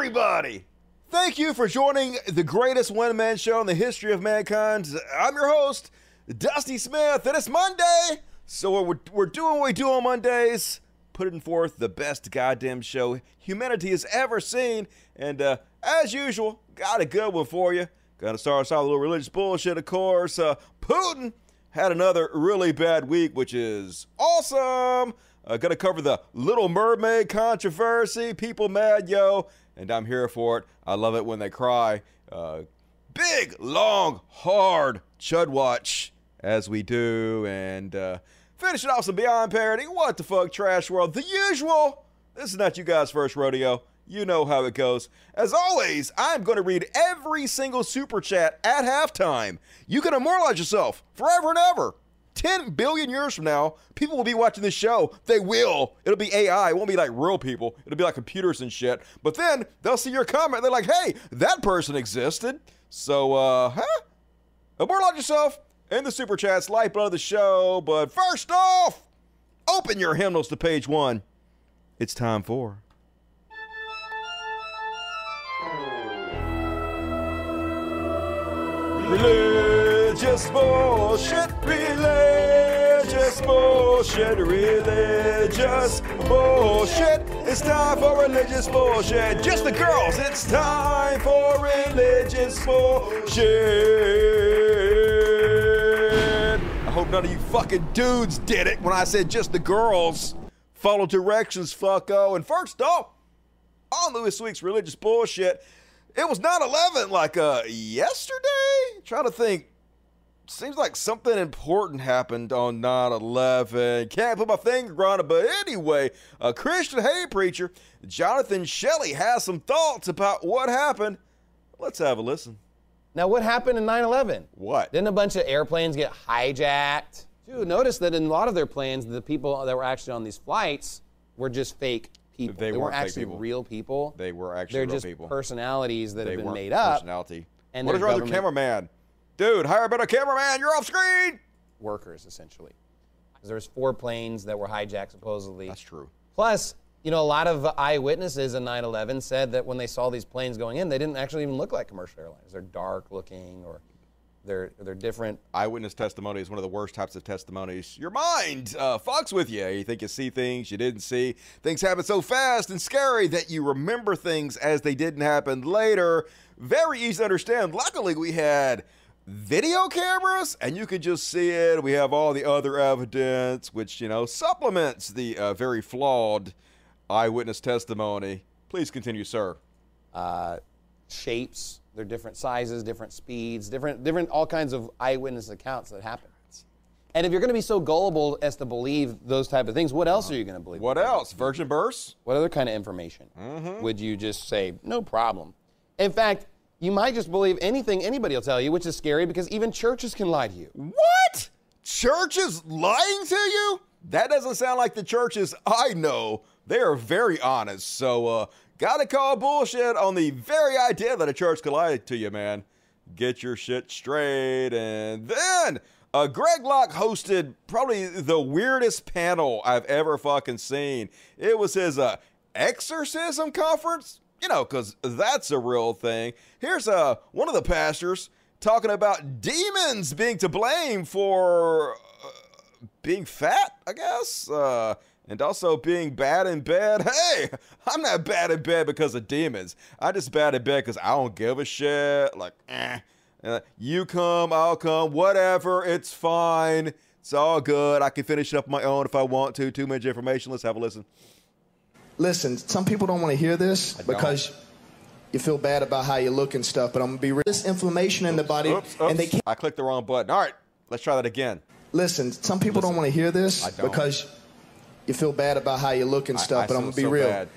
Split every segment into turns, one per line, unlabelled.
everybody! Thank you for joining the greatest one man show in the history of mankind. I'm your host, Dusty Smith, and it's Monday. So we're, we're doing what we do on Mondays, putting forth the best goddamn show humanity has ever seen. And uh, as usual, got a good one for you. Gonna start us off with a little religious bullshit, of course. Uh, Putin had another really bad week, which is awesome. Uh, gonna cover the Little Mermaid controversy. People mad, yo, and I'm here for it. I love it when they cry. Uh, big, long, hard Chud watch as we do, and uh, finish it off some Beyond Parody. What the fuck, Trash World? The usual. This is not you guys' first rodeo. You know how it goes. As always, I'm going to read every single super chat at halftime. You can immortalize yourself forever and ever. 10 billion years from now, people will be watching this show. They will. It'll be AI. It won't be like real people. It'll be like computers and shit. But then they'll see your comment. They're like, hey, that person existed. So, uh, huh? Immortalize yourself in the super chats, lifeblood of the show. But first off, open your hymnals to page one. It's time for. Religious bullshit, religious bullshit, religious bullshit. It's time for religious bullshit. Just the girls, it's time for religious bullshit. I hope none of you fucking dudes did it when I said just the girls. Follow directions, fucko. And first off, on this week's religious bullshit, it was 9-11 like uh yesterday trying to think seems like something important happened on 9-11 can't put my finger on it but anyway a christian hate preacher jonathan shelley has some thoughts about what happened let's have a listen
Now, what happened in 9 11?
what
Didn't a bunch of airplanes get hijacked? Dude, notice that in a lot of their planes, the people that were actually on these flights were just fake people.
They
weren't
weren't
actually
people.
real people.
they were actually
They're
real
just
people
personalities that
they
have been made up.
personality
and
what is wrong with the cameraman dude hire a better cameraman you're off screen
Workers, essentially. 'Cause There was four planes that were hijacked, supposedly.
that's true
Plus, you know, a lot of eyewitnesses in 9 11 said that when they saw these planes going in, they didn't actually even look like commercial airlines. They're dark looking or they're, they're different.
eyewitness testimony is one of the worst types of testimonies. Your mind uh, fucks with you. You think you see things you didn't see. Things happen so fast and scary that you remember things as they didn't happen later. Very easy to understand. Luckily, we had video cameras and you could just see it. We have all the other evidence, which, you know, supplements the uh, very flawed eyewitness testimony. Please continue, sir.
uh, shapes. They're different sizes, different speeds, different, different, all kinds of eyewitness accounts that happen. And if you're going to be so gullible as to believe those type of things, what else are you going to believe?
What else? Virgin births?
What other kind of information would you just say no problem? In fact, you might just believe anything anybody will tell you, which is scary because even churches can lie to you.
What? Churches lying to you? That doesn't sound like the churches I know. They are very honest. So, uh, gotta call bullshit on the very idea that a church could lie to you, man. Get your shit straight. And then, uh, Greg Locke hosted probably the weirdest panel I've ever fucking seen. It was his, uh, exorcism conference. You know, because that's a real thing. Here's uh, one of the pastors talking about demons being to blame for uh, being fat, I guess, uh, and also being bad in bed. Hey, I'm not bad in bed because of demons. I just bad in bed because I don't give a shit. Like, eh. Uh, you come, I'll come, whatever. It's fine. It's all good. I can finish it up on my own if I want to. Too much information. Let's have a listen.
Listen, some people don't want to hear this because you feel bad about how you look and stuff, but I'm gonna be real. This inflammation in the body,
Oops,
and they can't.
I clicked the wrong button. All right, let's try that again.
Listen, some people don't want to hear this because you feel bad about how you look and stuff,
I
but I'm gonna be
so
real.
bad.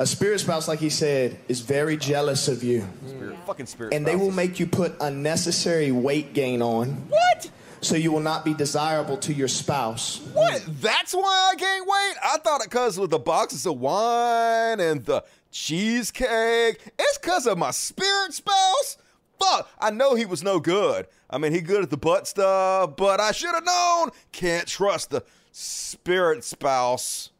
A spirit spouse, like he said, is very jealous of you,
Spirit, fucking spirit.
and they will make you put unnecessary weight gain on,
what?
So you will not be desirable to your spouse.
What? That's why I gained weight? I thought it because with the boxes of wine and the cheesecake. It's because of my spirit spouse. Fuck, I know he was no good. I mean, he good at the butt stuff, but I should have known. Can't trust the spirit spouse.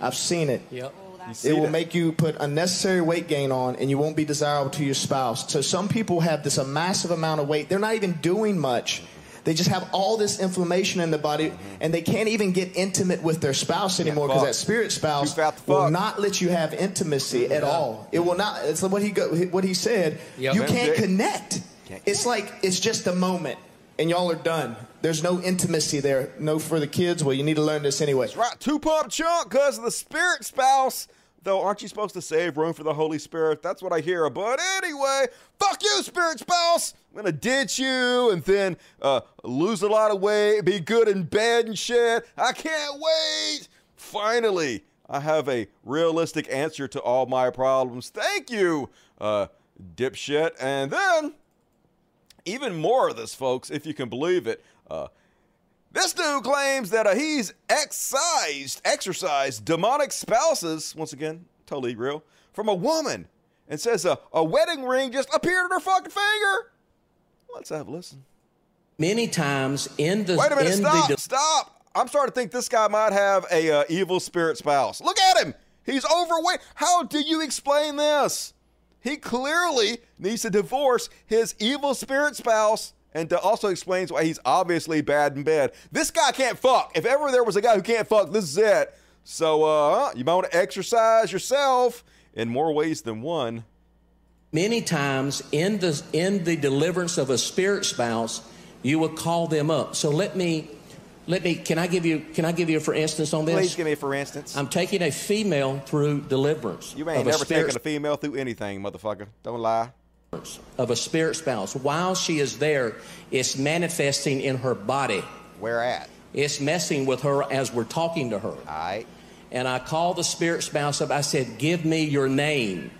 I've seen it.
Yep.
It will
that?
make you put unnecessary weight gain on, and you won't be desirable to your spouse. So some people have this a massive amount of weight. They're not even doing much. They just have all this inflammation in the body, and they can't even get intimate with their spouse anymore because that spirit spouse
Too fat to
will not let you have intimacy mm-hmm. at all. It will not. It's what he go, what he said.
Yep.
You can't
it.
connect. It's like it's just a moment, and y'all are done. There's no intimacy there. No for the kids. Well, you need to learn this anyway.
Right, two pump chunk because of the spirit spouse. Though, aren't you supposed to save room for the Holy Spirit? That's what I hear. But anyway, fuck you, spirit spouse. I'm gonna ditch you and then uh, lose a lot of weight, be good in bed and shit. I can't wait. Finally, I have a realistic answer to all my problems. Thank you, uh, dipshit. And then, even more of this, folks, if you can believe it. Uh, this dude claims that uh, he's excised, exorcised demonic spouses, once again, totally real, from a woman and says uh, a wedding ring just appeared on her fucking finger. Let's have a listen.
Many times in the
Wait a minute,
in
stop,
the
stop. I'm starting to think this guy might have a uh, evil spirit spouse. Look at him. He's overweight. How do you explain this? He clearly needs to divorce his evil spirit spouse and to also explains why he's obviously bad in bed. This guy can't fuck. If ever there was a guy who can't fuck, this is it. So uh, you might want to exercise yourself in more ways than one.
many times in the in the deliverance of a spirit spouse, you will call them up. So let me let me can I give you can I give you a for instance on this?
Please give me for instance.
I'm taking a female through deliverance.
you ain't never
spirit
taken a female through anything, motherfucker. Don't lie.
Of a spirit spouse. While she is there, it's manifesting in her body.
Where at?
It's messing with her as we're talking to her.
All right.
And I called the spirit spouse up. I said, Give me your name.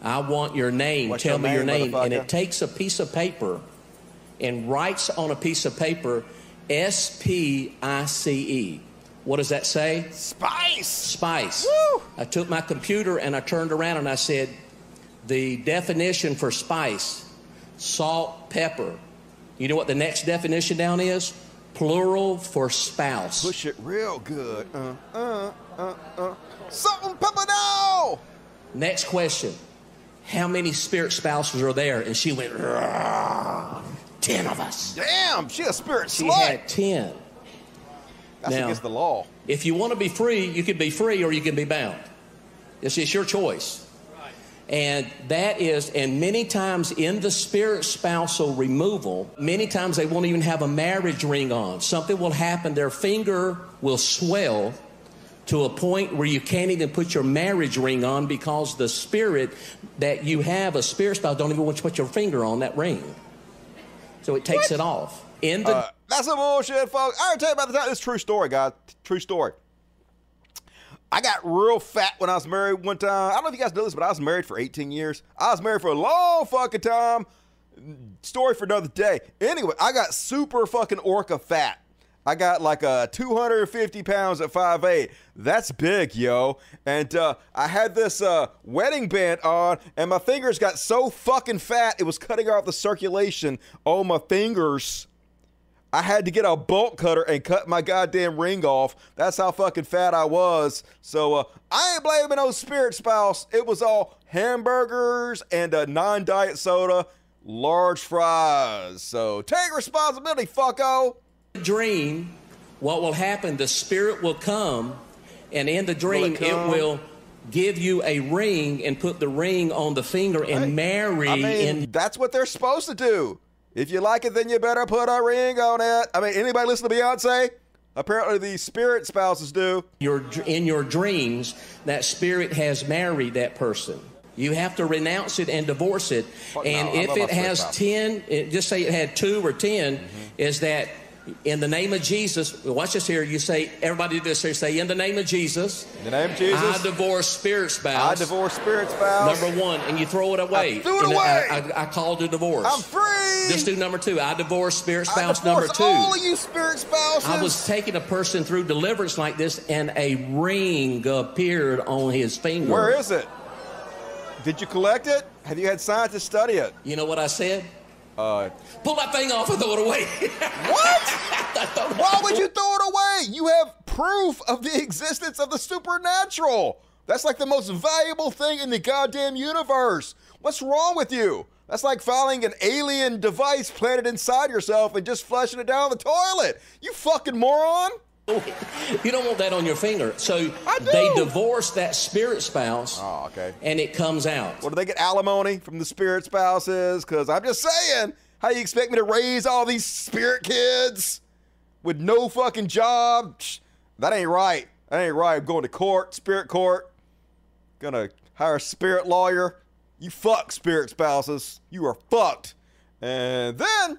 I want your name.
What's
Tell
your
me your
name,
name. And it takes a piece of paper and writes on a piece of paper S P I C E. What does that say?
Spice.
Spice.
Woo!
I took my computer and I turned around and I said, the definition for spice, salt, pepper. You know what the next definition down is? Plural for spouse.
Push it real good. Uh, uh, uh, uh. Salt and pepper now.
Next question. How many spirit spouses are there? And she went, 10 of us.
Damn, she a spirit
She
slut.
had 10.
That's
now-
against the law.
If you want to be free, you can be free or you can be bound. It's, it's your choice. And that is, and many times in the spirit spousal removal, many times they won't even have a marriage ring on. Something will happen, their finger will swell to a point where you can't even put your marriage ring on because the spirit that you have, a spirit spouse, don't even want you to put your finger on that ring. So it takes it off. In the
Uh, that's some bullshit, folks. I already tell you about the time. This is a true story, guys. True story. I got real fat when I was married one time. I don't know if you guys know this, but I was married for 18 years. I was married for a long fucking time. Story for another day. Anyway, I got super fucking orca fat. I got like a 250 pounds at 5'8. That's big, yo. And uh, I had this uh, wedding band on, and my fingers got so fucking fat, it was cutting off the circulation on my fingers. I had to get a bolt cutter and cut my goddamn ring off. That's how fucking fat I was. So uh, I ain't blaming no spirit spouse. It was all hamburgers and a non-diet soda, large fries. So take responsibility, fucko.
dream, what will happen, the spirit will come, and in the dream,
it
it, will give you a ring and put the ring on the finger and marry
I mean,
in
that's what they're supposed to do. If you like it, then you better put a ring on it. I mean, anybody listen to Beyonce? Apparently, the spirit spouses do.
your in your dreams that spirit has married that person. You have to renounce it and divorce it.
Oh, Fuck
and
no,
if it has
spouse.
ten, it, just say it had two or 10 mm-hmm. is that in the name of Jesus? Watch this here. You say everybody do this here. Say in the name of Jesus.
In the name of Jesus,
I divorce spirit spouse.
I divorce spirit spouse.
Number one, and you throw it away.
I threw it
And
away.
I, I, I called a divorce.
I'm free.
Just do number two. I divorce spirit spouse
divorce
number two.
all of you spirit spouses.
I was taking a person through deliverance like this, and a ring appeared on his finger.
Where is it? Did you collect it? Have you had scientists study it?
You know what I said?
Uh,
Pull that thing off and throw it away.
what? Why would you throw it away? You have proof of the existence of the supernatural. That's like the most valuable thing in the goddamn universe. What's wrong with you? That's like finding an alien device planted inside yourself and just flushing it down the toilet. You fucking moron.
You don't want that on your finger. So they divorce that spirit spouse.
Oh, okay.
And it comes out.
What do they get alimony from the spirit spouses? Because I'm just saying, how you expect me to raise all these spirit kids with no fucking job? That ain't right. That ain't right. I'm going to court, spirit court. Gonna hire a spirit lawyer. You fuck spirit spouses. You are fucked. And then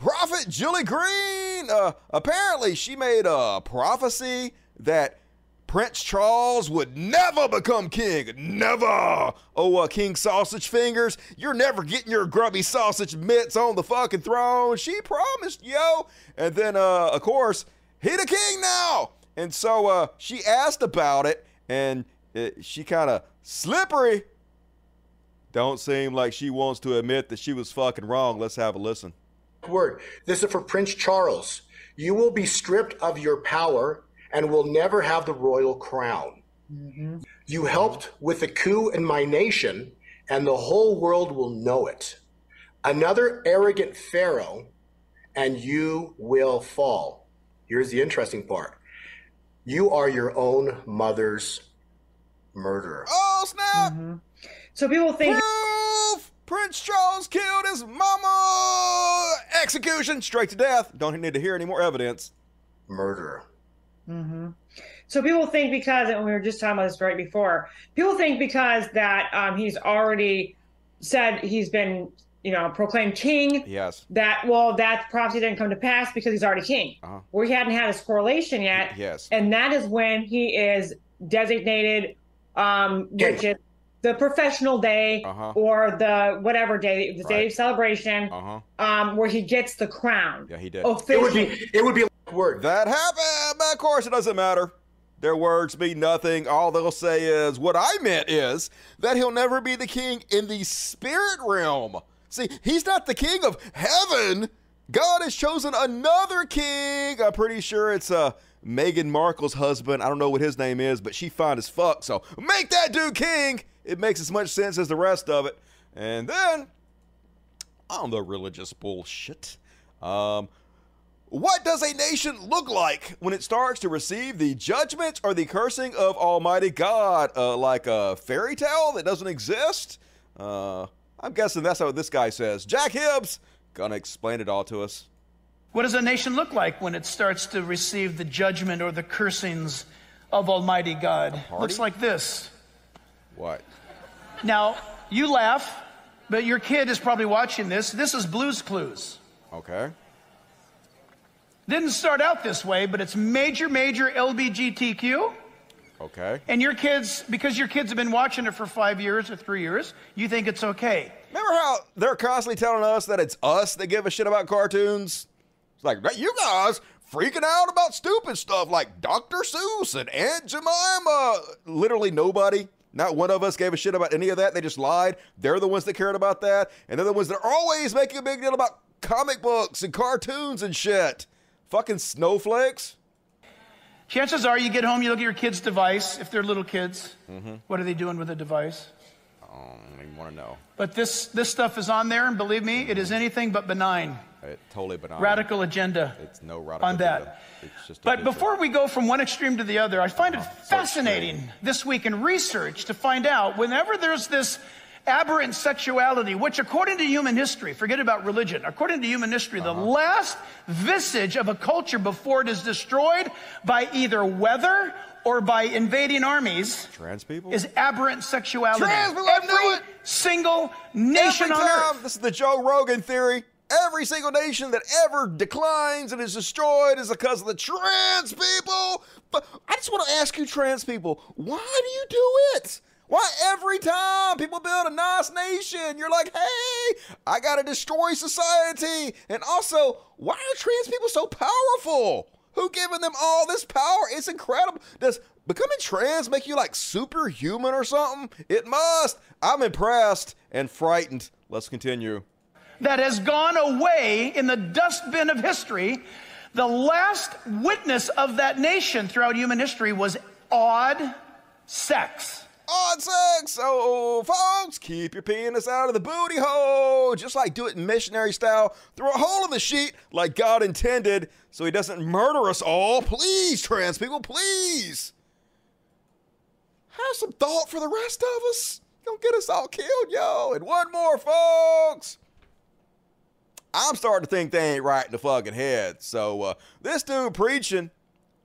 Prophet Julie Green, uh, apparently she made a prophecy that Prince Charles would never become king. Never. Oh, uh, King Sausage Fingers, you're never getting your grubby sausage mitts on the fucking throne. She promised, yo. And then, uh, of course, he the king now. And so uh, she asked about it, and uh, she kind of slippery. Don't seem like she wants to admit that she was fucking wrong. Let's have a listen.
Word. This is for Prince Charles. You will be stripped of your power and will never have the royal crown. Mm-hmm. You helped with the coup in my nation, and the whole world will know it. Another arrogant pharaoh, and you will fall. Here's the interesting part you are your own mother's murderer.
Oh, snap! Mm-hmm.
So people think
Proof! Prince Charles killed his mama! Execution! Straight to death. Don't need to hear any more evidence.
Murderer.
so people think because and we were just talking about this right before people think because that um, he's already said he's been you know proclaimed king
Yes.
that well that prophecy didn't come to pass because he's already king
Uh-huh.
we hadn't had his correlation yet
Yes.
and that is when he is designated um which is the professional day
Uh-huh.
or the whatever day the day of celebration
Uh huh.
um where he gets the crown
Yeah, he did.
It would be it would be a word.
That happened, but of course it doesn't matter. Their words mean nothing. All they'll say is, what I meant is that he'll never be the king in the spirit realm. See, he's not the king of heaven. God has chosen another king. I'm pretty sure it's uh, Meghan Markle's husband. I don't know what his name is, but she fine as fuck. So make that dude king. It makes as much sense as the rest of it. And then on the religious bullshit. Um, what does a nation look like when it starts to receive the judgment or the cursing of Almighty God? Uh, like a fairy tale that doesn't exist? Uh, I'm guessing that's what this guy says. Jack Hibbs gonna explain it all to us.
What does a nation look like when it starts to receive the judgment or the cursings of Almighty God? Looks like this.
What?
Now, you laugh, but your kid is probably watching this. This is Blues Clues.
Okay.
Didn't start out this way, but it's major, major LBGTQ.
Okay.
And your kids, because your kids have been watching it for five years or three years, you think it's okay.
Remember how they're constantly telling us that it's us that give a shit about cartoons? It's like, you guys freaking out about stupid stuff like Dr. Seuss and Aunt Jemima. Literally nobody, not one of us gave a shit about any of that. They just lied. They're the ones that cared about that. And they're the ones that are always making a big deal about comic books and cartoons and shit. Fucking snowflakes.
Chances are you get home, you look at your kid's device, if they're little kids. What are they doing with the device?
Um, I don't even want to know.
But this, this stuff is on there, and believe me, it is mm-hmm. anything but benign.
It, totally benign.
Radical agenda
It's no radical
on
agenda.
that.
It's just
But before we go from one extreme to the other, I find it uh-huh.
so
fascinating this week in research to find out whenever there's this aberrant sexuality, which according to human history, forget about religion, according to human history, the uh-huh. last vestige of a culture before it is destroyed by either weather or by invading armies
Trans people?
is aberrant sexuality.
Trans people,
Every single nation
Every
on
time,
earth.
this is the Joe Rogan theory. Every single nation that ever declines and is destroyed is because of the trans people. But I just want to ask you, trans people, why do you do it? Why every time people build a nice nation, you're like, hey, I got to destroy society? And also, why are trans people so powerful? Who giving them all this power? It's incredible. Does becoming trans make you like superhuman or something? It must. I'm impressed and frightened. Let's continue.
that has gone away in the dustbin of history. The last witness of that nation throughout human history was odd, sex.
On sex. So, folks, keep your penis out of the booty hole. Just like do it in missionary style. Throw a hole in the sheet like God intended so he doesn't murder us all. Please, trans people, please. Have some thought for the rest of us. Don't get us all killed, yo. And one more, folks. I'm starting to think they ain't right in the fucking head. So, uh, this dude preaching,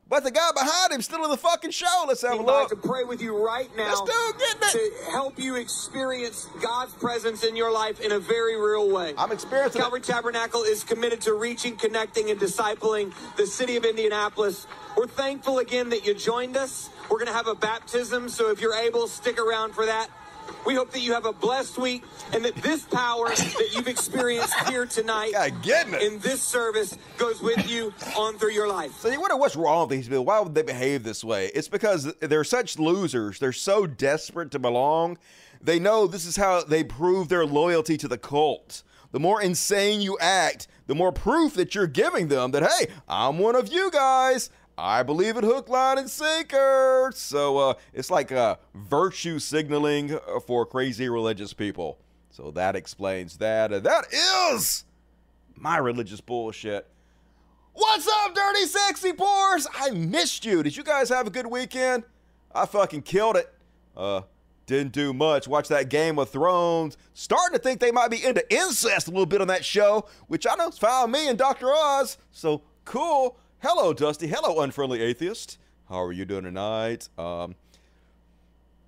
but the guy behind him still in the fucking show. Let's have a
like
look.
to pray with you right now
Let's do it,
to help you experience God's presence in your life in a very real way.
I'm experiencing it.
Calvary Tabernacle is committed to reaching, connecting, and discipling the city of Indianapolis. We're thankful again that you joined us. We're going to have a baptism, so if you're able, stick around for that. We hope that you have a blessed week and that this power that you've experienced here tonight in this service goes with you on through your life.
So you wonder what's wrong with these people? Why would they behave this way? It's because they're such losers. They're so desperate to belong. They know this is how they prove their loyalty to the cult. The more insane you act, the more proof that you're giving them that, hey, I'm one of you guys. I believe in hook, line, and sinker. So uh, it's like uh, virtue signaling uh, for crazy religious people. So that explains that. And that is my religious bullshit. What's up, dirty sexy pores? I missed you. Did you guys have a good weekend? I fucking killed it. Uh, didn't do much. Watched that Game of Thrones. Starting to think they might be into incest a little bit on that show, which I know is found me and Dr. Oz. So cool. Hello, Dusty. Hello, unfriendly atheist. How are you doing tonight? Um,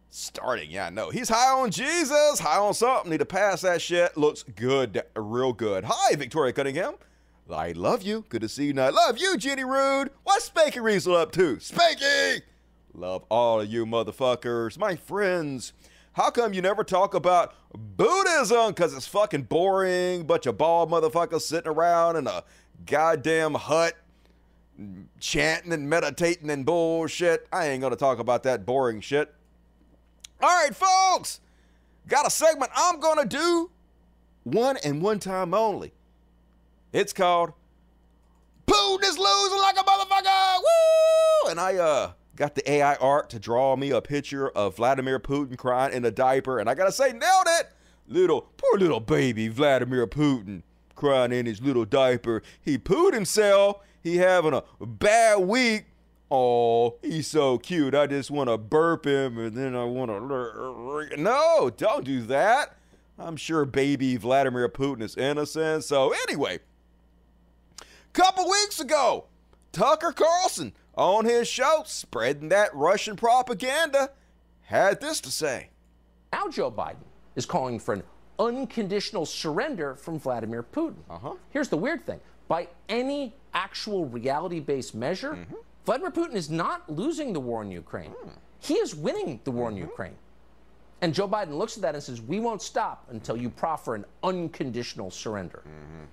starting, yeah, no. He's high on Jesus, high on something. Need to pass that shit. Looks good, real good. Hi, Victoria Cunningham. I love you. Good to see you. I love you, Jenny Rude. What's Spanky Riesel up to? Spanky! Love all of you motherfuckers, my friends. How come you never talk about Buddhism? Because it's fucking boring. Bunch of bald motherfuckers sitting around in a goddamn hut chanting and meditating and bullshit. I ain't gonna talk about that boring shit. All right, folks, got a segment I'm gonna do one and one time only. It's called Putin is losing like a motherfucker. Woo! And I uh got the AI art to draw me a picture of Vladimir Putin crying in a diaper, and I gotta say, nailed it. Little poor little baby Vladimir Putin crying in his little diaper. He pooed himself. He having a bad week. Oh, he's so cute. I just want to burp him and then I want to. No, don't do that. I'm sure baby Vladimir Putin is innocent. So, anyway, couple weeks ago, Tucker Carlson on his show, spreading that Russian propaganda, had this to say.
Now Joe Biden is calling for an unconditional surrender from Vladimir Putin.
Uh-huh.
Here's the weird thing. By any actual reality-based measure,
Mm-hmm.
Vladimir Putin is not losing the war in Ukraine.
Hmm.
He is winning the war
Mm-hmm.
in Ukraine. And Joe Biden looks at that and says, "We won't stop until you proffer an unconditional surrender."
Mm-hmm.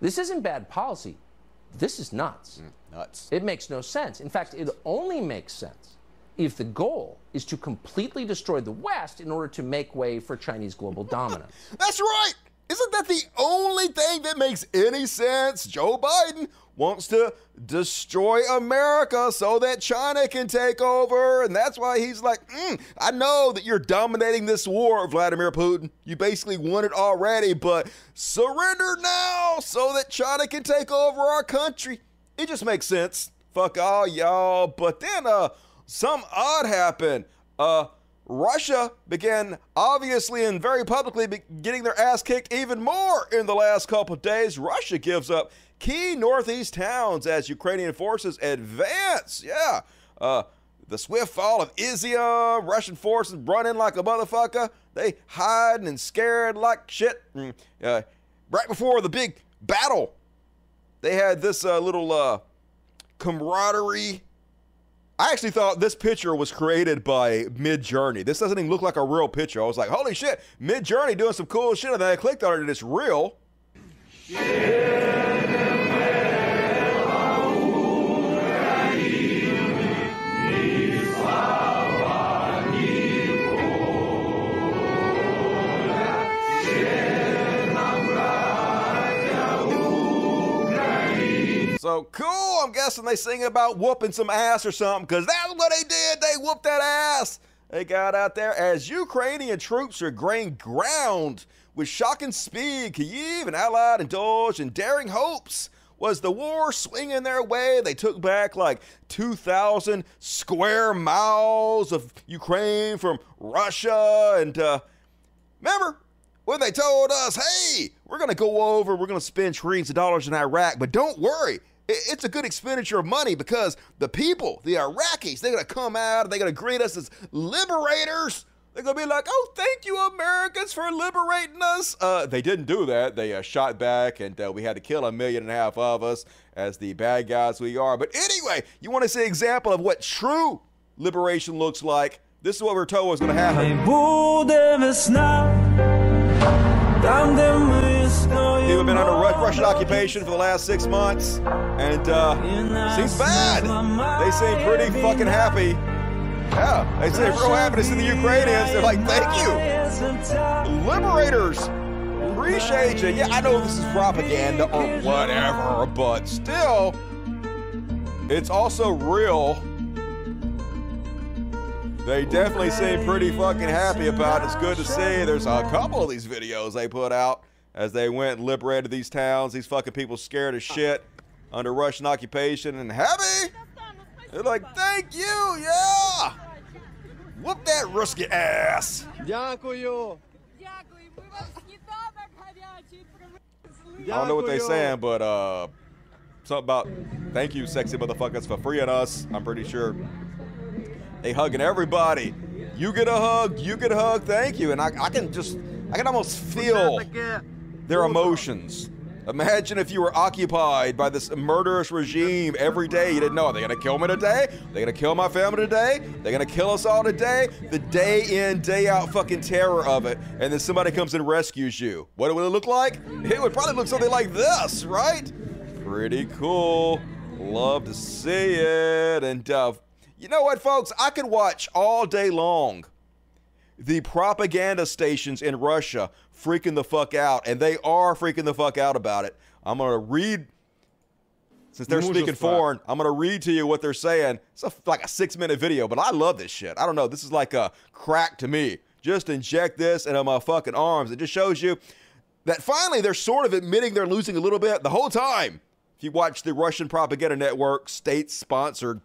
This isn't bad policy. This is nuts.
Nuts.
It makes no sense. In fact, it only makes sense if the goal is to completely destroy the West in order to make way for Chinese global dominance.
That's right. Isn't that the only thing that makes any sense? Joe Biden wants to destroy America so that China can take over. And that's why he's like, mm, I know that you're dominating this war, Vladimir Putin. You basically won it already, but surrender now so that China can take over our country. It just makes sense. Fuck all y'all. But then uh some odd happened. Uh Russia began obviously and very publicly getting their ass kicked even more in the last couple days. Russia gives up key northeast towns as Ukrainian forces advance. Yeah. Uh, the swift fall of Izium, Russian forces run in like a motherfucker. They hiding and scared like shit. Mm, Uh, right before the big battle, they had this uh, little uh, camaraderie I actually thought this picture was created by Midjourney. This doesn't even look like a real picture. I was like, holy shit, Midjourney doing some cool shit. And then I clicked on it and it's real. So cool. I'm guessing they sing about whooping some ass or something because that's what they did. they whooped that ass. They got out there as Ukrainian troops are gaining ground with shocking speed. Kyiv and Allied indulged in daring hopes. Was the war swinging their way? They took back like 2,000 square miles of Ukraine from Russia. And uh, remember when they told us, hey, we're going to go over, we're going to spend trillions of dollars in Iraq, but don't worry, it's a good expenditure of money because the people, the Iraqis, they're going to come out they're going to greet us as liberators. They're going to be like, oh, thank you, Americans, for liberating us. Uh, they didn't do that. They uh, shot back, and uh, we had to kill a million and a half of us as the bad guys we are. But anyway, you want to see an example of what true liberation looks like? This is what we're told was going to happen. People have been under Russian occupation for the last six months, and uh, seems bad. They seem pretty fucking happy. Yeah, they say real happy in the Ukrainians. They're like, thank you, liberators. Appreciate you. Yeah, I know this is propaganda or whatever, but still, it's also real. They definitely seem pretty fucking happy about it. It's good to see. There's a couple of these videos they put out as they went and liberated these towns. These fucking people scared as shit under Russian occupation and happy. They're like, thank you, yeah. Whoop that Ruski ass.
Дякую.
I don't know what they're saying, but uh, something about thank you, sexy motherfuckers, for freeing us. I'm pretty sure they hugging everybody. You get a hug, you get a hug, thank you. And I, I can just, I can almost feel their emotions. Imagine if you were occupied by this murderous regime every day. You didn't know, are they going to kill me today? Are they going to kill my family today? They're going to kill us all today? The day in, day out fucking terror of it. And then somebody comes and rescues you. What would it look like? It would probably look something like this, right? Pretty cool. Love to see it. And uh, you know what, folks? I could watch all day long the propaganda stations in Russia freaking the fuck out, and they are freaking the fuck out about it. I'm gonna read, since they're speaking foreign, I'm gonna read to you what they're saying. It's a, like a six minute video, but I love this shit. I don't know, this is like a crack to me. Just inject this into my fucking arms. It just shows you that finally they're sort of admitting they're losing a little bit the whole time. If you watch the Russian propaganda network, state sponsored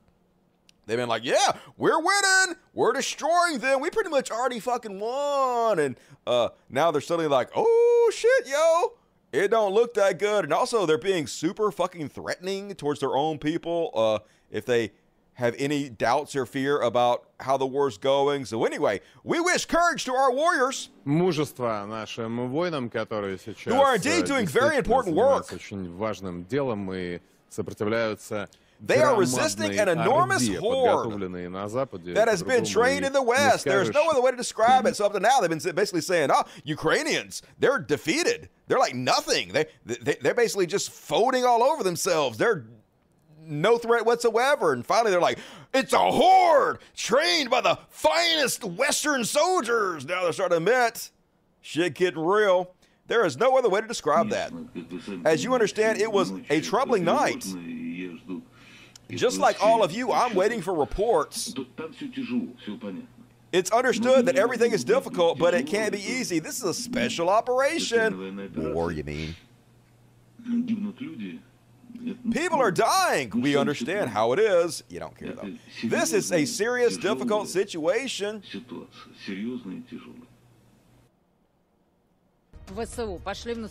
They've been like, yeah, we're winning. We're destroying them. We pretty much already fucking won. And uh, now they're suddenly like, oh shit, yo, it don't look that good. And also, they're being super fucking threatening towards their own people uh, if they have any doubts or fear about how the war's going. So anyway, we wish courage to our warriors.
Мужество нашим воинам, которые сейчас
who are indeed doing very important work.
очень важным делом и сопротивляются
They are resisting an enormous horde that has been trained in the West. There's no other way to describe it. So up to now, they've been basically saying, "Oh, Ukrainians, they're defeated. They're like nothing. They, they they're basically just folding all over themselves. They're no threat whatsoever." And finally, they're like, "It's a horde trained by the finest Western soldiers." Now they're starting to admit, shit getting real. There is no other way to describe that. As you understand, it was a troubling night. Just like all of you, I'm waiting for reports. It's understood that everything is difficult, but it can't be easy. This is a special operation. War, you mean? People are dying. We understand how it is. You don't care, though. This is a serious, difficult situation.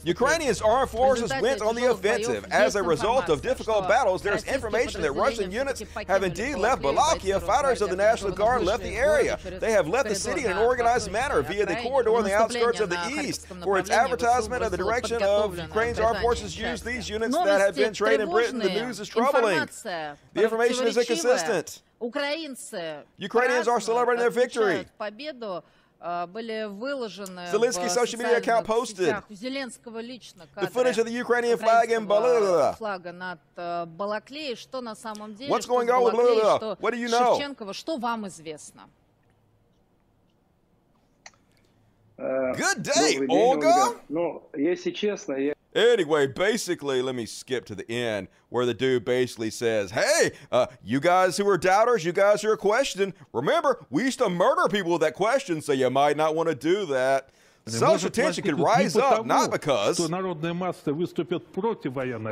Ukrainians' armed forces went on the offensive. As a result of difficult battles, there's information that Russian units have indeed left Balaklia. Fighters of the National Guard left the area. They have left the city in an organized manner via the corridor on the outskirts of the east. For its advertisement of the direction of Ukraine's armed forces use these units that have been trained in Britain. The news is troubling. The information is inconsistent. Ukrainians are celebrating their victory.
Были выложены
social media account posted
Зеленского лично
the footage of the Ukrainian flag in
флага над Балаклеей, что на самом деле,
What's going on with blah, blah, blah? What do you know?
Шевченкова, что вам известно?
Good day, Olga.
Ну, если честно, я
Anyway, basically, let me skip to the end where the dude basically says, Hey, uh, you guys who are doubters, you guys who are questioning, remember, we used to murder people with that question, so you might not want to do that. Social tension could rise up not because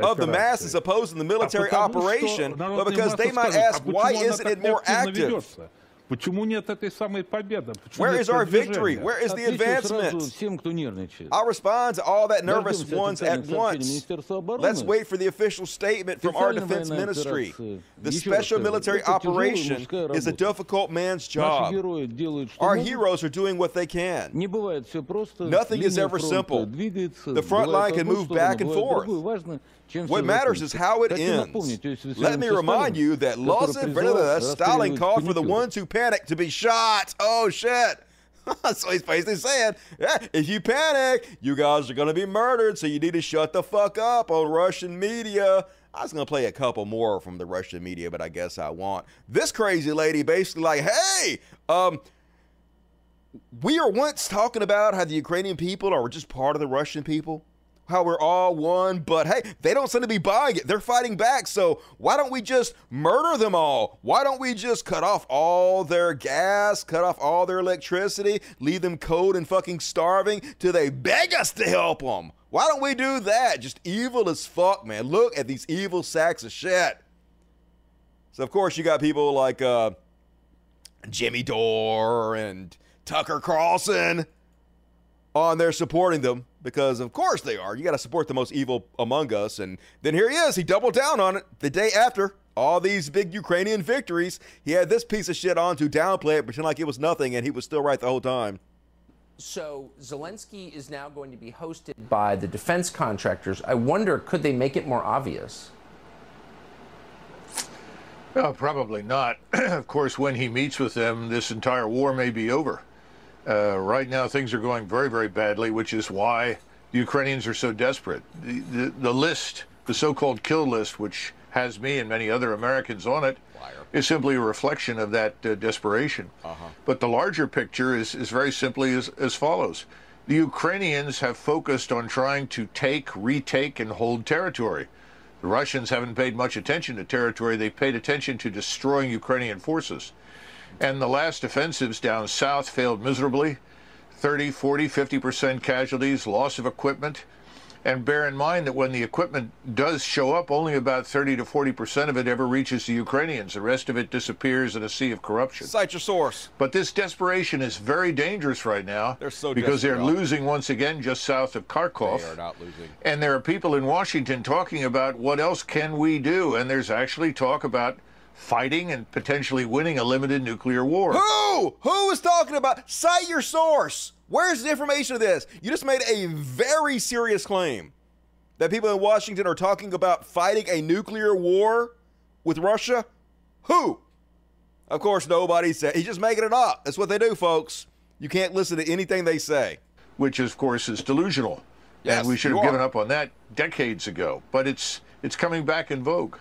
of the masses opposing the military operation, but because they might ask, why isn't it more active?
ведется? Почему нет этой самой победы? Почему
Where
нет
is our victory?
продвижения?
Where is the
Отвечу
advancement?
сразу всем, кто нервничает.
I'll respond to all that nervous
Дождемся
ones at
официальных сообщений
once.
Министерства обороны.
Let's wait for the official statement from our
Специальная
defense
военная
ministry.
операция.
The
Еще раз
special
скажу,
military
это тяжелая
operation
мужская
is a
работа.
difficult man's
Наши
job.
герои делают, что
Our
могут.
heroes are doing what they can.
Не бывает все просто.
Nothing is
Линия
ever
фронта
simple.
двигается,
The front
бывает
line
в
can
одну
move
сторону,
back and
бывает в
forth. What matters is how it ends. Let me remind you that Lawson,
in
Stalin called for the ones who panic to be shot. Oh, shit. so he's basically saying, yeah, if you panic, you guys are going to be murdered, so you need to shut the fuck up on Russian media. I was going to play a couple more from the Russian media, but I guess I won't. This crazy lady basically like, hey, um, we are once talking about how the Ukrainian people are just part of the Russian people how we're all one, but hey, they don't seem to be buying it. They're fighting back. So why don't we just murder them all? Why don't we just cut off all their gas, cut off all their electricity, leave them cold and fucking starving till they beg us to help them? Why don't we do that? Just evil as fuck, man. Look at these evil sacks of shit. So of course you got people like uh, Jimmy Dore and Tucker Carlson on there supporting them because of course they are. You got to support the most evil among us. And then here he is. He doubled down on it the day after all these big Ukrainian victories. He had this piece of shit on to downplay it, pretend like it was nothing, and he was still right the whole time.
So Zelensky is now going to be hosted by the defense contractors. I wonder, could they make it more obvious?
No, probably not. of course, when he meets with them, this entire war may be over. Uh, right now, things are going very, very badly, which is why the Ukrainians are so desperate. The, the, the list, the so called kill list, which has me and many other Americans on it, is simply a reflection of that uh, desperation. But the larger picture is, is very simply as, as follows The Ukrainians have focused on trying to take, retake, and hold territory. The Russians haven't paid much attention to territory, they've paid attention to destroying Ukrainian forces. And the last offensives down south failed miserably 30, 40, 50% casualties, loss of equipment. And bear in mind that when the equipment does show up, only about 30 to 40% of it ever reaches the Ukrainians. The rest of it disappears in a sea of corruption.
Cite your source.
But this desperation is very dangerous right now.
They're so
because they're losing once again just south of Kharkov.
They are not losing.
And there are people in Washington talking about what else can we do? And there's actually talk about fighting and potentially winning a limited nuclear war.
Who? Who is talking about? Cite your source. Where's the information of this? You just made a very serious claim that people in Washington are talking about fighting a nuclear war with Russia. Who? Of course, nobody said. He's just making it up. That's what they do, folks. You can't listen to anything they say.
Which, of course, is delusional.
Yes,
and we should have given up on that decades ago. But it's it's coming back in vogue.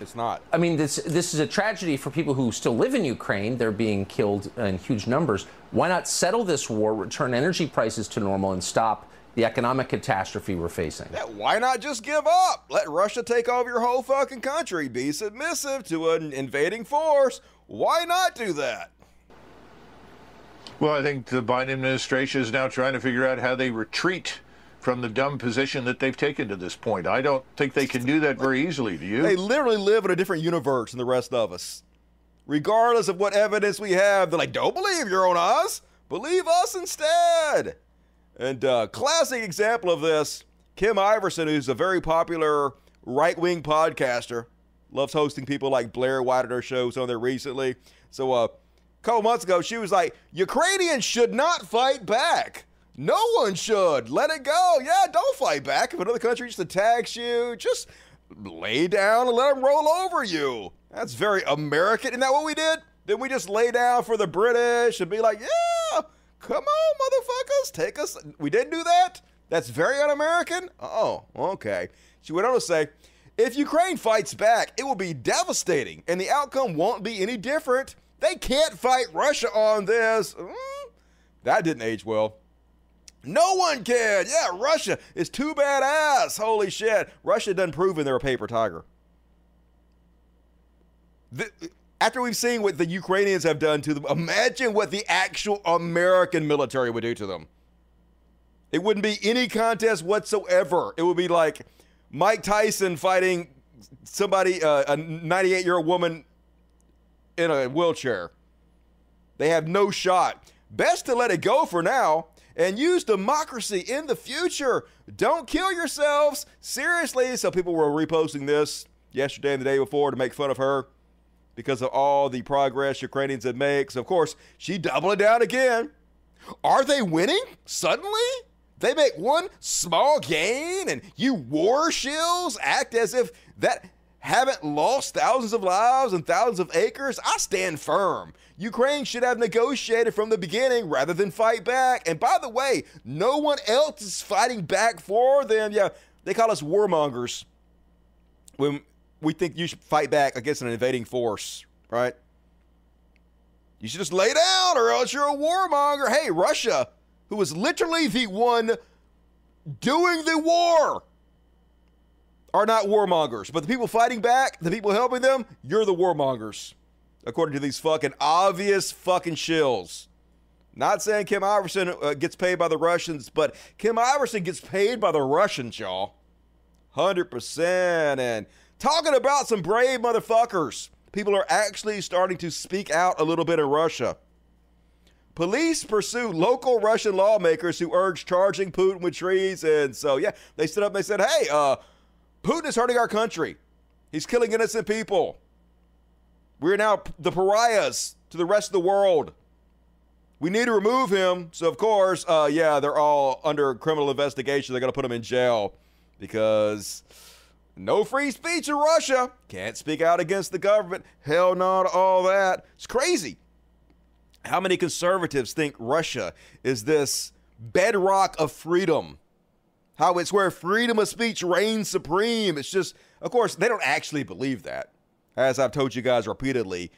It's not.
I mean, this this is a tragedy for people who still live in Ukraine. They're being killed in huge numbers. Why not settle this war, return energy prices to normal, and stop the economic catastrophe we're facing?
Yeah, why not just give up? Let Russia take over your whole fucking country. Be submissive to an invading force. Why not do that?
Well, I think the Biden administration is now trying to figure out how they retreat from the dumb position that they've taken to this point. I don't think they can do that very easily. Do you?
They literally live in a different universe than the rest of us. Regardless of what evidence we have, they're like, don't believe your own eyes. Believe us instead. And uh, classic example of this, Kim Iverson, who's a very popular right-wing podcaster, loves hosting people like Blair White at her shows on there recently. So uh, a couple months ago, she was like, Ukrainians should not fight back. No one should. Let it go. Yeah, don't fight back. If another country just attacks you, just lay down and let them roll over you. That's very American. Isn't that what we did? Didn't we just lay down for the British and be like, yeah, come on, motherfuckers, take us? We didn't do that? That's very un American? Oh, okay. She went on to say, if Ukraine fights back, it will be devastating and the outcome won't be any different. They can't fight Russia on this. Mm, that didn't age well. No one can. Yeah, Russia is too badass. Holy shit. Russia done proven they're a paper tiger. The, after we've seen what the Ukrainians have done to them, imagine what the actual American military would do to them. It wouldn't be any contest whatsoever. It would be like Mike Tyson fighting somebody, uh, a 98 year old woman in a wheelchair. They have no shot. Best to let it go for now and use democracy in the future. Don't kill yourselves. Seriously. So people were reposting this yesterday and the day before to make fun of her because of all the progress Ukrainians had made. So, of course, she doubled it down again. Are they winning suddenly? They make one small gain and you war shills act as if that haven't lost thousands of lives and thousands of acres. I stand firm. Ukraine should have negotiated from the beginning rather than fight back. And by the way, no one else is fighting back for them. Yeah, they call us warmongers when we think you should fight back against an invading force, right? You should just lay down or else you're a warmonger. Hey, Russia, who was literally the one doing the war, are not warmongers. But the people fighting back, the people helping them, you're the warmongers according to these fucking obvious fucking shills. Not saying Kim Iversen uh, gets paid by the Russians, but Kim Iversen gets paid by the Russians, y'all. 100%. And talking about some brave motherfuckers, people are actually starting to speak out a little bit in Russia. Police pursue local Russian lawmakers who urge charging Putin with treason. And so, yeah, they stood up and they said, hey, uh, Putin is hurting our country. He's killing innocent people. We're now the pariahs to the rest of the world. We need to remove him. So, of course, uh, yeah, they're all under criminal investigation. They're going to put him in jail because no free speech in Russia. Can't speak out against the government. Hell no to all that. It's crazy. How many conservatives think Russia is this bedrock of freedom? How it's where freedom of speech reigns supreme. It's just, of course, they don't actually believe that as I've told you guys repeatedly,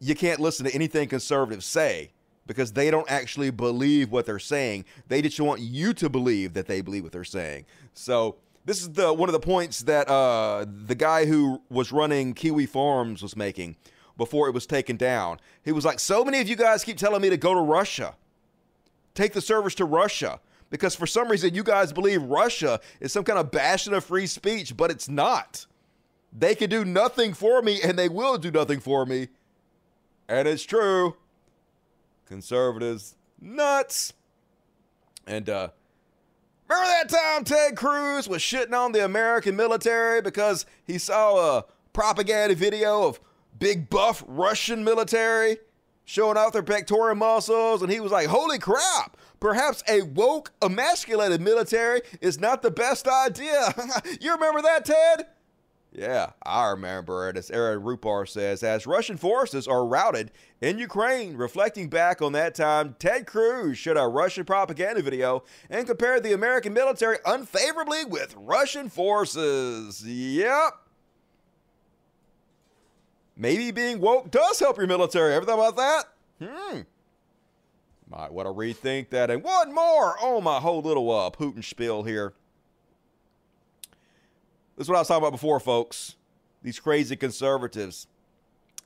you can't listen to anything conservatives say because they don't actually believe what they're saying. They just want you to believe that they believe what they're saying. So this is the one of the points that uh, the guy who was running Kiwi Farms was making before it was taken down. He was like, "So many of you guys keep telling me to go to Russia, take the servers to Russia." Because for some reason you guys believe Russia is some kind of bastion of free speech, but it's not. They can do nothing for me and they will do nothing for me. And it's true. Conservatives, nuts. And uh remember that time Ted Cruz was shitting on the American military because he saw a propaganda video of big buff Russian military showing off their pectoral muscles and he was like, "Holy crap, perhaps a woke emasculated military is not the best idea." you remember that, Ted? Yeah, I remember it. As Aaron Rupar says, as Russian forces are routed in Ukraine, reflecting back on that time, Ted Cruz showed a Russian propaganda video and compared the American military unfavorably with Russian forces. Yep. Maybe being woke does help your military. Ever thought about that? Hmm. Might want to rethink that. And one more. Oh, my whole little uh, Putin spiel here. This is what I was talking about before, folks. These crazy conservatives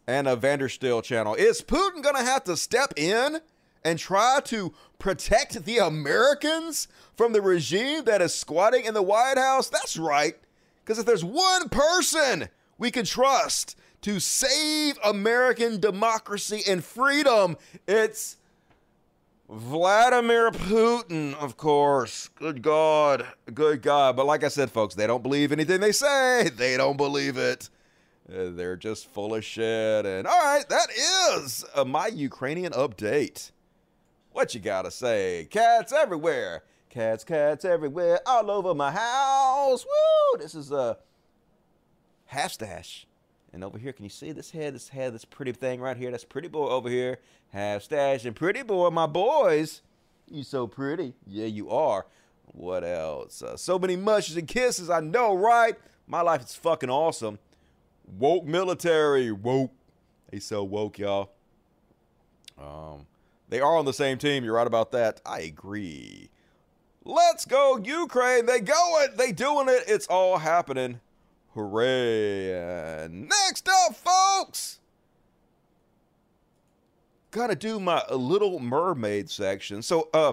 and a Vandersteel channel. Is Putin going to have to step in and try to protect the Americans from the regime that is squatting in the White House? That's right. Because if there's one person we can trust to save American democracy and freedom, it's Vladimir Putin, of course. Good God. Good God. But like I said, folks, they don't believe anything they say. They don't believe it. Uh, they're just full of shit. And all right, that is uh, my Ukrainian update. What you gotta say? Cats everywhere. Cats, cats everywhere. All over my house. Woo! This is a half stash. And over here, can you see this head? This head, this pretty thing right here. That's pretty boy over here. Half stash and pretty boy, my boys. You so pretty. Yeah, you are. What else? Uh, so many mushes and kisses. I know, right? My life is fucking awesome. Woke military. Woke. They so woke, y'all. Um, they are on the same team. You're right about that. I agree. Let's go, Ukraine. They going. They doing it. It's all happening. Hooray. Next up, folks. Gotta do my Little Mermaid section. So, uh,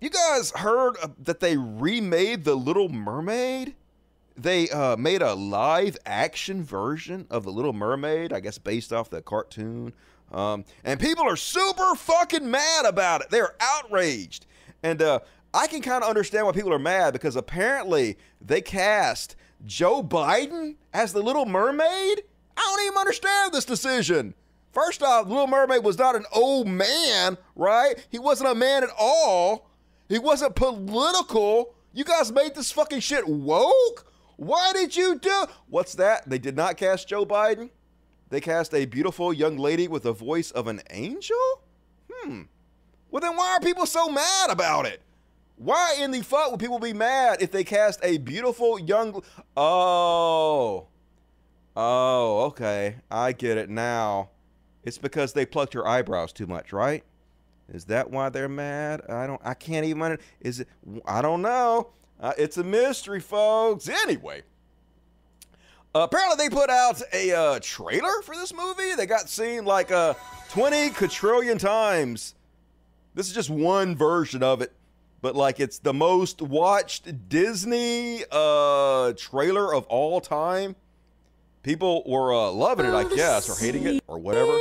you guys heard that they remade The Little Mermaid? They uh, made a live action version of The Little Mermaid, I guess based off the cartoon. Um, and people are super fucking mad about it. They're outraged. And uh, I can kind of understand why people are mad because apparently they cast Joe Biden as the Little Mermaid. I don't even understand this decision. First off, Little Mermaid was not an old man, right? He wasn't a man at all. He wasn't political. You guys made this fucking shit woke? Why did you do? What's that? They did not cast Joe Biden. They cast a beautiful young lady with the voice of an angel? Hmm. Well, then why are people so mad about it? Why in the fuck would people be mad if they cast a beautiful young. Oh. Oh, okay. I get it now. It's because they plucked her eyebrows too much, right? Is that why they're mad? I don't. I can't even. Is it? I don't know. Uh, it's a mystery, folks. Anyway, uh, apparently they put out a uh, trailer for this movie. They got seen like uh, 20 quadrillion times. This is just one version of it, but like it's the most watched Disney uh, trailer of all time. People were uh, loving it, I guess, or hating it, or whatever.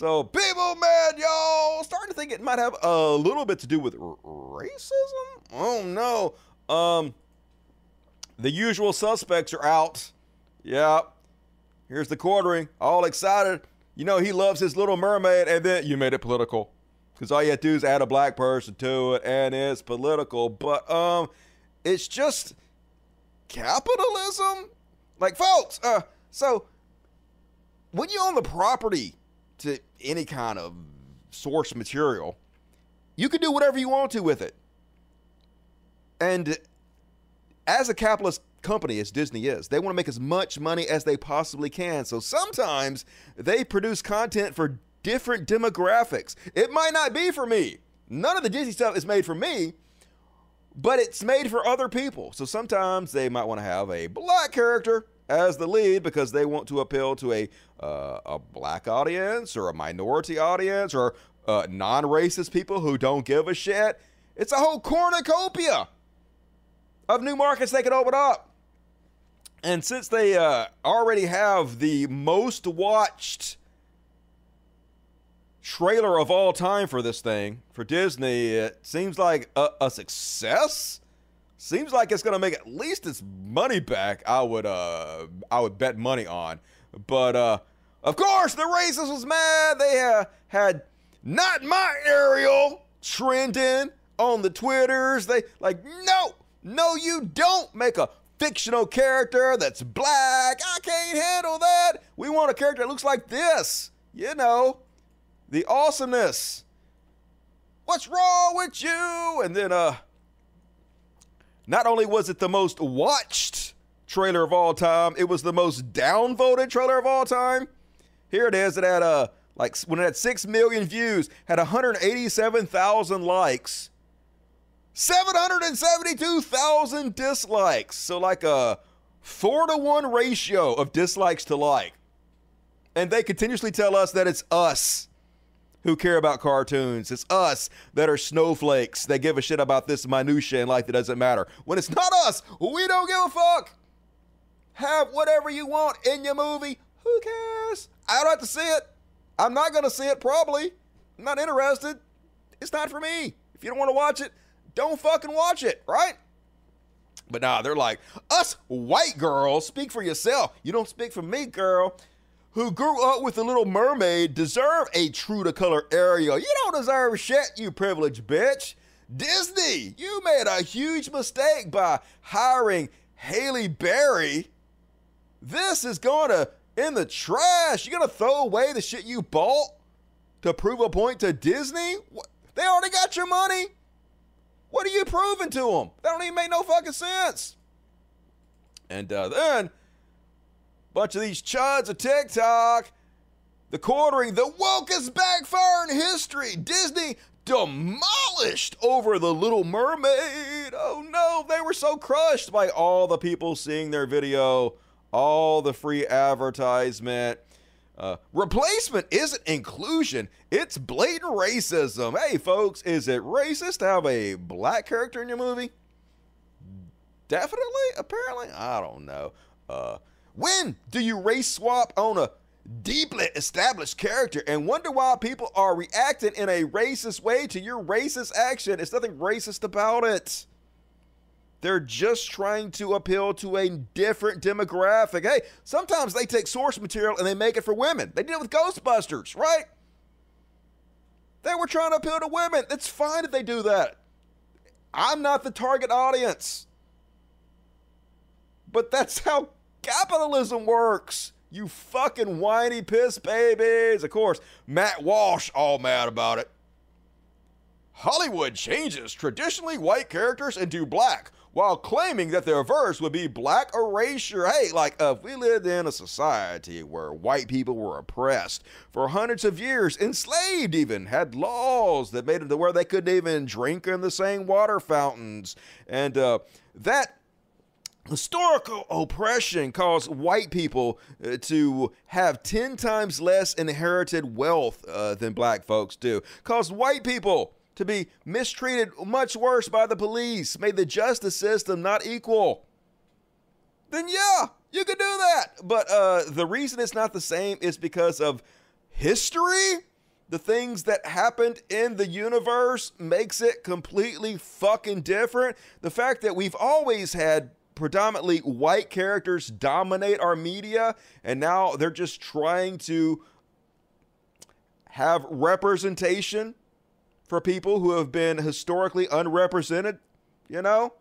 So people man, y'all. Starting to think it might have a little bit to do with racism. Oh no. Um, the usual suspects are out. Yeah. Here's the quartering, all excited. You know he loves his Little Mermaid, and then you made it political, because all you had to do is add a black person to it, and it's political. But um, it's just capitalism. Like, folks, uh, so when you own the property to any kind of source material, you can do whatever you want to with it. And as a capitalist company, as Disney is, they want to make as much money as they possibly can. So sometimes they produce content for different demographics. It might not be for me. None of the Disney stuff is made for me, but it's made for other people. So sometimes they might want to have a black character as the lead because they want to appeal to a uh, a black audience or a minority audience or uh, non-racist people who don't give a shit. It's a whole cornucopia of new markets they can open up. And since they uh, already have the most watched trailer of all time for this thing for Disney, it seems like a, a success. Seems like it's gonna make at least its money back. I would uh I would bet money on. But uh of course the racist was mad. They uh, had not my Ariel trending on the Twitters. They like no, no, you don't make a fictional character that's black. I can't handle that. We want a character that looks like this. You know, the awesomeness. What's wrong with you? And then uh not only was it the most watched trailer of all time, it was the most downvoted trailer of all time. Here it is. It had uh like when it had six million views, had 187,000 likes, 772,000 dislikes. So like a four to one ratio of dislikes to like. And they continuously tell us that it's us who care about cartoons. It's us that are snowflakes that give a shit about this minutia in life that doesn't matter. When it's not us, we don't give a fuck. Have whatever you want in your movie. Who cares? I don't have to see it. I'm not going to see it, probably. I'm not interested. It's not for me. If you don't want to watch it, don't fucking watch it, right? But nah, they're like, us white girls, speak for yourself. You don't speak for me, girl who grew up with the Little Mermaid deserve a true to color Ariel. You don't deserve shit, you privileged bitch. Disney, you made a huge mistake by hiring Halle Berry. This is going to in the trash. You're going to throw away the shit you bought to prove a point to Disney? They already got your money. What are you proving to them? That don't even make no fucking sense. And uh, then, bunch of these chuds of TikTok, the quartering, the wokest backfire in history. Disney demolished over the Little Mermaid. Oh no, they were so crushed by all the people seeing their video, all the free advertisement. Uh, replacement isn't inclusion, it's blatant racism. Hey, folks, is it racist to have a black character in your movie? Definitely, apparently. I don't know. Uh, when do you race swap on a deeply established character and wonder why people are reacting in a racist way to your racist action? It's nothing racist about it. They're just trying to appeal to a different demographic. Hey, sometimes they take source material and they make it for women. They did it with Ghostbusters, right? They were trying to appeal to women. It's fine if they do that. I'm not the target audience. But that's how capitalism works. You fucking whiny piss babies. Of course, Matt Walsh all mad about it. Hollywood changes traditionally white characters into black while claiming that the reverse would be black erasure. Hey, like uh, if we lived in a society where white people were oppressed for hundreds of years, enslaved even, had laws that made it to where they couldn't even drink in the same water fountains, and uh, that historical oppression caused white people uh, to have 10 times less inherited wealth uh, than black folks do. Caused white people to be mistreated much worse by the police made the justice system not equal. Then yeah you could do that. But uh, the reason it's not the same is because of history. The things that happened in the universe makes it completely fucking different. The fact that we've always had predominantly white characters dominate our media, and now they're just trying to have representation for people who have been historically unrepresented, you know?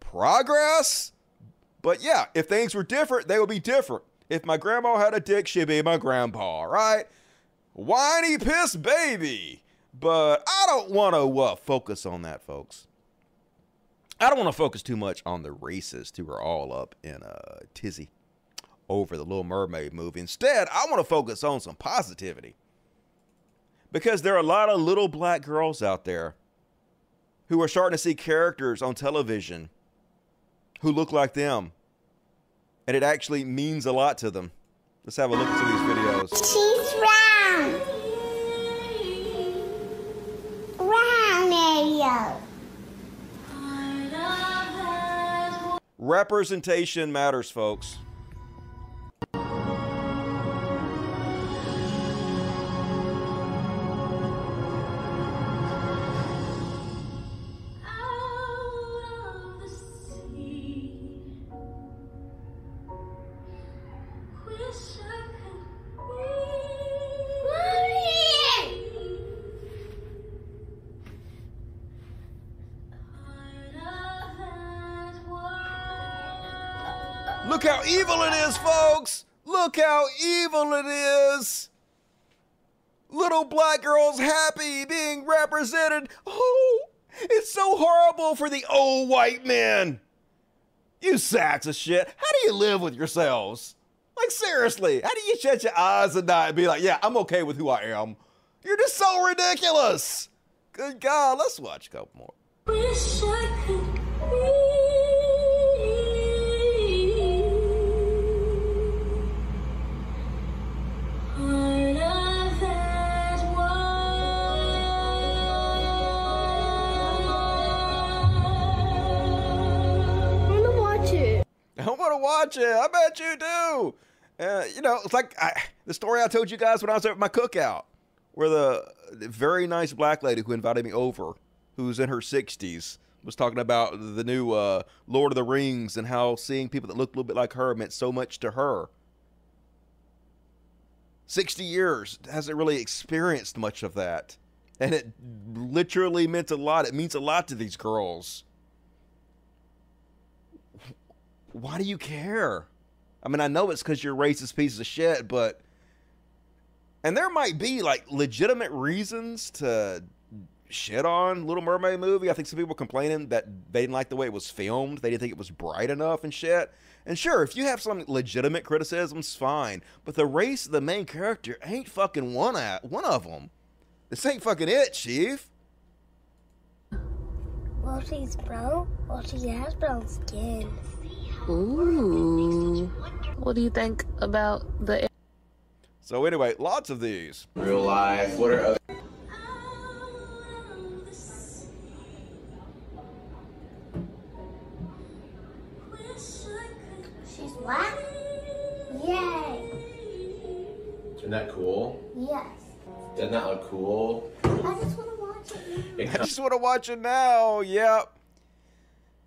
Progress? But yeah, if things were different, they would be different. If my grandma had a dick, she'd be my grandpa, right? Whiny piss baby. But I don't want to uh, focus on that, folks. I don't want to focus too much on the racists who are all up in a tizzy over the Little Mermaid movie. Instead, I want to focus on some positivity. Because there are a lot of little black girls out there who are starting to see characters on television who look like them. And it actually means a lot to them. Let's have a look at some of these videos.
She's round. Round area.
Representation matters, folks. Look how evil it is, folks! Look how evil it is! Little black girls happy being represented. Oh, it's so horrible for the old white men. You sacks of shit. How do you live with yourselves? Like, seriously, how do you shut your eyes at night and be like, yeah, I'm okay with who I am? You're just so ridiculous. Good God, let's watch a couple more.
I
want to watch it. I bet you do. Uh, you know, it's like I, the story I told you guys when I was at my cookout, where the, the very nice black lady who invited me over, who's in her 60s, was talking about the new uh, Lord of the Rings and how seeing people that looked a little bit like her meant so much to her. 60 years hasn't really experienced much of that. And it literally meant a lot. It means a lot to these girls. Why do you care? I mean, I know it's because you're racist piece of shit, but. And there might be like legitimate reasons to shit on Little Mermaid movie. I think some people complaining that they didn't like the way it was filmed. They didn't think it was bright enough and shit. And sure, if you have some legitimate criticisms, fine. But the race of the main character ain't fucking one at one of them. This ain't fucking it, Chief.
Well, she's brown. Well, she has brown skin.
Ooh. What do you think about the
So anyway, lots of these.
Real life. What are other?
She's black? Yay!
Isn't that cool?
Yes.
Doesn't that look cool?
I just want to watch it.
I just want to watch it now. Yep.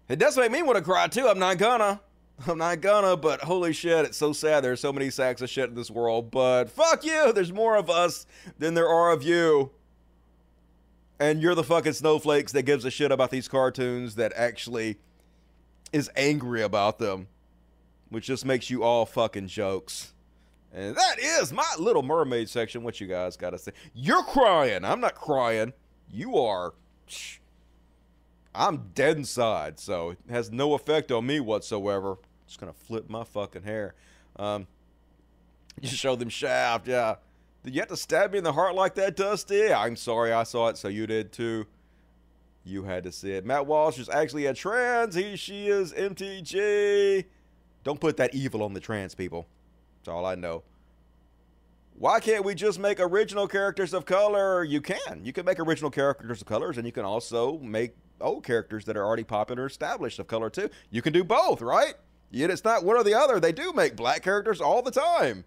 It does make me want to cry too. I'm not gonna. I'm not gonna, but holy shit, it's so sad there's so many sacks of shit in this world. But fuck you, there's more of us than there are of you. And you're the fucking snowflakes that gives a shit about these cartoons that actually is angry about them. Which just makes you all fucking jokes. And that is my little mermaid section. What you guys gotta say? You're crying. I'm not crying. You are. I'm dead inside, so it has no effect on me whatsoever. Just gonna flip my fucking hair. Um, you show them shaft, yeah. Did you have to stab me in the heart like that, Dusty? I'm sorry, I saw it, so you did too. You had to see it. Matt Walsh is actually a trans. He, she is MTG. Don't put that evil on the trans people. That's all I know. Why can't we just make original characters of color? You can. You can make original characters of colors, and you can also make old characters that are already popular established of color too. You can do both, right? Yet it's not one or the other. They do make black characters all the time.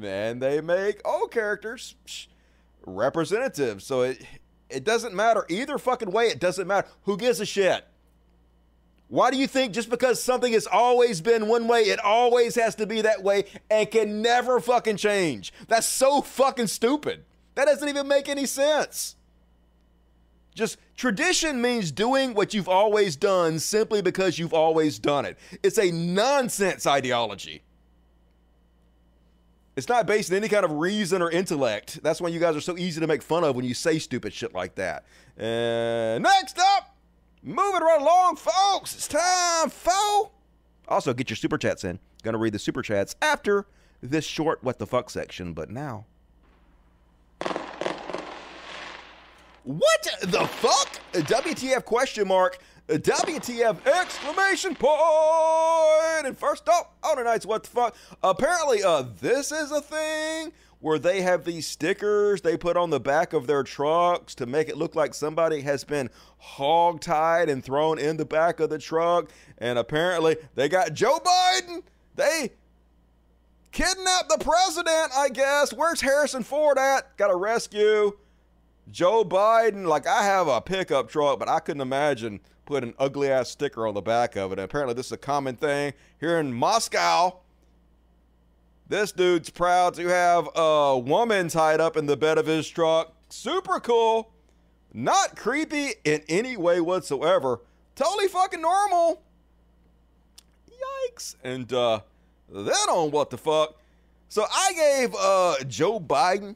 And they make old characters psh, representative. So it it doesn't matter either fucking way. It doesn't matter. Who gives a shit? Why do you think just because something has always been one way, it always has to be that way and can never fucking change? That's so fucking stupid. That doesn't even make any sense. Just tradition means doing what you've always done simply because you've always done it. It's a nonsense ideology. It's not based on any kind of reason or intellect. That's why you guys are so easy to make fun of when you say stupid shit like that. And next up, moving right along, folks, it's time for. Also, get your super chats in. Gonna read the super chats after this short what the fuck section, but now. What the fuck? WTF question mark. WTF exclamation point. And first up on tonight's what the fuck. Apparently, uh, this is a thing where they have these stickers they put on the back of their trucks to make it look like somebody has been hog-tied and thrown in the back of the truck. And apparently, they got Joe Biden. They kidnapped the president, I guess. Where's Harrison Ford at? Got to rescue. Joe Biden, like I have a pickup truck, but I couldn't imagine putting an ugly ass sticker on the back of it. And apparently, this is a common thing here in Moscow. This dude's proud to have a woman tied up in the bed of his truck. Super cool. Not creepy in any way whatsoever. Totally fucking normal. Yikes. And uh then on what the fuck? So I gave uh Joe Biden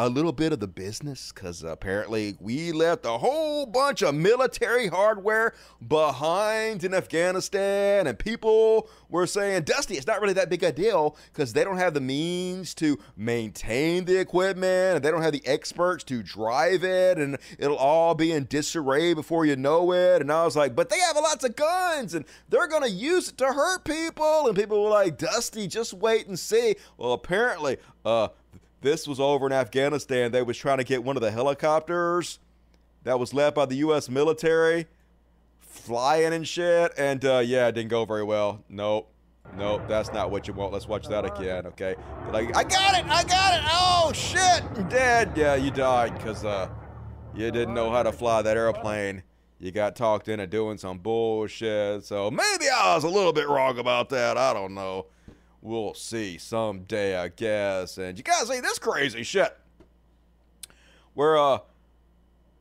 a little bit of the business because apparently we left a whole bunch of military hardware behind in Afghanistan, and people were saying, Dusty, it's not really that big a deal because they don't have the means to maintain the equipment, and they don't have the experts to drive it, and it'll all be in disarray before you know it. And I was like, but they have lots of guns, and they're gonna use it to hurt people. And people were like, Dusty, just wait and see. Well, apparently, uh, this was over in Afghanistan. They was trying to get one of the helicopters that was left by the U.S. military flying and shit. And uh, yeah, it didn't go very well. Nope. Nope, that's not what you want. Let's watch that again, okay? Like, I got it! I got it! Oh, shit! I'm dead! Yeah, you died because uh, you didn't know how to fly that airplane. You got talked into doing some bullshit. So maybe I was a little bit wrong about that. I don't know. We'll see someday, I guess. And you guys see this crazy shit. Where uh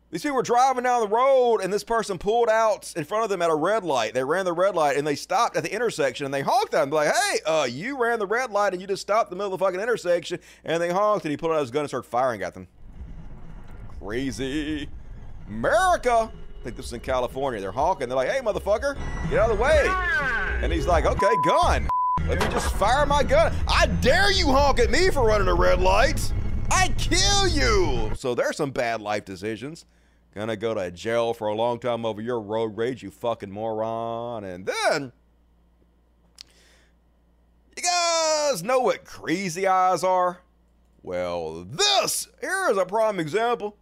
these people were driving down the road and this person pulled out in front of them at a red light. They ran the red light and they stopped at the intersection and they honked at him like, hey, uh, you ran the red light and you just stopped in the middle of the fucking intersection and they honked and he pulled out his gun and started firing at them. Crazy. America. I think this is in California. They're honking. They're like, hey, motherfucker, get out of the way. And he's like, okay, gun. Let me just fire my gun. I dare you honk at me for running a red light. I kill you. So there's some bad life decisions. Gonna go to jail for a long time over your road rage, you fucking moron. And then, you guys know what crazy eyes are? Well, this here is a prime example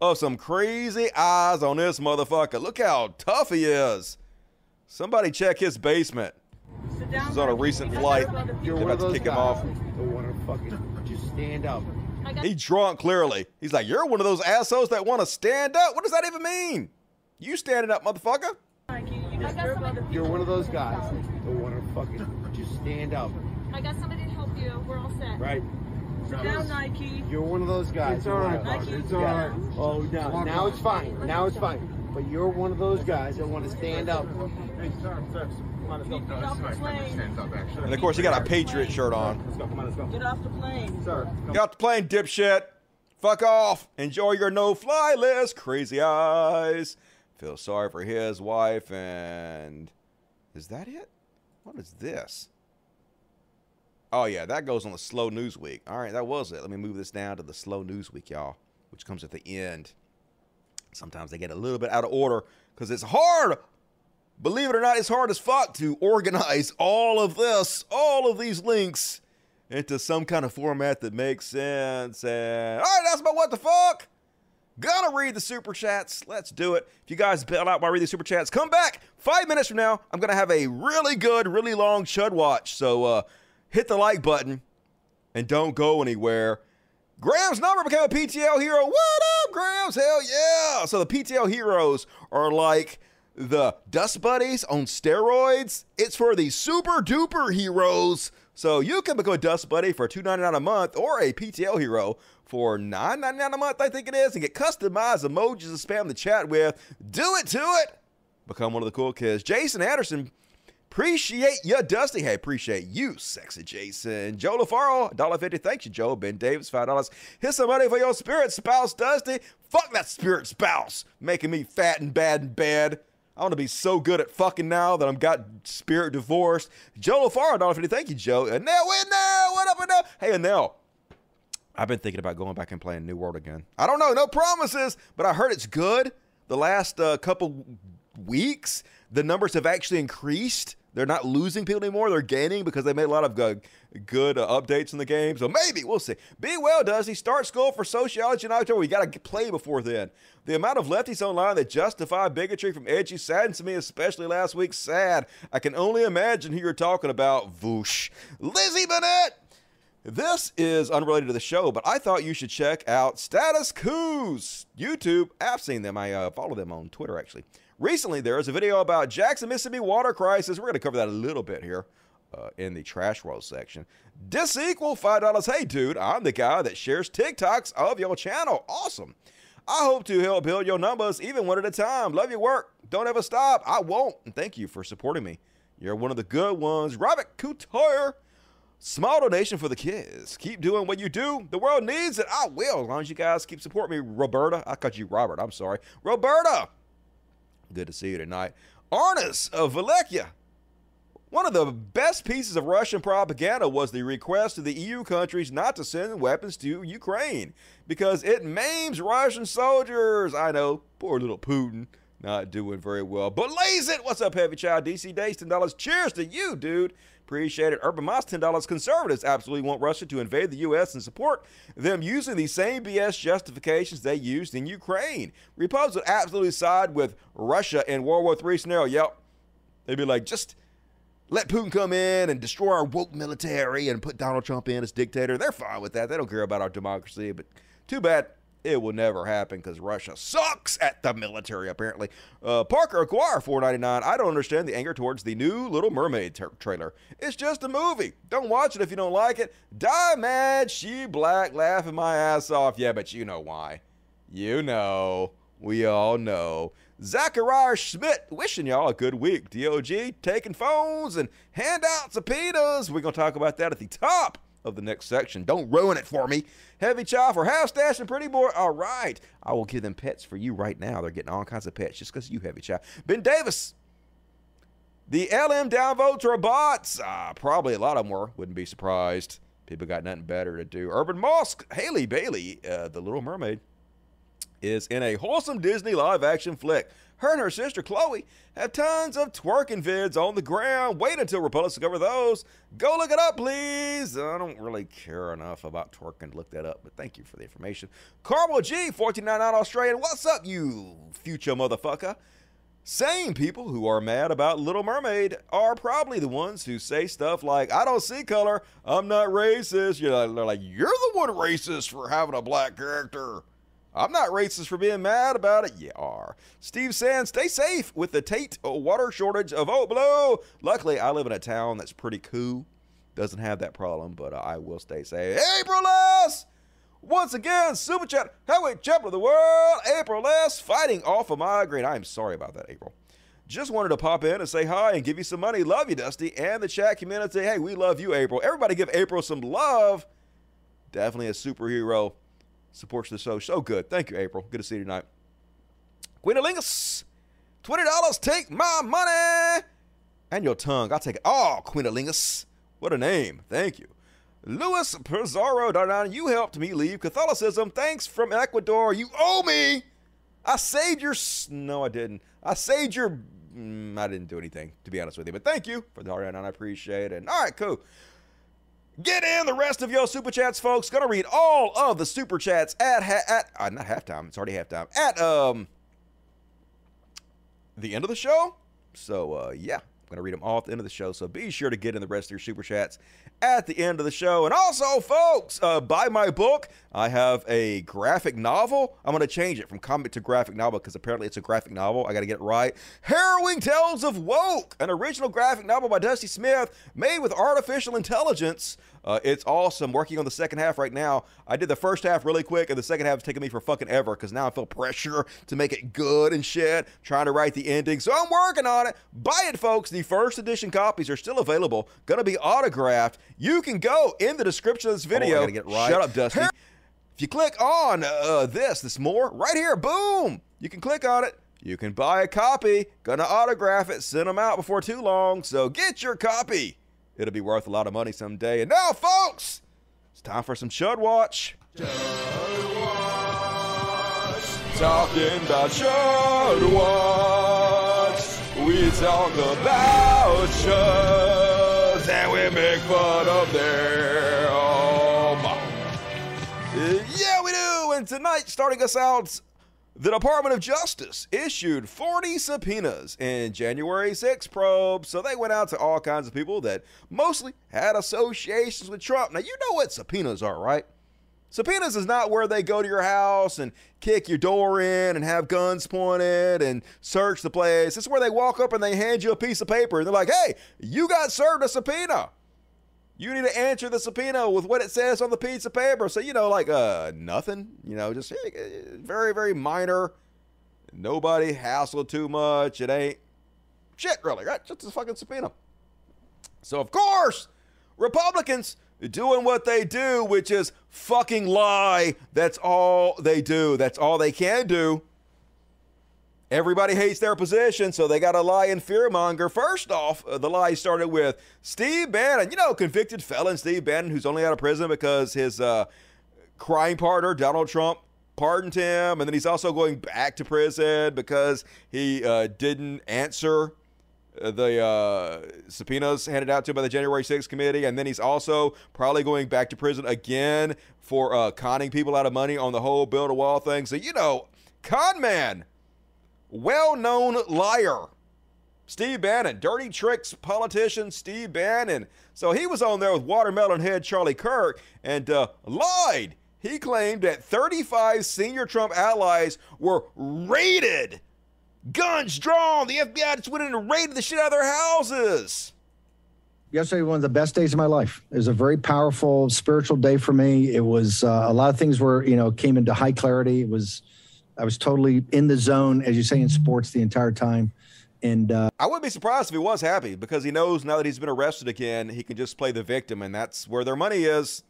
of some crazy eyes on this motherfucker. Look how tough he is. Somebody check his basement. This is on a recent flight. They're about to kick him off.
Just stand up.
He drunk clearly. He's like, You're one of those assholes that want to stand up. What does that even mean? You standing up, motherfucker.
You're one of those guys that want to fucking just stand up.
I got somebody to help you. We're all set.
Right.
Sit down, Nike.
You're one of those guys.
It's
all right.
all
wanna
right,
fucking-
Nike, it's
yeah.
all right.
Oh, no, now it's fine. Now it's fine. But you're one of those guys that want to stand up.
And of course, he got a Patriot shirt on.
Get off the plane. Sir.
Get off the plane, dipshit. Fuck off. Enjoy your no fly list, crazy eyes. Feel sorry for his wife and. Is that it? What is this? Oh, yeah, that goes on the slow news week. All right, that was it. Let me move this down to the slow news week, y'all, which comes at the end. Sometimes they get a little bit out of order because it's hard. Believe it or not, it's hard as fuck to organize all of this, all of these links into some kind of format that makes sense. And all right, that's about what the fuck. Gonna read the super chats. Let's do it. If you guys bail out while I read the super chats, come back five minutes from now. I'm gonna have a really good, really long Chud watch. So uh, hit the like button and don't go anywhere. Graham's number became a PTL hero. What up, Graham's? Hell yeah! So the PTL heroes are like the Dust Buddies on steroids. It's for the super duper heroes. So you can become a Dust Buddy for $2.99 a month or a PTL hero for $9.99 a month, I think it is, and get customized emojis to spam the chat with. Do it to it. Become one of the cool kids. Jason Anderson, appreciate you, Dusty. Hey, appreciate you, sexy Jason. Joe LaFaro, $1.50. Thank you, Joe. Ben Davis, $5. Here's some money for your spirit spouse, Dusty. Fuck that spirit spouse, making me fat and bad in bed. I want to be so good at fucking now that I'm got spirit divorced. Joe LaFaro, $1.50. Thank you, Joe. And now, in there. What up, now? Hey, and now. I've been thinking about going back and playing New World again. I don't know, no promises, but I heard it's good. The last uh, couple weeks, the numbers have actually increased. They're not losing people anymore; they're gaining because they made a lot of good, good uh, updates in the game. So maybe we'll see. Be well, does he start school for sociology in October? We got to play before then. The amount of lefties online that justify bigotry from edgy saddens me, especially last week. Sad. I can only imagine who you're talking about. Vaush. Lizzie Bennett. This is unrelated to the show, but I thought you should check out Status Quo's YouTube. I've seen them. I uh, follow them on Twitter, actually. Recently, there was a video about Jackson, Mississippi water crisis. We're going to cover that a little bit here uh, in the trash roll section. Disequal $5. Hey, dude, I'm the guy that shares TikToks of your channel. Awesome. I hope to help build your numbers even one at a time. Love your work. Don't ever stop. I won't. And thank you for supporting me. You're one of the good ones. Robert Couture. Small donation for the kids. Keep doing what you do. The world needs it. I will, as long as you guys keep supporting me. Roberta. I called you Robert. I'm sorry. Roberta. Good to see you tonight. Arnis of Valekia. One of the best pieces of Russian propaganda was the request to the EU countries not to send weapons to Ukraine because it maims Russian soldiers. I know, poor little Putin, not doing very well. But lays it. What's up, Heavy Child? DC Days, $10. Cheers to you, dude. Appreciate it. Urban Moss, $10. Conservatives absolutely want Russia to invade the U.S. and support them using the same BS justifications they used in Ukraine. Republicans would absolutely side with Russia in World War III scenario. Yep. They'd be like, just let Putin come in and destroy our woke military and put Donald Trump in as dictator. They're fine with that. They don't care about our democracy. But too bad it will never happen because Russia sucks at the military, apparently. Uh, Parker ninety nine. I don't understand the anger towards the new Little Mermaid tra- trailer. It's just a movie. Don't watch it if you don't like it. Die mad, she black, laughing my ass off. Yeah, but you know why. You know. We all know. Zachariah Schmidt wishing y'all a good week. DOJ taking phones and hand out subpoenas. We're going to talk about that at the top of the next section. Don't ruin it for me. Heavy Chow for Stash and Pretty Boy. All right. I will give them pets for you right now. They're getting all kinds of pets just because you, Heavy Chow. Ben Davis. The LM downvotes are bots. Ah, probably a lot of them were. Wouldn't be surprised. People got nothing better to do. Urban Mosk, Halle Bailey, uh, The Little Mermaid, is in a wholesome Disney live action flick. Her and her sister Chloe have tons of twerking vids on the ground. Wait until Republics discover those. Go look it up, please. I don't really care enough about twerking to look that up, but thank you for the information. Carmel G, 1499 Australian. What's up, you future motherfucker? Same people who are mad about Little Mermaid are probably the ones who say stuff like, I don't see color, I'm not racist. You're like, they're like, you're the one racist for having a black character. I'm not racist for being mad about it. You are. Steve Sands, stay safe with the Tate water shortage of Oat Blue. Luckily, I live in a town that's pretty cool. Doesn't have that problem, but uh, I will stay safe. April S! Once again, Super Chat, heavyweight champion of the world, April S, fighting off a migraine. I am sorry about that, April. Just wanted to pop in and say hi and give you some money. Love you, Dusty, and the chat community. Hey, we love you, April. Everybody give April some love. Definitely a superhero. Supports the show so good. Thank you, April. Good to see you tonight. Quinalingus, $20. Take my money. And your tongue. I'll take it. Oh, Quinalingus. What a name. Thank you. Luis Pizarro, Dardan, you helped me leave Catholicism. Thanks from Ecuador. You owe me. I saved your. No, I didn't. I saved your. Mm, I didn't do anything, to be honest with you. But thank you for the Dardan. I appreciate it. All right, cool. Get in the rest of your super chats, folks. Gonna read all of the super chats at ha- at uh, not halftime. It's already halftime. At um the end of the show. So uh yeah, I'm gonna read them all at the end of the show. So be sure to get in the rest of your super chats at the end of the show. And also, folks, uh, buy my book. I have a graphic novel. I'm gonna change it from comic to graphic novel because apparently it's a graphic novel. I gotta get it right. Harrowing Tales of Woke, an original graphic novel by Dusty Smith, made with artificial intelligence. Uh, it's awesome. Working on the second half right now. I did the first half really quick, and the second half is taking me for fucking ever because now I feel pressure to make it good and shit. Trying to write the ending, so I'm working on it. Buy it, folks. The first edition copies are still available. Gonna be autographed. You can go in the description of this video.
I gotta get right.
Shut up, Dusty. If you click on uh, this, this more right here, boom, you can click on it. You can buy a copy. Gonna autograph it, send them out before too long. So get your copy. It'll be worth a lot of money someday. And now, folks, it's time for some Chud Watch. Talking about Chud Watch. We talk about chuds and we make fun of their um, Yeah, we do. And tonight, starting us out, the Department of Justice issued 40 subpoenas in January 6 probe. So they went out to all kinds of people that mostly had associations with Trump. Now, you know what subpoenas are, right? Subpoenas is not where they go to your house and kick your door in and have guns pointed and search the place. It's where they walk up and they hand you a piece of paper and they're like, hey, you got served a subpoena. You need to answer the subpoena with what it says on the piece of paper. So, you know, like uh nothing, you know, just eh, very, very minor. Nobody hassled too much. It ain't shit, really, right? Just a fucking subpoena. So, of course, Republicans doing what they do, which is fucking lie. That's all they do. That's all they can do. Everybody hates their position, so they got to lie and fearmonger. First off, uh, the lie started with Steve Bannon, you know, convicted felon Steve Bannon, who's only out of prison because his uh, crime partner, Donald Trump, pardoned him. And then he's also going back to prison because he uh, didn't answer the uh, subpoenas handed out to him by the January 6th committee. And then he's also probably going back to prison again for uh, conning people out of money on the whole build a wall thing. So, you know, con man, well known liar. Steve Bannon, dirty tricks politician Steve Bannon. So he was on there with watermelon head Charlie Kirk and uh, lied. He claimed that 35 senior Trump allies were raided guns drawn. The FBI just went in and raided the shit out of their houses.
Yesterday, was one of the best days of my life. It was a very powerful spiritual day for me. It was uh, a lot of things were, you know, came into high clarity. It was, I was totally in the zone, as you say in sports, the entire time. And uh,
I wouldn't be surprised if he was happy because he knows now that he's been arrested again, he can just play the victim, and that's where their money is.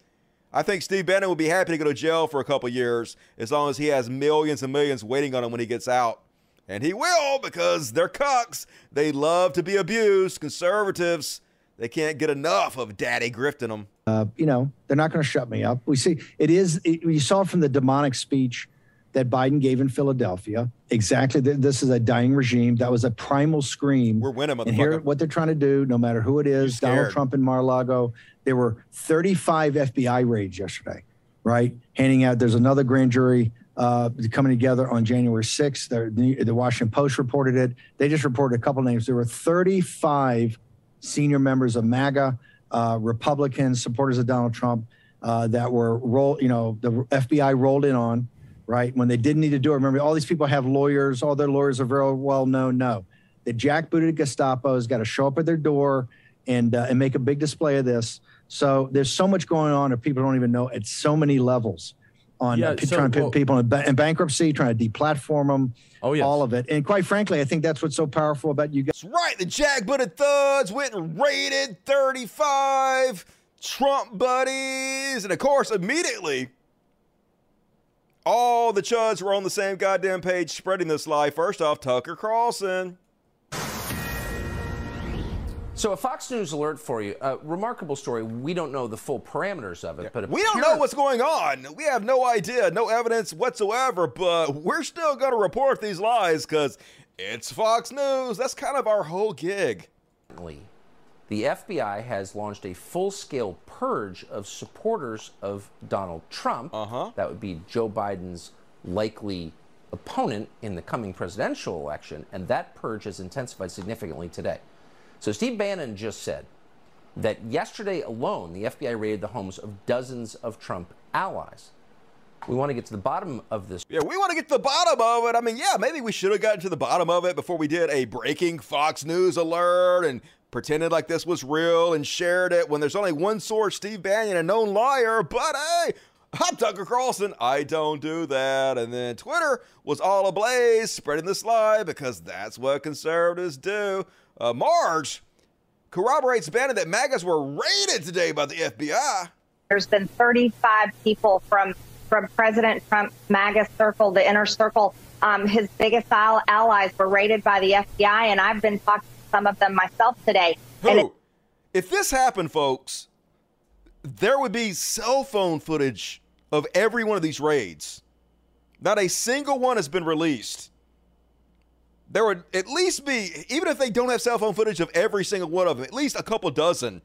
I think Steve Bannon would be happy to go to jail for a couple years as long as he has millions and millions waiting on him when he gets out. And he will because they're cucks. They love to be abused. Conservatives, they can't get enough of daddy grifting them.
uh, you know, they're not going to shut me up. We see it is, it, you saw from the demonic speech that Biden gave in Philadelphia. Exactly. th- This is a dying regime. That was a primal scream.
We're winning, motherfucker.
And here, what they're trying to do, no matter who it is, Donald. Trump and Mar-a-Lago, there were 35 FBI raids yesterday, right? Handing out, there's another grand jury uh, coming together on January 6th. The, the Washington Post reported it. They just reported a couple names. There were 35 senior members of MAGA, uh, Republicans, supporters of Donald Trump, uh, that were roll, you know, the FBI rolled in on, right when they didn't need to do it. Remember, all these people have lawyers. All their lawyers are very well known. No, the jackbooted Gestapo has got to show up at their door and uh, and make a big display of this. So there's so much going on that people don't even know at so many levels on
Yeah,
uh,
so,
trying to
well-
put people in, ba- in bankruptcy, trying to deplatform them.
Oh, yes.
all of it. And quite frankly, I think that's what's so powerful about you guys.
That's right. The jackbooted thuds went and raided 35 Trump buddies. And of course, immediately, all the chuds were on the same goddamn page spreading this lie. First off, Tucker Carlson.
So a Fox News alert for you. A remarkable story. We don't know the full parameters of it, but
We don't know what's going on. We have no idea, no evidence whatsoever, but we're still going to report these lies because it's Fox News. That's kind of our whole gig.
The FBI has launched a full-scale purge of supporters of Donald Trump. Uh-huh. That would be Joe Biden's likely opponent in the coming presidential election, and that purge has intensified significantly today. So Steve Bannon just said that yesterday alone, the FBI raided the homes of dozens of Trump allies. We want to get to the bottom of this.
Yeah, we want to get to the bottom of it. I mean, yeah, maybe we should have gotten to the bottom of it before we did a breaking Fox News alert and pretended like this was real and shared it when there's only one source, Steve Bannon, a known liar. But hey, I'm Tucker Carlson. I don't do that. And then Twitter was all ablaze, spreading this lie because that's what conservatives do. Uh, Marge corroborates Bannon that MAGAs were raided today by the FBI.
There's been 35 people from from President Trump's MAGA circle, the inner circle. Um, his biggest al- allies were raided by the FBI, and I've been talking some of them myself today.
Who? If this happened, folks, there would be cell phone footage of every one of these raids. Not a single one has been released. There would at least be, even if they don't have cell phone footage of every single one of them, at least a couple dozen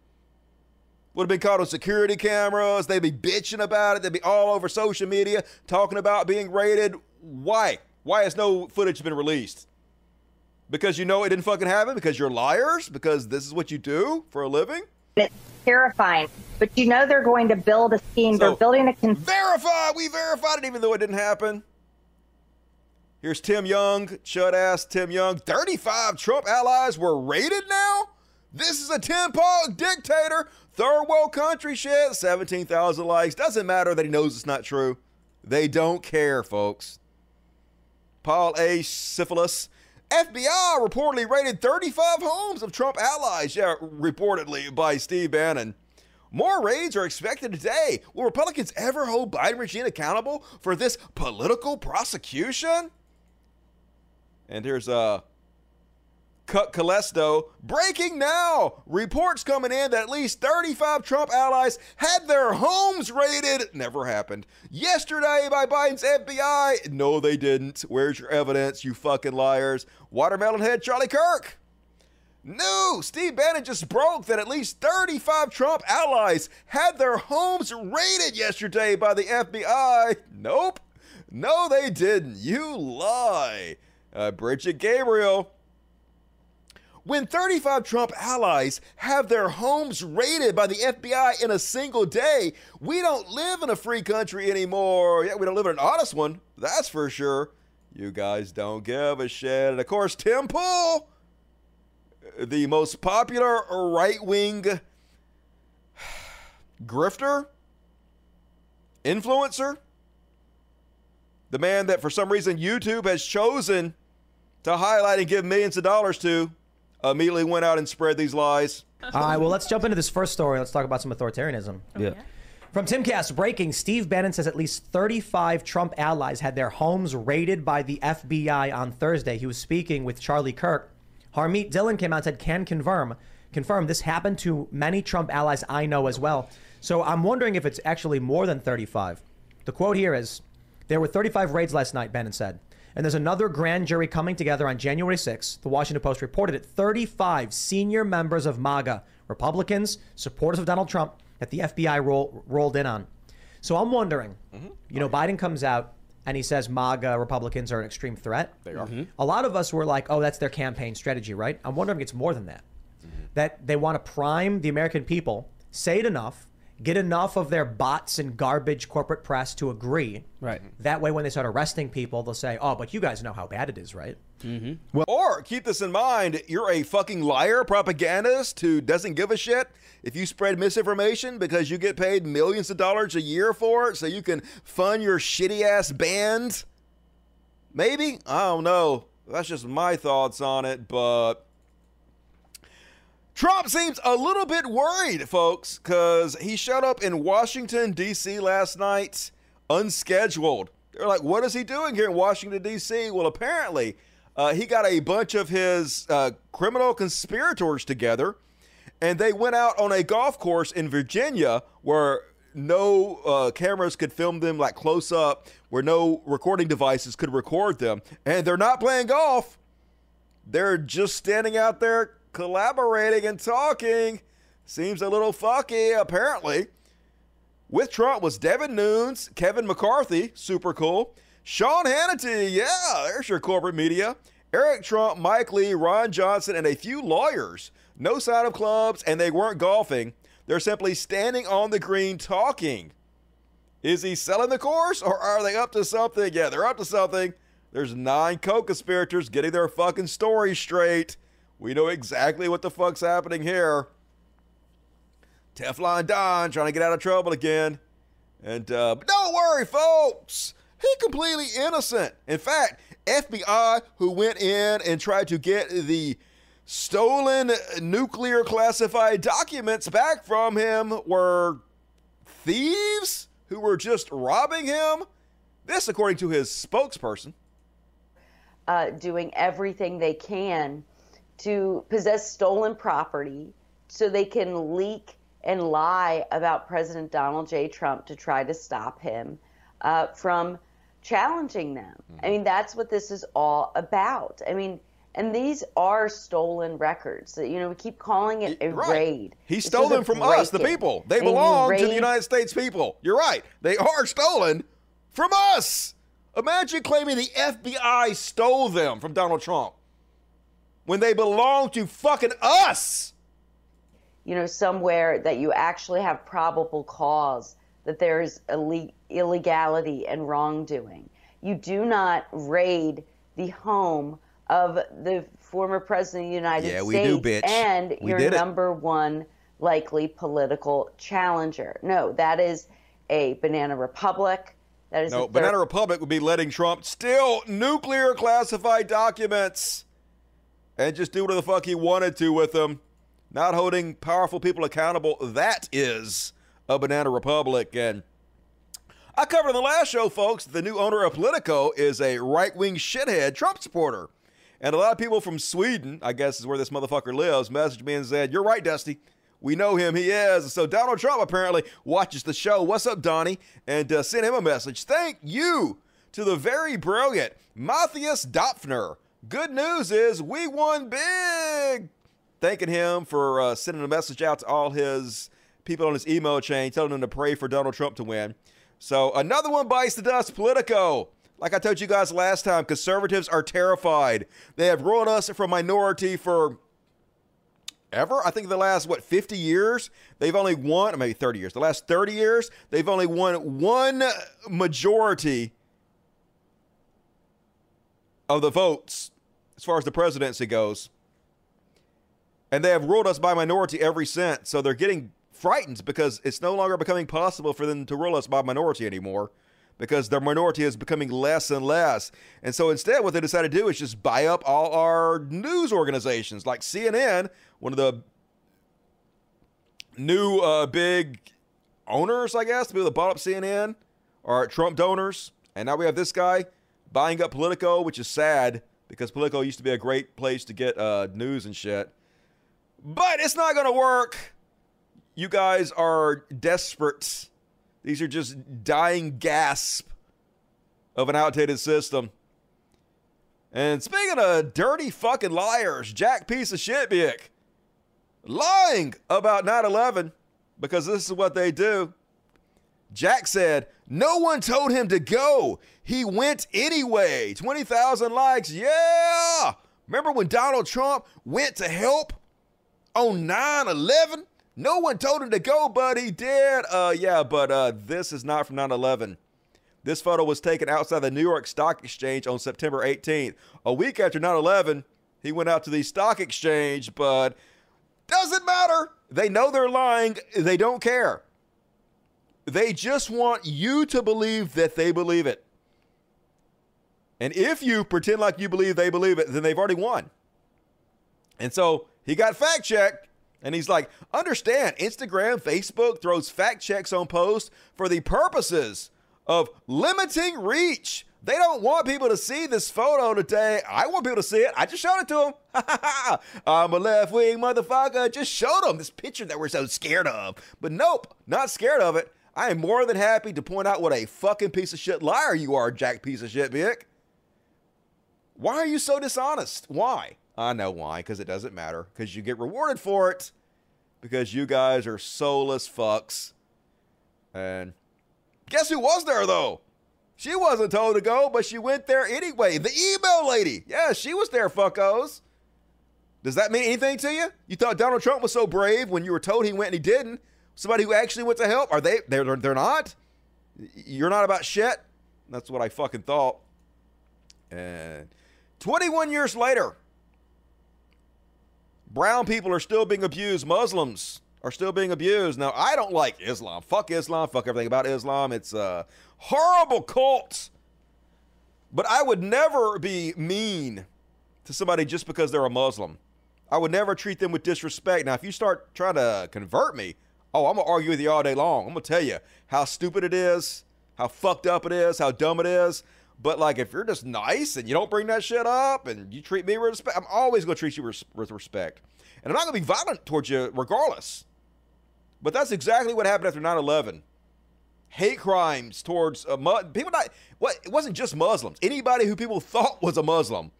would have been caught on security cameras. They'd be bitching about it. They'd be all over social media talking about being raided. Why? Why has no footage been released? Because you know it didn't fucking happen? Because you're liars? Because this is what you do for a living?
it's terrifying. But you know they're going to build a scheme. they're building a con-
Verify! We verified it even though it didn't happen. Here's Tim Young, chud ass Tim Young. 35 Trump allies were raided now? This is a 10 pog dictator. Third world country shit. 17,000 likes. Doesn't matter that he knows it's not true. They don't care, folks. Paul A. Syphilis. FBI reportedly raided 35 homes of Trump allies. Yeah, reportedly by Steve Bannon. More raids are expected today. Will Republicans ever hold Biden regime accountable for this political prosecution? And here's uh Cut Calesto. Breaking now! Reports coming in that at least 35 Trump allies had their homes raided. Never happened. Yesterday by Biden's FBI. No, they didn't. Where's your evidence, you fucking liars? Watermelon head Charlie Kirk. No, Steve Bannon just broke that at least 35 Trump allies had their homes raided yesterday by the FBI. Nope. No, they didn't. You lie. Uh, Brigitte Gabriel. When 35 Trump allies have their homes raided by the FBI in a single day, we don't live in a free country anymore. Yeah, we don't live in an honest one, that's for sure. You guys don't give a shit. And of course, Tim Pool, the most popular right wing grifter, influencer, the man that for some reason YouTube has chosen to highlight and give millions of dollars to immediately went out and spread these lies.
All right, well, let's jump into this first story. Let's talk about some authoritarianism.
Oh, yeah.
From Timcast, breaking Steve Bannon says at least 35 Trump allies had their homes raided by the FBI on Thursday. He was speaking with Charlie Kirk. Harmeet Dhillon came out and said, can confirm, confirm this happened to many Trump allies I know as well. So I'm wondering if it's actually more than 35. The quote here is, there were 35 raids last night, Bannon said. And there's another grand jury coming together on January 6th. The Washington Post reported it 35 senior members of MAGA, Republicans, supporters of Donald Trump, that the FBI roll, rolled in on. So I'm wondering, you know, Biden comes out and he says MAGA Republicans are an extreme threat.
They are. Mhm.
A lot of us were like, oh, that's their campaign strategy, right? I'm wondering if it's more than that. That they want to prime the American people, say it enough, get enough of their bots and garbage corporate press to agree.
Right.
That way, when they start arresting people, they'll say, oh, but you guys know how bad it is, right?
Mm-hmm.
or keep this in mind you're a fucking liar, propagandist who doesn't give a shit. If you spread misinformation because you get paid millions of dollars a year for it so you can fund your shitty ass band, maybe? I don't know. That's just my thoughts on it, but. Trump seems a little bit worried, folks, because he showed up in Washington, D.C. last night unscheduled. They're like, what is he doing here in Washington, D.C.? Well, apparently, uh, he got a bunch of his uh, criminal conspirators together, and they went out on a golf course in Virginia where no uh, cameras could film them like close up, where no recording devices could record them. And they're not playing golf, they're just standing out there collaborating and talking. Seems a little fucky, apparently. With Trump was Devin Nunes, Kevin McCarthy, super cool. Sean Hannity, yeah, there's your corporate media. Eric Trump, Mike Lee, Ron Johnson, and a few lawyers. No sign of clubs, and they weren't golfing. They're simply standing on the green talking. Is he selling the course, or are they up to something? Yeah, they're up to something. There's nine co-conspirators getting their fucking story straight. We know exactly what the fuck's happening here. Teflon Don trying to get out of trouble again. And uh, but don't worry, folks. He completely innocent. In fact, FBI who went in and tried to get the stolen nuclear classified documents back from him were thieves who were just robbing him. This, according to his spokesperson.
uh, doing everything they can to possess stolen property so they can leak and lie about President Donald J. Trump to try to stop him uh, from challenging them. I mean, that's what this is all about. I mean, and these are stolen records. You know, we keep calling it a
Right.
raid.
He stole them from us, the people. They belong to the United States people. You're right. They are stolen from us. Imagine claiming the FBI stole them from Donald Trump when they belong to fucking us.
you know, somewhere that you actually have probable cause that there's ille- illegality and wrongdoing. You do not raid the home of the former president of the United
Yeah,
States
do,
and
We
your
did it.
number one likely political challenger. No, that is a banana republic. That is
No,
third-
Banana Republic would be letting Trump steal nuclear classified documents and just do whatever the fuck he wanted to with them. Not holding powerful people accountable. That is a Banana Republic. And I covered in the last show, folks, the new owner of Politico is a right wing shithead Trump supporter. And a lot of people from Sweden, I guess is where this motherfucker lives, messaged me and said, You're right, Dusty. We know him. He is. So Donald Trump apparently watches the show. What's up, Donnie? And uh, sent him a message. Thank you to the very brilliant Mathias Döpfner. Good news is we won big. Thanking him for uh, sending a message out to all his people on his email chain, telling them to pray for Donald Trump to win. So another one bites the dust. Politico. Like I told you guys last time, conservatives are terrified. They have ruled us from minority for ever. I think the last what 50 years, they've only won, maybe 30 years. The last 30 years, they've only won one majority of the votes as far as the presidency goes. And they have ruled us by minority ever since. So they're getting frightened because it's no longer becoming possible for them to rule us by minority anymore. because their minority is becoming less and less. And so instead, what they decided to do is just buy up all our news organizations like CNN, one of the new uh, big owners, I guess, people that bought up CNN are Trump donors. And now we have this guy buying up Politico, which is sad because Politico used to be a great place to get uh, news and shit. But it's not going to work. You guys are desperate. These are just dying gasp of an outdated system. And speaking of dirty fucking liars, Jack piece of shit Bick lying about 9 11 because this is what they do. Jack said, No one told him to go. He went anyway. 20,000 likes. Yeah. Remember when Donald Trump went to help on 9 11? No one told him to go, but he did. Uh, yeah, but uh, this is not from 9 11. This photo was taken outside the New York Stock Exchange on September 18th. A week after 9 11, he went out to the stock exchange, but doesn't matter. They know they're lying. They don't care. They just want you to believe that they believe it. And if you pretend like you believe they believe it, then they've already won. And so he got fact checked. And he's like, understand, Instagram, Facebook throws fact checks on posts for the purposes of limiting reach. They don't want people to see this photo today. I want people to see it. I just showed it to them. I'm a left wing motherfucker. Just showed them this picture that we're so scared of. But nope, not scared of it. I am more than happy to point out what a fucking piece of shit liar you are, Jack piece of shit, Vic. Why are you so dishonest? Why? I know why, because it doesn't matter. Because you get rewarded for it. Because you guys are soulless fucks. And guess who was there, though? She wasn't told to go, but she went there anyway. The email lady. Yeah, she was there, fuckos. Does that mean anything to you? You thought Donald Trump was so brave when you were told he went and he didn't? Somebody who actually went to help? Are they? They're, they're not? You're not about shit? That's what I fucking thought. And 21 years later, brown people are still being abused. Muslims are still being abused. Now, I don't like Islam. Fuck Islam. Fuck everything about Islam. It's a horrible cult. But I would never be mean to somebody just because they're a Muslim. I would never treat them with disrespect. Now, if you start trying to convert me, oh, I'm going to argue with you all day long. I'm going to tell you how stupid it is, how fucked up it is, how dumb it is. But like, if you're just nice and you don't bring that shit up and you treat me with respect, I'm always going to treat you res- with respect. And I'm not going to be violent towards you regardless. But that's exactly what happened after 9 11. Hate crimes towards mu- people. Not what it wasn't just Muslims. Anybody who people thought was a Muslim.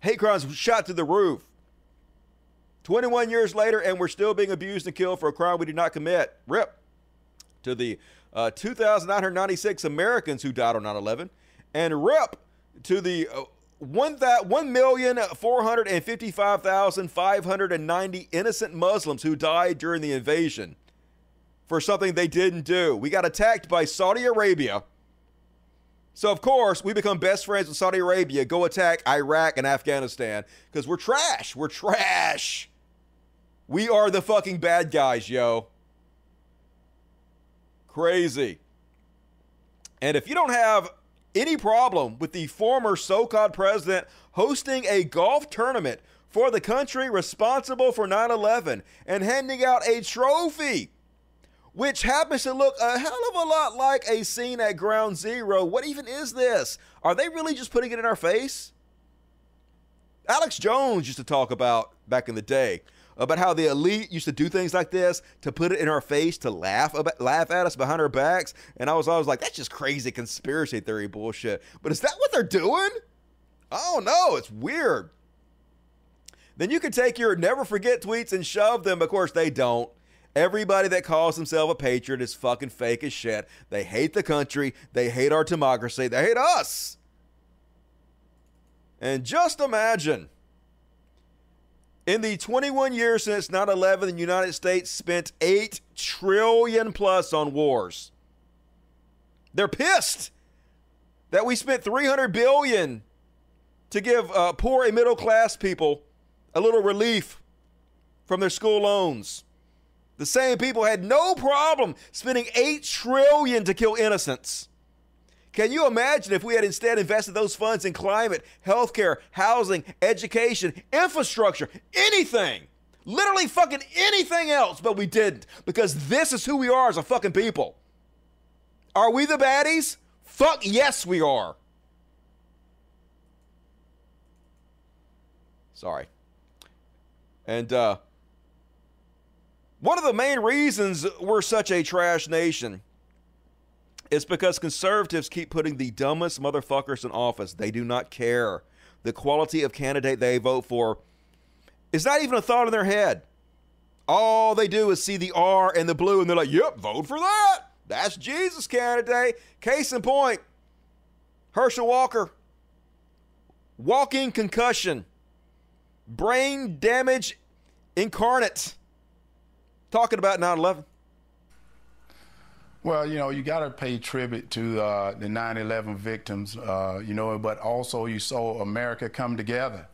Hate crimes shot to the roof. 21 years later, and we're still being abused and killed for a crime we did not commit. Rip to the uh, 2,996 Americans who died on 9 11, and rip to the uh, 1,455,590 innocent Muslims who died during the invasion for something they didn't do. We got attacked by Saudi Arabia. So, of course, we become best friends with Saudi Arabia, go attack Iraq and Afghanistan because we're trash. We're trash. We are the fucking bad guys, yo. Crazy. And if you don't have any problem with the former so called president hosting a golf tournament for the country responsible for 9 11 and handing out a trophy, which happens to look a hell of a lot like a scene at Ground Zero, what even is this? Are they really just putting it in our face? Alex Jones used to talk about back in the day about how the elite used to do things like this to put it in our face to laugh about, laugh at us behind our backs and I was always like that's just crazy conspiracy theory bullshit but is that what they're doing oh no it's weird then you can take your never forget tweets and shove them of course they don't Everybody that calls themselves a patriot is fucking fake as shit. They hate the country. They hate our democracy. They hate us. And just imagine in the 21 years since 9 11, the United States spent 8 trillion plus on wars. They're pissed that we spent 300 billion to give uh, poor and middle class people a little relief from their school loans. The same people had no problem spending 8 trillion to kill innocents. Can you imagine if we had instead invested those funds in climate, healthcare, housing, education, infrastructure, anything? Literally fucking anything else, but we didn't because this is who we are as a fucking people. Are we the baddies? Fuck yes, we are. Sorry. And uh, one of the main reasons we're such a trash nation is because conservatives keep putting the dumbest motherfuckers in office. They do not care. The quality of candidate they vote for is not even a thought in their head. All they do is see the R and the blue and they're like, yep, vote for that. That's Jesus candidate. Case in point, Herschel Walker, walking concussion, brain damage incarnate. Talking about 9 11.
Well, you know, you got to pay tribute to uh, the 9 11 victims, uh, you know, but also you saw America come together.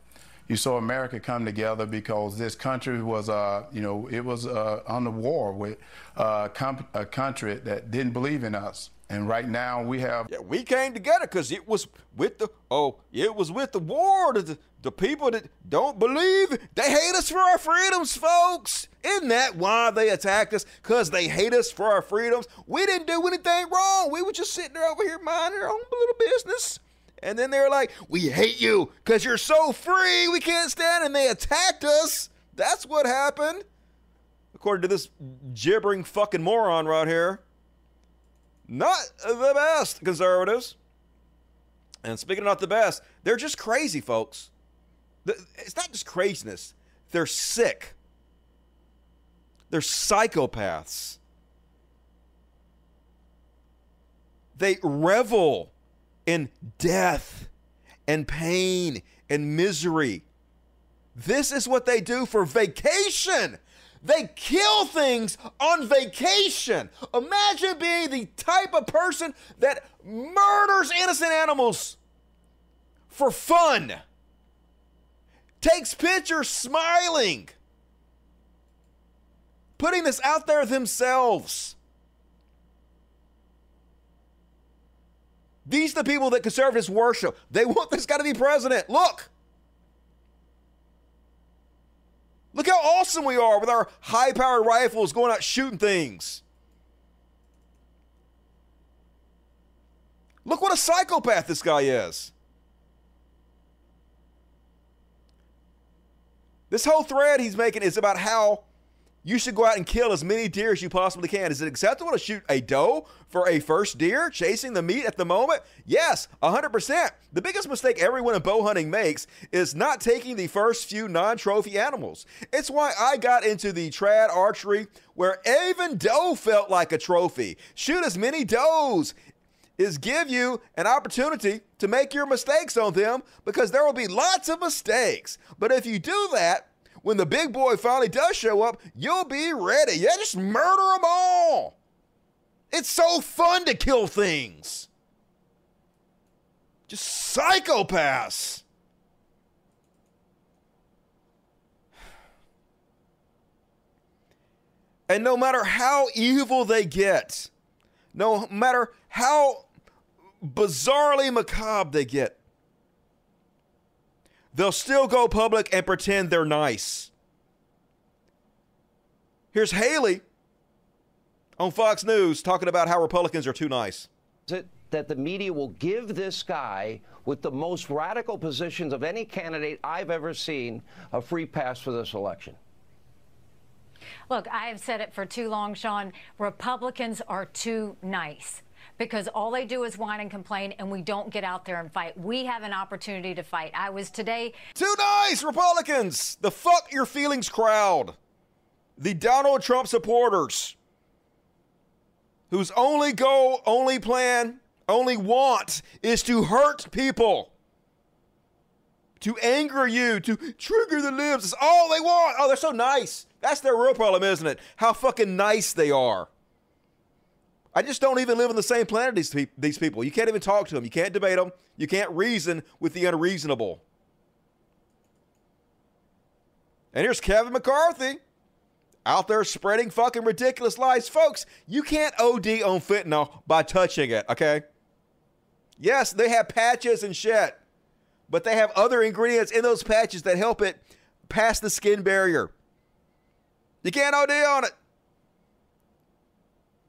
You saw America come together because this country was, uh, you know, it was uh, on the war with uh, a country that didn't believe in us. And right now we have.
Yeah, we came together because it was with the oh, it was with the war. that The, the people that don't believe they hate us for our freedoms, folks. Isn't that why they attacked us? Because they hate us for our freedoms. We didn't do anything wrong. We were just sitting there over here minding our own little business. And then they're like, "We hate you because you're so free. We can't stand." And they attacked us. That's what happened, according to this gibbering fucking moron right here. Not the best conservatives. And speaking of not the best, they're just crazy, folks. It's not just craziness, they're sick. They're psychopaths. They revel in death and pain and misery. This is what they do for vacation. They kill things on vacation. Imagine being the type of person that murders innocent animals for fun, takes pictures smiling, putting this out there themselves. These are the people that conservatives worship. They want this guy to be president. Look. Look how awesome we are with our high powered rifles going out shooting things. Look what a psychopath this guy is. This whole thread he's making is about how you should go out and kill as many deer as you possibly can. Is it acceptable to shoot a doe for a first deer chasing the meat at the moment? Yes, 100%. The biggest mistake everyone in bow hunting makes is not taking the first few non trophy animals. It's why I got into the trad archery where even doe felt like a trophy. Shoot as many does is give you an opportunity to make your mistakes on them because there will be lots of mistakes. But if you do that, when the big boy finally does show up, you'll be ready. Yeah, just murder them all. It's so fun to kill things. Just psychopaths. And no matter how evil they get, no matter how bizarrely macabre they get, they'll still go public and pretend they're nice. Here's Haley on Fox News talking about how Republicans are too nice.
It that the media will give this guy with the most radical positions of any candidate I've ever seen a free pass for this election.
Look, I have said it for too long, Sean. Republicans are too nice because all they do is whine and complain, and we don't get out there and fight. We have an opportunity to fight. I was today.
Too nice, Republicans! The fuck your feelings crowd. The Donald Trump supporters whose only goal, only plan, only want is to hurt people. To anger you, to trigger the libs. It's all they want. Oh, they're so nice. That's their real problem, isn't it? How fucking nice they are. I just don't even live on the same planet as these, these people. You can't even talk to them. You can't debate them. You can't reason with the unreasonable. And here's Kevin McCarthy out there spreading fucking ridiculous lies. Folks, you can't OD on fentanyl by touching it, okay? Yes, they have patches and shit, but they have other ingredients in those patches that help it pass the skin barrier. You can't OD on it.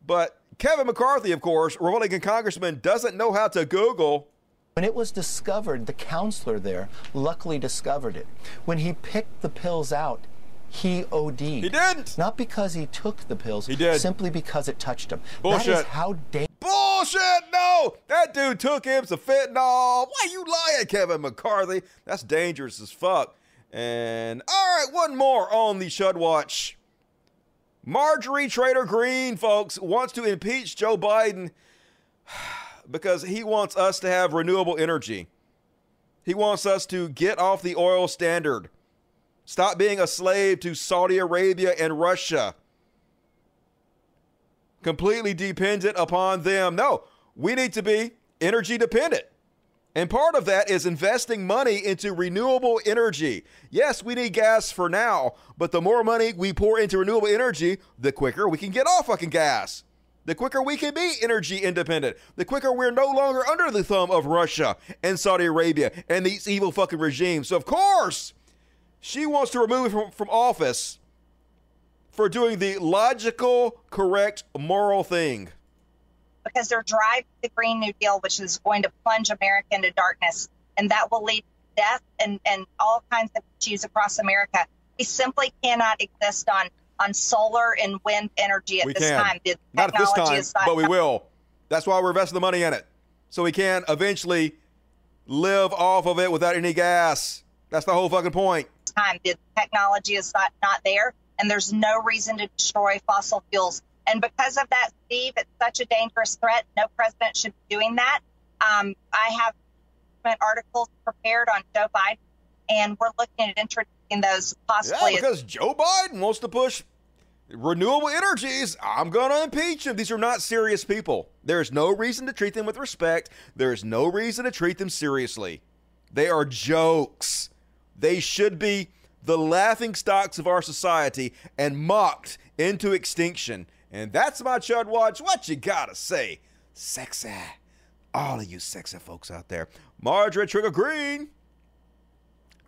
But Kevin McCarthy, of course, Republican congressman, doesn't know how to Google.
When it was discovered, the counselor there luckily discovered it. When he picked the pills out, he OD'd. He
didn't.
Not because he took the pills.
He did.
Simply because it touched him. That
Bullshit.
is how dangerous.
Bullshit! No! That dude took him some fentanyl. Why you lying, Kevin McCarthy? That's dangerous as fuck. And all right, one more on the Chud Watch. Marjorie Trader Green, folks, wants to impeach Joe Biden because he wants us to have renewable energy. He wants us to get off the oil standard. Stop being a slave to Saudi Arabia and Russia. Completely dependent upon them. No, we need to be energy dependent. And part of that is investing money into renewable energy. Yes, we need gas for now, but the more money we pour into renewable energy, the quicker we can get off fucking gas. The quicker we can be energy independent. The quicker we're no longer under the thumb of Russia and Saudi Arabia and these evil fucking regimes. So, of course, she wants to remove him from, from office for doing the logical, correct, moral thing.
Because they're driving the Green New Deal, which is going to plunge America into darkness, and that will lead to death and, and all kinds of issues across America. We simply cannot exist on on solar and wind energy at
we
this
can.
time. The
Not at this time,
not-
but we will. That's why we're investing the money in it. So we can eventually live off of it without any gas. That's the whole fucking point.
time. The technology is not, not there, and there's no reason to destroy fossil fuels. And because of that, Steve, it's such a dangerous threat. No president should be doing that. Um, I have articles prepared on Joe Biden, and we're looking at introducing those possibly.
Yeah, because Joe Biden wants to push renewable energies. I'm going to impeach him. These are not serious people. There's no reason to treat them with respect. There's no reason to treat them seriously. They are jokes. They should be the laughing stocks of our society and mocked into extinction. And that's my Chud Watch. What you gotta say? Sexy. All of you sexy folks out there. Margaret Trigger Green.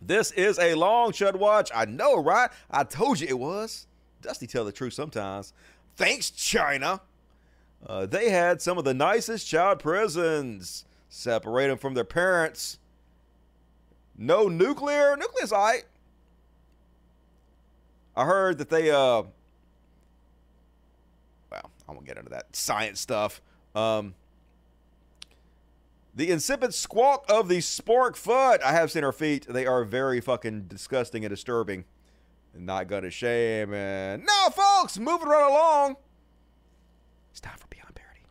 This is a long Chud Watch. I know, right? I told you it was. Dusty tell the truth sometimes. Thanks, China. Uh, they had some of the nicest child prisons. Separate them from their parents. No nuclear. Nuclear's all right. I heard that they, uh, I won't get into that science stuff. Um, the insipid squawk of the spork foot. I have seen her feet. They are very fucking disgusting and disturbing. Not gonna shame and now, folks, moving right along. It's time for Beyond Parody.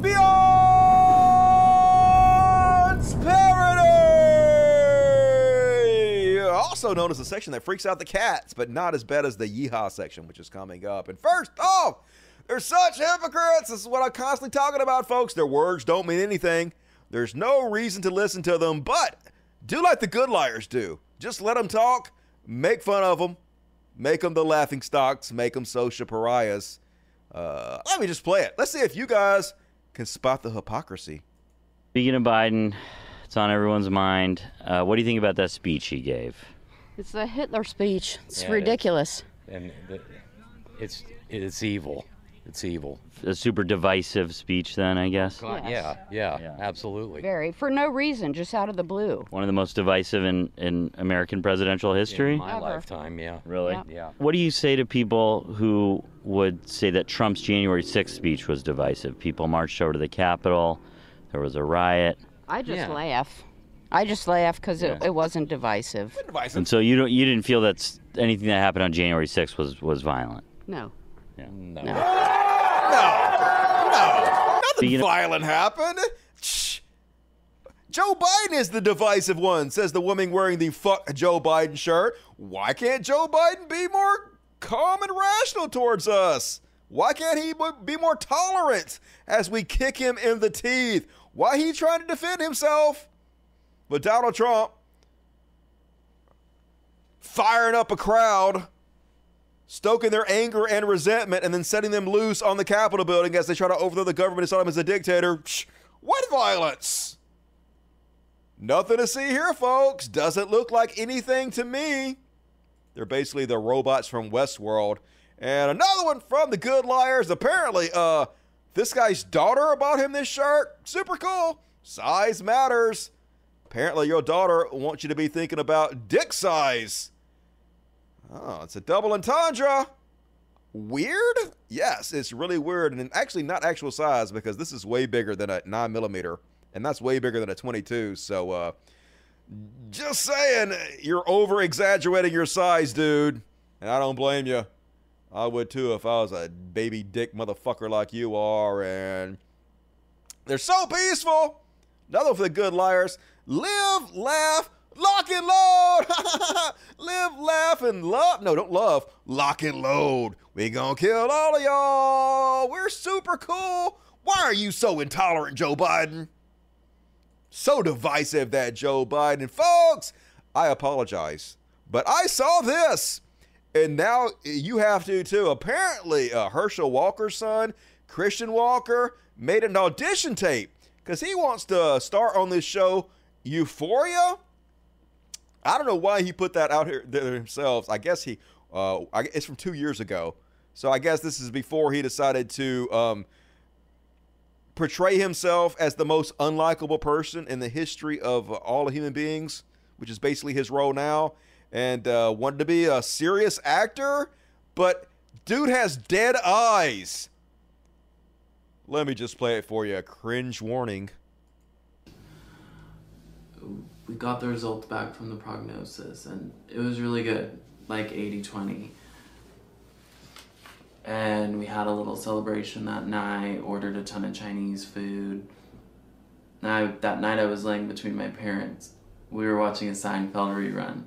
Beyond Parody! Also known as the section that freaks out the cats, but not as bad as the yeehaw section, which is coming up. And first off, they're such hypocrites. This is what I'm constantly talking about, folks. Their words don't mean anything. There's no reason to listen to them, but do like the good liars do. Just let them talk, make fun of them, make them the laughing stocks, make them social pariahs. Uh, let me just play it. Let's see if you guys can spot the hypocrisy.
Speaking of Biden, it's on everyone's mind. Uh, what do you think about that speech he gave?
It's the Hitler speech. It's
Yeah, it is.
ridiculous.
and the, it's it's evil. It's evil.
A super divisive speech, then, I guess.
God,
Yes.
yeah, yeah, absolutely.
Very. For no reason, just out of the blue.
One of the most divisive in, in American presidential history?
In my
Ever.
lifetime, yeah.
Really?
Yeah.
Yeah.
What do you say to people who would say that Trump's January 6th speech was divisive? People marched over to the Capitol, there was a riot.
I just
Yeah.
laugh. I just laugh because it,
Yeah.
it wasn't divisive.
And so you don't you didn't feel that anything that happened on January 6th was was violent.
No.
No.
Nothing
Speaking of-
violent happened. Shh. Joe Biden is the divisive one, says the woman wearing the fuck Joe Biden shirt. Why can't Joe Biden be more calm and rational towards us? Why can't he be more tolerant as we kick him in the teeth? Why he trying to defend himself? But Donald Trump firing up a crowd stoking their anger and resentment and then setting them loose on the Capitol building as they try to overthrow the government and saw him as a dictator. What violence? Nothing to see here, folks. Doesn't look like anything to me. They're basically the robots from Westworld. And another one from the Good Liars. Apparently, uh, this guy's daughter bought him this shirt. Super cool. Size matters. Apparently, your daughter wants you to be thinking about dick size. Oh, it's a double entendre. Weird? Yes, it's really weird, and actually not actual size because this is way bigger than a nine millimeter, and that's way bigger than a 22. So, uh, just saying, you're over exaggerating your size, dude, and I don't blame you. I would too if I was a baby dick motherfucker like you are, and they're so peaceful. Another for the good liars. Live, laugh, lock and load. Live, laugh, and love. No, don't love. Lock and load. We gonna kill all of y'all. We're super cool. Why are you so intolerant, Joe Biden? So divisive, that Joe Biden. Folks, I apologize. But I saw this. And now you have to too. Apparently, uh, Herschel Walker's son, Christian Walker, made an audition tape because he wants to star on this show Euphoria. I don't know why he put that out here there himself. I guess he, uh, I, it's from two years ago. So I guess this is before he decided to um, portray himself as the most unlikable person in the history of all human beings, which is basically his role now, and uh, wanted to be a serious actor, but dude has dead eyes. Let me just play it for you. Cringe warning.
We got the results back from the prognosis and it was really good like 80-20 and we had a little celebration that night ordered a ton of chinese food. I, that night i was laying between my parents. We were watching a seinfeld rerun.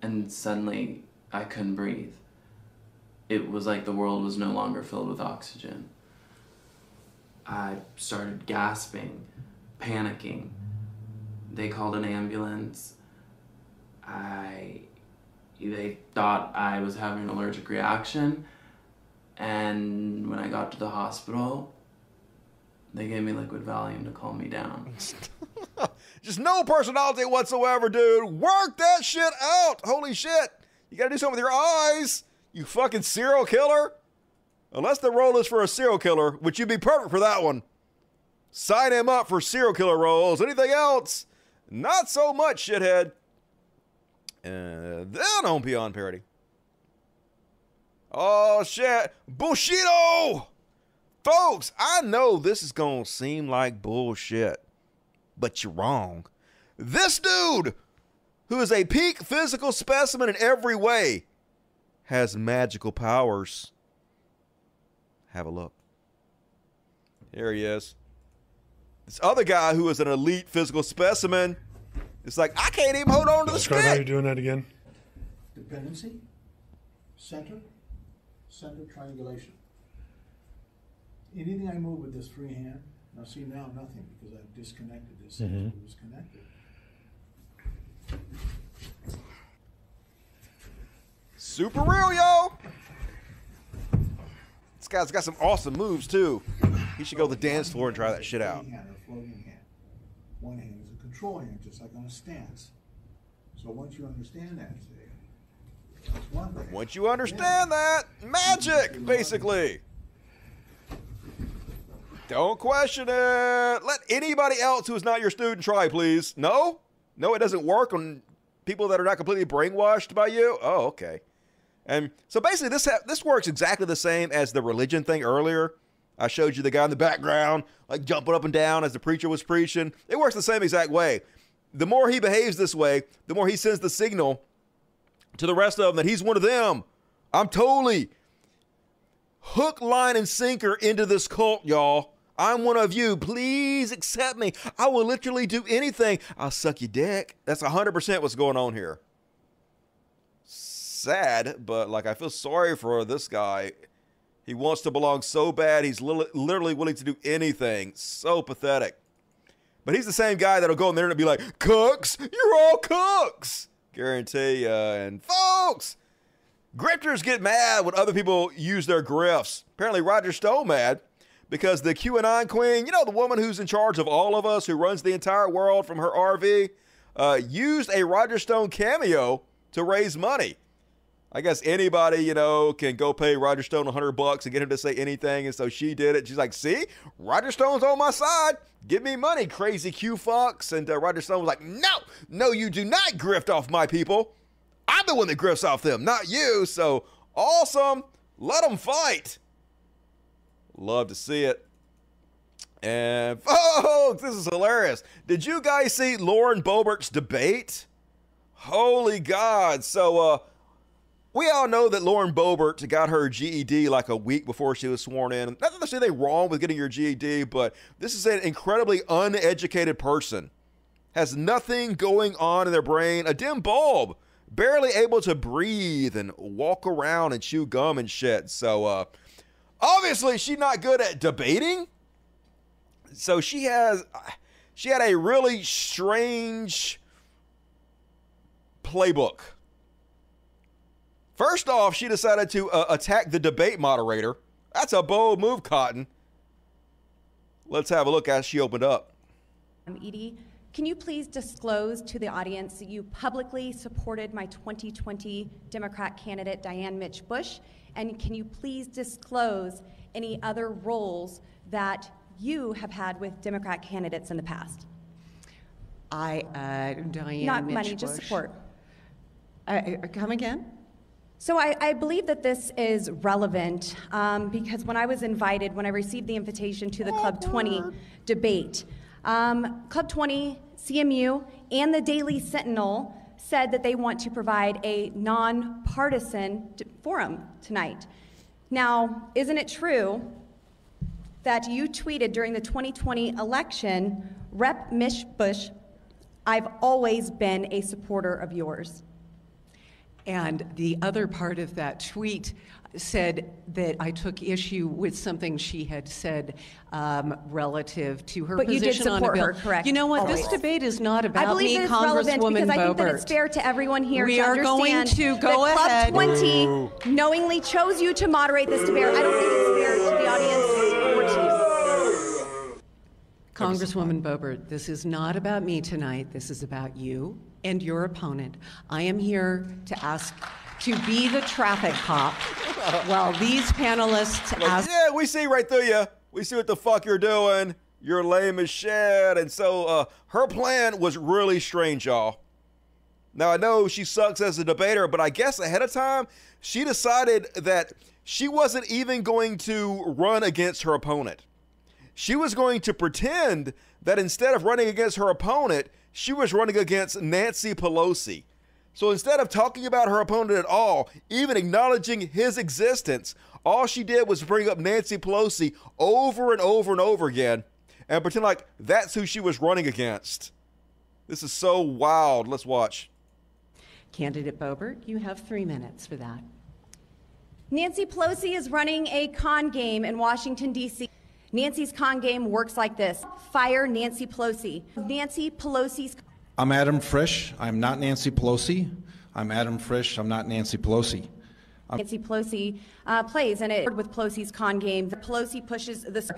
And suddenly i couldn't breathe. It was like the world was no longer filled with oxygen. I started gasping panicking they called an ambulance. I they thought I was having an allergic reaction and when I got to the hospital they gave me liquid Valium to calm me down.
Just no personality whatsoever, dude. Work that shit out. Holy shit. You gotta do something with your eyes. You fucking serial killer. Unless the role is for a serial killer, which you'd be perfect for that one. Sign him up for serial killer roles. Anything else? Not so much, shithead. Uh, then on Beyond Parody. Oh, shit. Bushido! Folks, I know this is going to seem like bullshit, but you're wrong. This dude, who is a peak physical specimen in every way, has magical powers. Have a look. Here he is. This other guy who is an elite physical specimen, it's like, I can't even hold on to the
Describe how you're doing that again.
Dependency, center, center triangulation. Anything I move with this free hand, now see now nothing because I've disconnected this.
Mhm.
It was connected.
Super real, yo. This guy's got some awesome moves, too. He should go to the dance floor and try that shit out.
Floating hand. One hand is a control hand, just like on a stance. So once you understand that, that's one thing.
Once you understand that, magic, basically. Don't question it. Let anybody else who is not your student try, please. No? No, it doesn't work on people that are not completely brainwashed by you? Oh, okay. And so basically, this ha- this works exactly the same as the religion thing earlier. I showed you the guy in the background, like jumping up and down as the preacher was preaching. It works the same exact way. The more he behaves this way, the more he sends the signal to the rest of them that he's one of them. I'm totally hook, line, and sinker into this cult, y'all. I'm one of you. Please accept me. I will literally do anything. I'll suck your dick. That's 100% what's going on here. Sad, but like I feel sorry for this guy. He wants to belong so bad, he's li- literally willing to do anything. So pathetic. But he's the same guy that'll go in there and be like, Cooks, you're all cooks. Guarantee ya. And folks, Grifters get mad when other people use their grifts. Apparently, Roger Stone mad because the QAnon queen, you know, the woman who's in charge of all of us, who runs the entire world from her RV, uh, used a Roger Stone cameo to raise money. I guess anybody, you know, can go pay Roger Stone 100 bucks and get him to say anything. And so she did it. She's like, see, Roger Stone's on my side. Give me money, crazy Q Fox. And uh, Roger Stone was like, no, no, you do not grift off my people. I'm the one that grifts off them, not you. So awesome. Let them fight. Love to see it. And folks, this is hilarious. Did you guys see Lauren Boebert's debate? Holy God. So, uh, we all know that Lauren Boebert got her GED like a week before she was sworn in. Not that there's anything wrong with getting your GED, but this is an incredibly uneducated person. Has nothing going on in their brain, a dim bulb, barely able to breathe and walk around and chew gum and shit. So, uh, obviously, she's not good at debating. So she has, she had a really strange playbook. First off, she decided to uh, attack the debate moderator. That's a bold move, Cotton. Let's have a look as she opened up.
Um, Edie, can you please disclose to the audience that you publicly supported my 2020 Democrat candidate, Diane Mitsch Bush? And can you please disclose any other roles that you have had with Democrat candidates in the past?
I, uh, Diane
Not
Mitch
money, just support.
Uh, uh, come again?
So I, I believe that this is relevant um, because when I was invited, when I received the invitation to the Club 20 debate, um, Club 20, CMU, and the Daily Sentinel said that they want to provide a nonpartisan forum tonight. Now, isn't it true that you tweeted during the 2020 election, Rep. Mitsch Bush, I've always been a supporter of yours?
And the other part of that tweet said that I took issue with something she had said um, relative to her
But you did
position on a
support
bill.
her, correct?
You know what?
Always.
This debate is not about
I believe
me,
that it's relevant
Congresswoman
because I think that it's fair to everyone here
We
to
are going to go
that Club
ahead.
20 knowingly chose you to moderate this debate. I don't think it's fair to the audience or to you.
Congresswoman Boebert, this is not about me tonight. This is about you and your opponent. I am here to ask to be the traffic cop while these panelists
Like,
ask.
yeah, we see right through you. We see what the fuck you're doing. You're lame as shit. And so uh, her plan was really strange, y'all. Now, I know she sucks as a debater, but I guess ahead of time, she decided that she wasn't even going to run against her opponent. She was going to pretend that instead of running against her opponent, she was running against Nancy Pelosi. So instead of talking about her opponent at all, even acknowledging his existence, all she did was bring up Nancy Pelosi over and over and over again and pretend like that's who she was running against. This is so wild. Let's watch.
Candidate Boebert, you have three minutes for that.
Nancy Pelosi is running a con game in Washington, D.C. Nancy's con game works like this fire Nancy Pelosi. Nancy Pelosi's
I'm Adam Frisch. I'm not Nancy Pelosi. I'm Adam Frisch. I'm not Nancy Pelosi. I'm-
Nancy Pelosi uh, plays, and it with Pelosi's con game. Pelosi pushes this,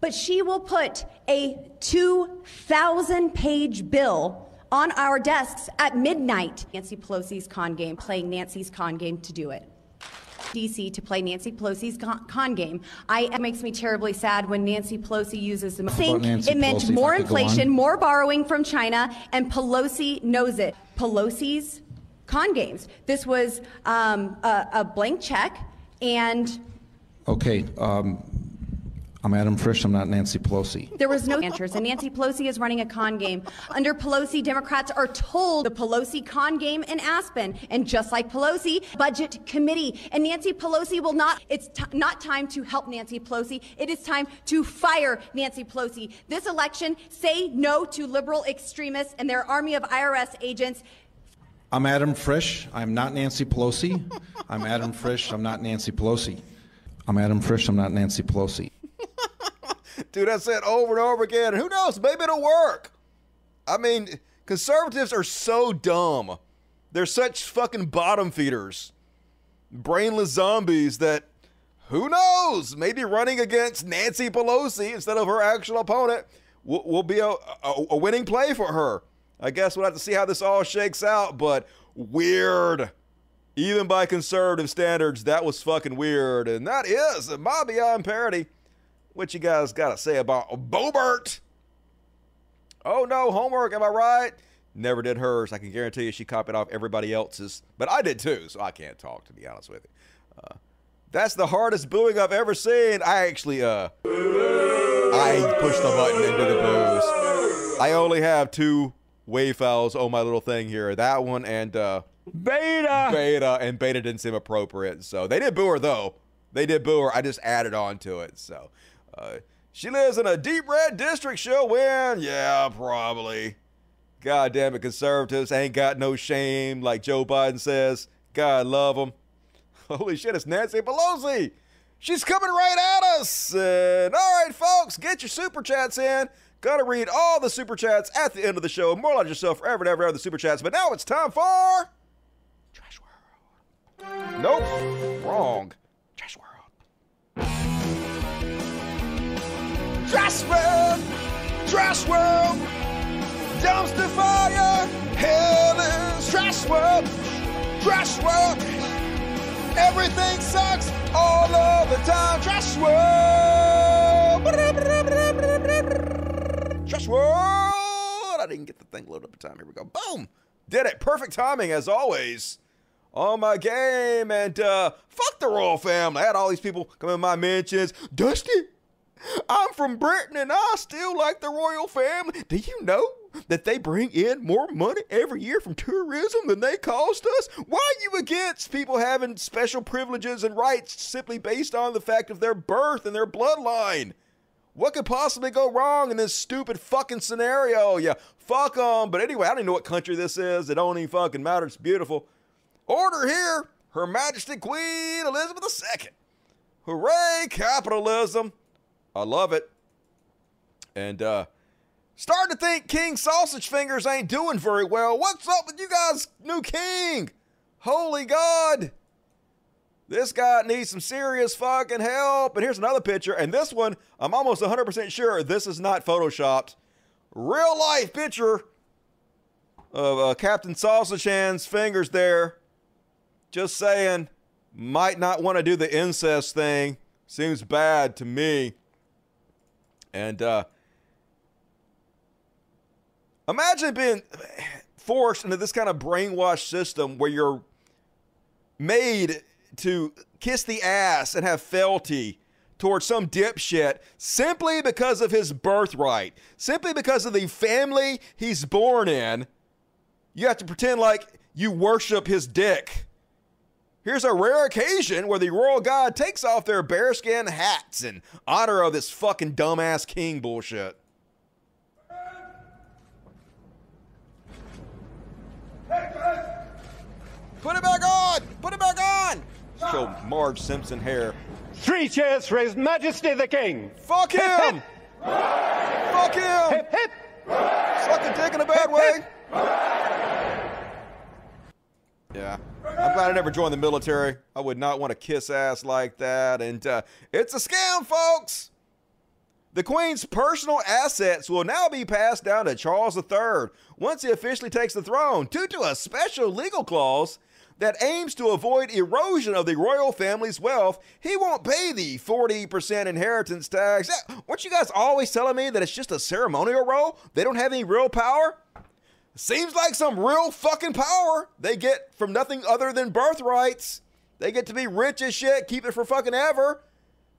but she will put a 2,000 page bill on our desks at midnight. Nancy Pelosi's con game, playing Nancy's con game to do it. DC to play Nancy Pelosi's con, con game. I it makes me terribly sad when Nancy Pelosi uses the think it meant
Pelosi,
more
I could go
inflation, more borrowing from China, and Pelosi knows it. Pelosi's con games. This was um, a, a blank check, and
Okay. Um, I'm Adam Frisch. I'm not Nancy Pelosi.
there was no answers. And Nancy Pelosi is running a con game. Under Pelosi, Democrats are told the Pelosi con game in Aspen. And just like Pelosi, budget committee. And Nancy Pelosi will not, it's t- not time to help Nancy Pelosi. It is time to fire Nancy Pelosi. This election, say no to liberal extremists and their army of IRS agents.
I'm Adam Frisch. I'm not Nancy Pelosi. I'm Adam Frisch. I'm not Nancy Pelosi. I'm Adam Frisch. I'm not Nancy Pelosi.
Dude, I said over and over again. Who knows? Maybe it'll work. I mean, conservatives are so dumb. They're such fucking bottom feeders. brainless zombies that, who knows, maybe running against Nancy Pelosi instead of her actual opponent will, will be a, a, a winning play for her. I guess we'll have to see how this all shakes out, but weird. Even by conservative standards, that was fucking weird. And that is my Beyond Parody. What you guys got to say about Boebert. Oh no, homework, am I right? Never did hers. I can guarantee you she copied off everybody else's. But I did too, so I can't talk, to be honest with you. Uh, that's the hardest booing I've ever seen. I actually, uh, I pushed the button into the booze. I only have two wave files on my little thing here. That one and, uh,
Beta.
Beta, and Beta didn't seem appropriate. So they did boo her, though. They did boo her. I just added on to it. So uh, she lives in a deep red district. She'll win. Yeah, probably. God damn it, conservatives ain't got no shame, like Joe Biden says. God love them. Holy shit, it's Nancy Pelosi. She's coming right at us. And all right, folks, get your super chats in. Gotta read all the super chats at the end of the show. More Moralize yourself forever and ever ever the super chats. But now it's time for Trash World. Nope, wrong. Trash World. Trash World. Dumpster fire. Hell is Trash World. Trash World. Everything sucks all of the time. Trash World. Trash World. I didn't get the thing loaded up in time. Here we go. Boom. Did it. Perfect timing as always. On my game and uh fuck the royal family. I had all these people come in my mentions. Dusty, I'm from Britain and I still like the royal family. Do you know that they bring in more money every year from tourism than they cost us? Why are you against people having special privileges and rights simply based on the fact of their birth and their bloodline? What could possibly go wrong in this stupid fucking scenario? Yeah, fuck them. But anyway, I don't even know what country this is. It don't even fucking matter. It's beautiful. Order here, Her Majesty Queen Elizabeth II. Hooray, capitalism. I love it. And uh starting to think King Sausage Fingers ain't doing very well. What's up with you guys, new king? Holy God. This guy needs some serious fucking help. And here's another picture. And this one, I'm almost 100% sure this is not photoshopped. Real life picture of uh, Captain Sausage Hand's fingers there. Just saying, might not want to do the incest thing. Seems bad to me. And uh, imagine being forced into this kind of brainwashed system where you're made to kiss the ass and have fealty towards some dipshit simply because of his birthright, simply because of the family he's born in. You have to pretend like you worship his dick. Here's a rare occasion where the royal god takes off their bearskin hats in honor of this fucking dumbass king bullshit. Put it back on! Put it back on! Show Marge Simpson hair.
Three cheers for His Majesty the King.
Fuck him! Fuck him!
Hip, hip.
Suck a dick in a bad way. Yeah. I'm glad I never joined the military. I would not want to kiss ass like that. And uh, it's a scam, folks. The Queen's personal assets will now be passed down to Charles III once he officially takes the throne, due to a special legal clause that aims to avoid erosion of the royal family's wealth. He won't pay the 40% inheritance tax. Weren't you guys always telling me that it's just a ceremonial role? They don't have any real power? Seems like some real fucking power they get from nothing other than birthrights. They get to be rich as shit, keep it for fucking ever,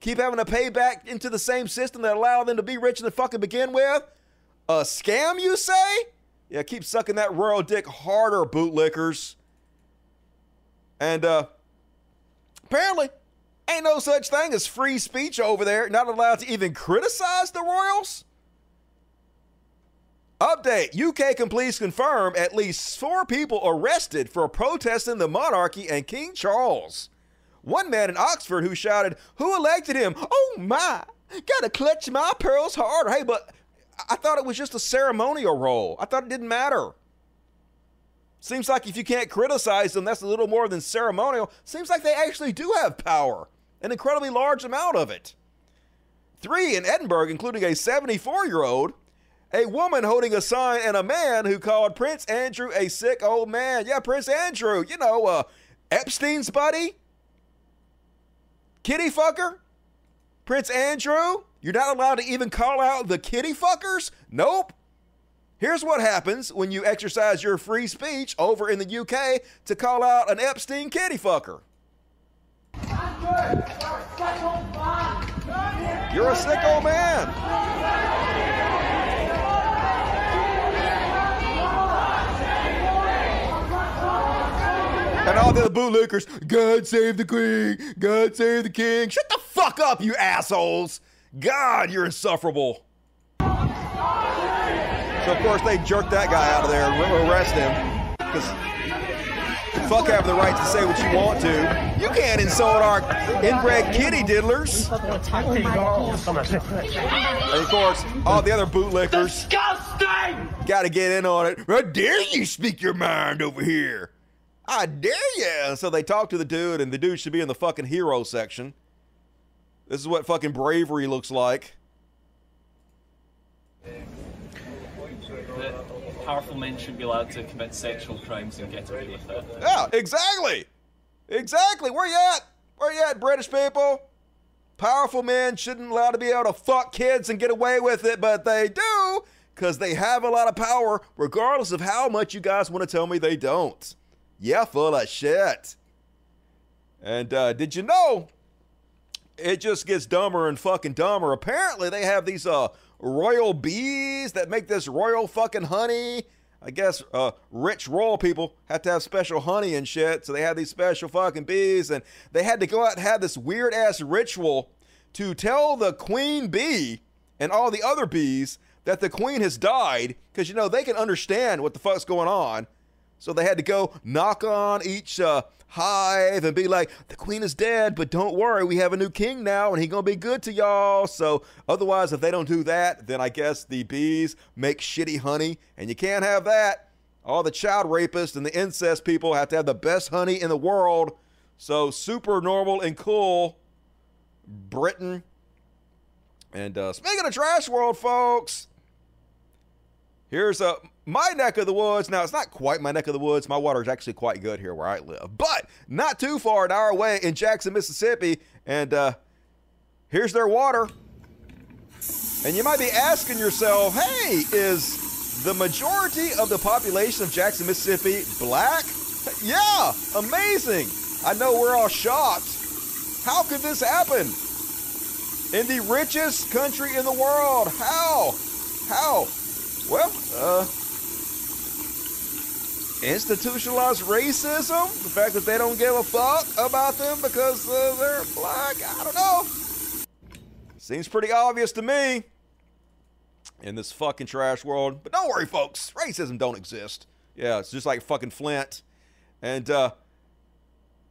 keep having to pay back into the same system that allowed them to be rich in the fucking begin with. A scam, you say? Yeah, keep sucking that royal dick harder, bootlickers. And uh apparently ain't no such thing as free speech over there, not allowed to even criticize the royals. Update UK please confirm at least four people arrested for protesting the monarchy and King Charles. One man in Oxford who shouted, Who elected him? Oh my, gotta clutch my pearls harder. Hey, but I thought it was just a ceremonial role. I thought it didn't matter. Seems like if you can't criticize them, that's a little more than ceremonial. Seems like they actually do have power, an incredibly large amount of it. Three in Edinburgh, including a 74 year old, a woman holding a sign, and a man who called Prince Andrew a sick old man. Yeah, Prince Andrew, you know, uh, Epstein's buddy, kitty fucker. Prince Andrew, you're not allowed to even call out the kitty fuckers? Nope. Here's what happens when you exercise your free speech over in the UK to call out an Epstein kitty fucker. You're a sick old man. And all the other bootlickers, God save the queen, God save the king. Shut the fuck up, you assholes. God, you're insufferable. So, of course, they jerked that guy out of there and arrest him. Because fuck having the right to say what you want to. You can't insult our inbred kitty diddlers. And of course, all the other bootlickers. Disgusting! Gotta get in on it. How dare you speak your mind over here? I dare you! So they talk to the dude, and the dude should be in the fucking hero section. This is what fucking bravery looks like.
that powerful men shouldn't be allowed to commit sexual crimes and get away with it.
Yeah, exactly. Exactly. Where you at? Where you at, British people? Powerful men shouldn't allow to be able to fuck kids and get away with it, but they do because they have a lot of power, regardless of how much you guys want to tell me they don't. Yeah, full of shit. And uh, did you know? It just gets dumber and fucking dumber. Apparently, they have these uh royal bees that make this royal fucking honey. I guess uh, rich royal people have to have special honey and shit, so they have these special fucking bees, and they had to go out and have this weird ass ritual to tell the queen bee and all the other bees that the queen has died, because you know they can understand what the fuck's going on. So they had to go knock on each uh, hive and be like, "The queen is dead, but don't worry, we have a new king now, and he gonna be good to y'all." So otherwise, if they don't do that, then I guess the bees make shitty honey, and you can't have that. All the child rapists and the incest people have to have the best honey in the world. So super normal and cool, Britain. And uh, speaking of trash world, folks, here's a my neck of the woods. Now, it's not quite my neck of the woods. My water is actually quite good here where I live, but not too far an hour away in Jackson, Mississippi. And uh, here's their water. And you might be asking yourself, hey, is the majority of the population of Jackson, Mississippi black? Yeah, amazing. I know we're all shocked. How could this happen? In the richest country in the world. How? How? Well, uh, institutionalized racism, the fact that they don't give a fuck about them because uh, they're black, I don't know. Seems pretty obvious to me in this fucking trash world. But don't worry, folks, racism don't exist. Yeah, it's just like fucking Flint. And uh,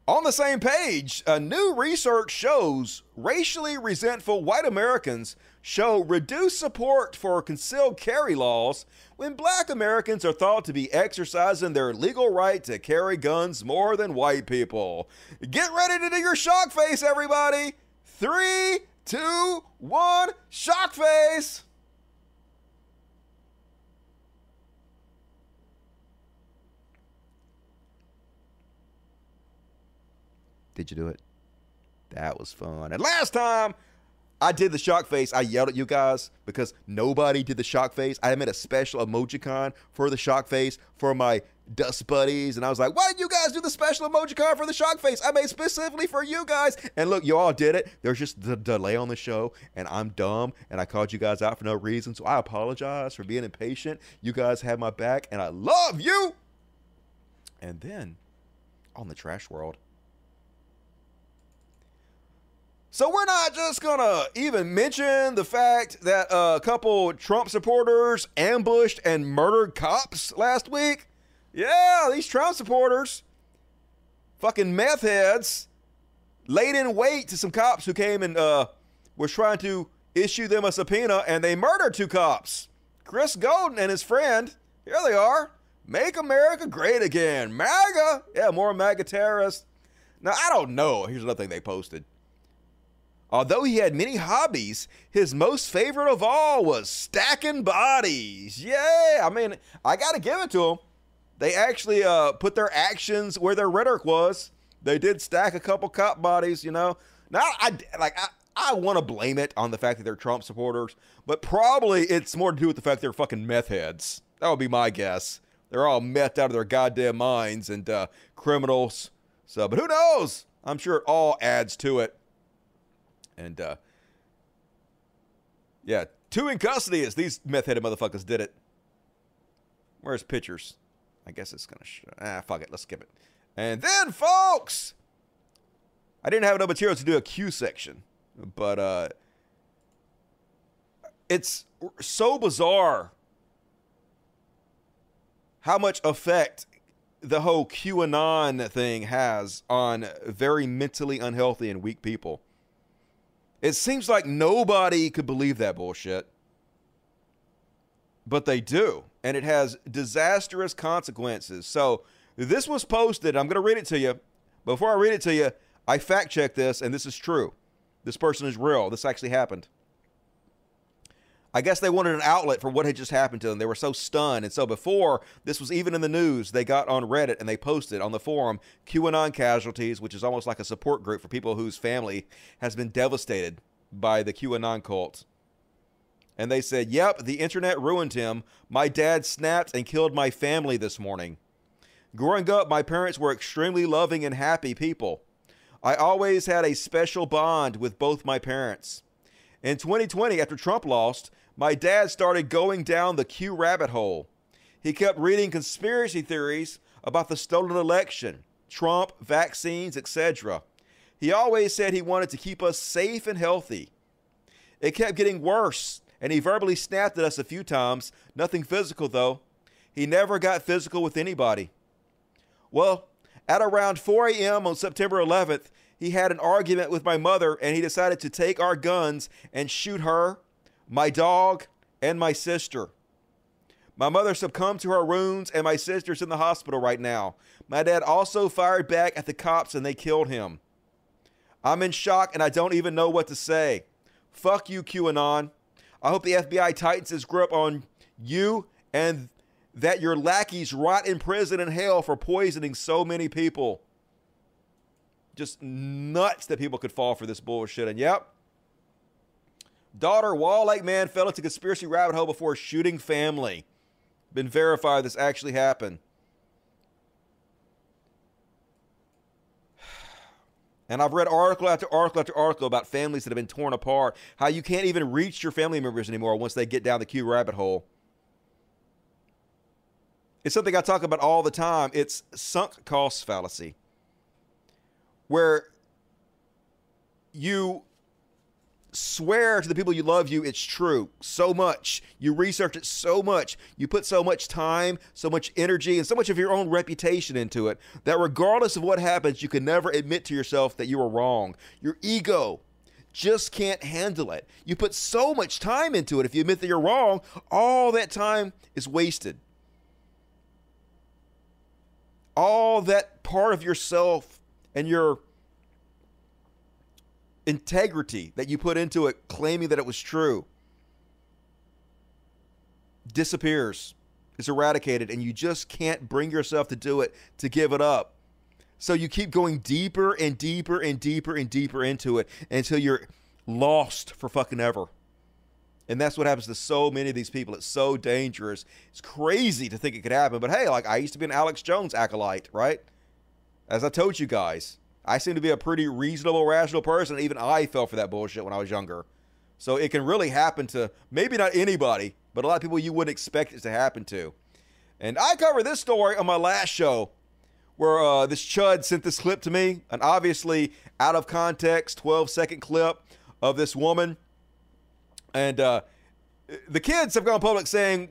on the same page, a new research shows racially resentful white Americans show reduced support for concealed carry laws when black Americans are thought to be exercising their legal right to carry guns more than white people. Get ready to do your shock face, everybody! Three, two, one, shock face! Did you do it? That was fun. And last time I did the shock face, I yelled at you guys because nobody did the shock face. I made a special emojicon for the shock face for my dust buddies. And I was like, why did you guys do the special emojicon for the shock face? I made specifically for you guys. And look, you all did it. There's just the delay on the show, and I'm dumb, and I called you guys out for no reason. So I apologize for being impatient. You guys have my back, and I love you. And then on the trash world, So we're not just gonna even mention the fact that a couple Trump supporters ambushed and murdered cops last week. Yeah, these Trump supporters, fucking meth heads, laid in wait to some cops who came and uh, was trying to issue them a subpoena, and they murdered two cops. Chris Golden and his friend, here they are, Make America great again. MAGA. Yeah, more MAGA terrorists. Now, I don't know. Here's another thing they posted. Although he had many hobbies, his most favorite of all was stacking bodies. Yeah, I mean, I got to give it to him. They actually uh, put their actions where their rhetoric was. They did stack a couple cop bodies, you know. Now, I like I, I want to blame it on the fact that they're Trump supporters, but probably it's more to do with the fact they're fucking meth heads. That would be my guess. They're all methed out of their goddamn minds and uh, criminals. So, but who knows? I'm sure it all adds to it. And uh, yeah, two in custody as these meth headed motherfuckers did it. Where's pictures? I guess it's gonna. Ah, fuck it. Let's skip it. And then, folks, I didn't have enough material to do a Q section, but uh, it's so bizarre how much effect the whole QAnon thing has on very mentally unhealthy and weak people. It seems like nobody could believe that bullshit, but they do, and it has disastrous consequences. So, this was posted. I'm going to read it to you. Before I read it to you, I fact checked this, and this is true. This person is real. This actually happened. I guess they wanted an outlet for what had just happened to them. They were so stunned. And so before this was even in the news, they got on Reddit and they posted on the forum QAnon casualties, which is almost like a support group for people whose family has been devastated by the QAnon cult. And they said, Yep, the internet ruined him. My dad snapped and killed my family this morning. Growing up, my parents were extremely loving and happy people. I always had a special bond with both my parents. In 2020, after Trump lost, my dad started going down the Q rabbit hole. He kept reading conspiracy theories about the stolen election, Trump, vaccines, etc. He always said he wanted to keep us safe and healthy. It kept getting worse, and he verbally snapped at us a few times, nothing physical though. He never got physical with anybody. Well, at around 4 a.m. on September 11th, he had an argument with my mother and he decided to take our guns and shoot her, my dog, and my sister. My mother succumbed to her wounds and my sister's in the hospital right now. My dad also fired back at the cops and they killed him. I'm in shock and I don't even know what to say. Fuck you, QAnon. I hope the FBI tightens its grip on you and that your lackeys rot in prison and hell for poisoning so many people just nuts that people could fall for this bullshit. And yep, daughter Walled Lake man fell into conspiracy rabbit hole before shooting family. Been verified this actually happened. And I've read article after article after article about families that have been torn apart, how you can't even reach your family members anymore once they get down the Q rabbit hole. It's something I talk about all the time. It's sunk cost fallacy where you swear to the people you love you it's true so much. You research it so much. You put so much time so much energy and so much of your own reputation into it that regardless of what happens you can never admit to yourself that you were wrong. Your ego just can't handle it. You put so much time into it. If you admit that you're wrong all that time is wasted. All that part of yourself and your integrity that you put into it, claiming that it was true, disappears, is eradicated, and you just can't bring yourself to do it, to give it up. So you keep going deeper and deeper and deeper and deeper into it until you're lost for fucking ever. And that's what happens to so many of these people. It's so dangerous. It's crazy to think it could happen. But hey, like I used to be an Alex Jones acolyte, right? As I told you guys, I seem to be a pretty reasonable, rational person. Even I fell for that bullshit when I was younger. So it can really happen to maybe not anybody, but a lot of people you wouldn't expect it to happen to. And I covered this story on my last show where uh, this chud sent this clip to me, an obviously out of context 12 second clip of this woman. And uh, the kids have gone public saying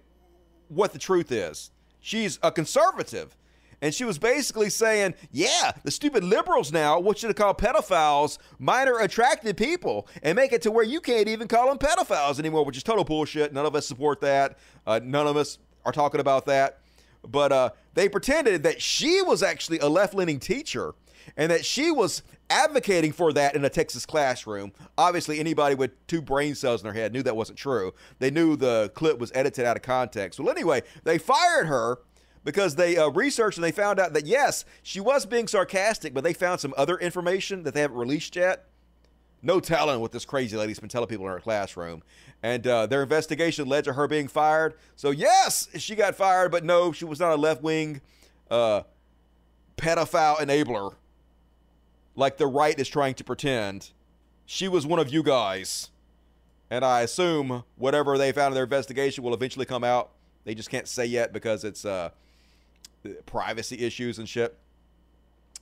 what the truth is. She's a conservative. And she was basically saying, yeah, the stupid liberals now want you to call pedophiles minor attracted people and make it to where you can't even call them pedophiles anymore, which is total bullshit. None of us support that. Uh, none of us are talking about that. But uh, they pretended that she was actually a left leaning teacher and that she was advocating for that in a Texas classroom. Obviously, anybody with two brain cells in their head knew that wasn't true. They knew the clip was edited out of context. Well, anyway, they fired her because they uh, researched and they found out that yes, she was being sarcastic, but they found some other information that they haven't released yet. No telling what this crazy lady's been telling people in her classroom. And uh, their investigation led to her being fired. So, yes, she got fired, but no, she was not a left wing uh, pedophile enabler like the right is trying to pretend. She was one of you guys. And I assume whatever they found in their investigation will eventually come out. They just can't say yet because it's uh, privacy issues and shit.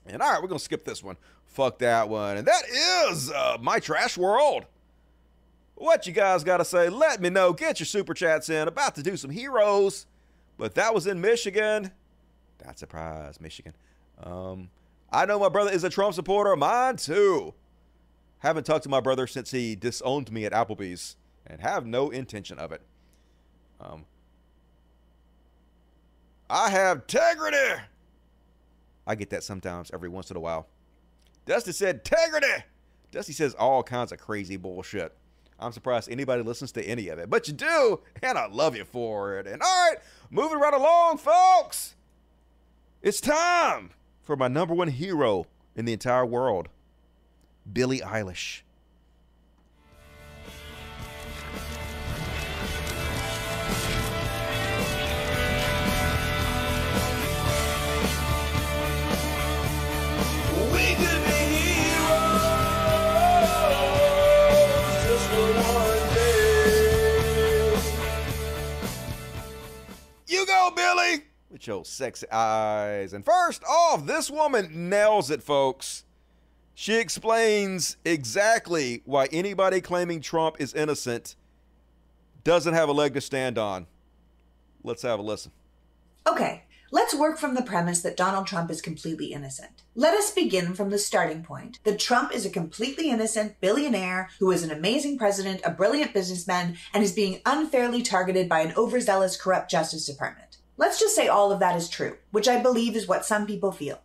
And all right, we're going to skip this one. Fuck that one. And that is uh, my trash world. What you guys got to say? Let me know. Get your super chats in. About to do some heroes. But that was in Michigan. Not surprised, Michigan. Um, I know my brother is a Trump supporter. Mine too. Haven't talked to my brother since he disowned me at Applebee's and have no intention of it. Um, I have integrity. I get that sometimes every once in a while. Dusty said integrity. Dusty says all kinds of crazy bullshit. I'm surprised anybody listens to any of it, but you do, and I love you for it. And all right, moving right along, folks. It's time for my number one hero in the entire world, Billie Eilish. Go, Billy! With your sexy eyes. And first off, this woman nails it, folks. She explains exactly why anybody claiming Trump is innocent doesn't have a leg to stand on. Let's have a listen.
Okay, let's work from the premise that Donald Trump is completely innocent. Let us begin from the starting point that Trump is a completely innocent billionaire who is an amazing president, a brilliant businessman, and is being unfairly targeted by an overzealous, corrupt Justice Department. Let's just say all of that is true, which I believe is what some people feel.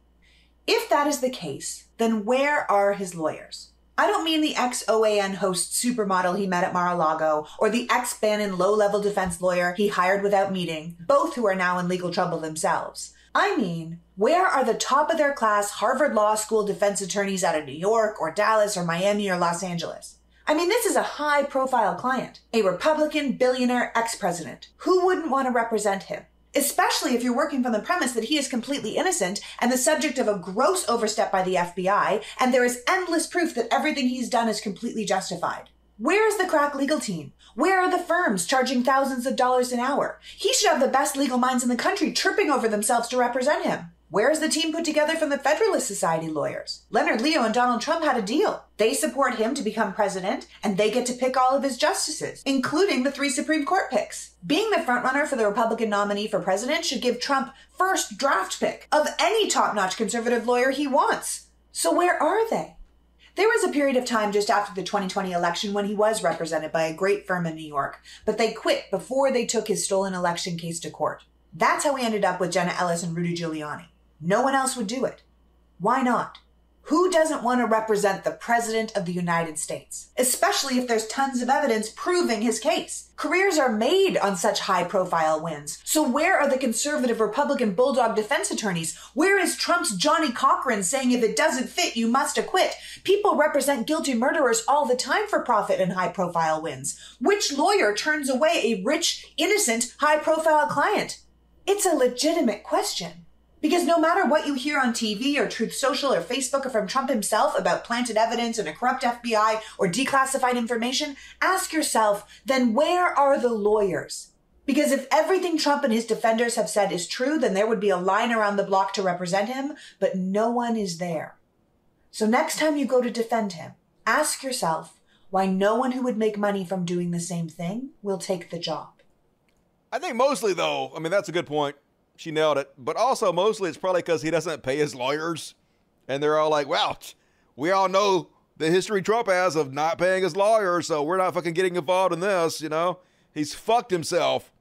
If that is the case, then where are his lawyers? I don't mean the ex OAN host supermodel he met at Mar a Lago or the ex Bannon low level defense lawyer he hired without meeting, both who are now in legal trouble themselves. I mean, where are the top of their class Harvard Law School defense attorneys out of New York or Dallas or Miami or Los Angeles? I mean, this is a high profile client, a Republican billionaire ex president. Who wouldn't want to represent him? Especially if you're working from the premise that he is completely innocent and the subject of a gross overstep by the FBI, and there is endless proof that everything he's done is completely justified. Where is the crack legal team? Where are the firms charging thousands of dollars an hour? He should have the best legal minds in the country tripping over themselves to represent him. Where is the team put together from the Federalist Society lawyers? Leonard Leo and Donald Trump had a deal. They support him to become president, and they get to pick all of his justices, including the three Supreme Court picks. Being the frontrunner for the Republican nominee for president should give Trump first draft pick of any top notch conservative lawyer he wants. So where are they? There was a period of time just after the 2020 election when he was represented by a great firm in New York, but they quit before they took his stolen election case to court. That's how we ended up with Jenna Ellis and Rudy Giuliani. No one else would do it. Why not? Who doesn't want to represent the President of the United States? Especially if there's tons of evidence proving his case. Careers are made on such high profile wins. So where are the conservative Republican bulldog defense attorneys? Where is Trump's Johnnie Cochran saying if it doesn't fit, you must acquit? People represent guilty murderers all the time for profit and high profile wins. Which lawyer turns away a rich, innocent, high profile client? It's a legitimate question. Because no matter what you hear on TV or Truth Social or Facebook or from Trump himself about planted evidence and a corrupt FBI or declassified information, ask yourself, then where are the lawyers? Because if everything Trump and his defenders have said is true, then there would be a line around the block to represent him, but no one is there. So next time you go to defend him, ask yourself why no one who would make money from doing the same thing will take the job.
I think mostly, though, I mean, that's a good point. She nailed it. But also, mostly, it's probably because he doesn't pay his lawyers. And they're all like, well, we all know the history Trump has of not paying his lawyers, so we're not fucking getting involved in this, you know? He's fucked himself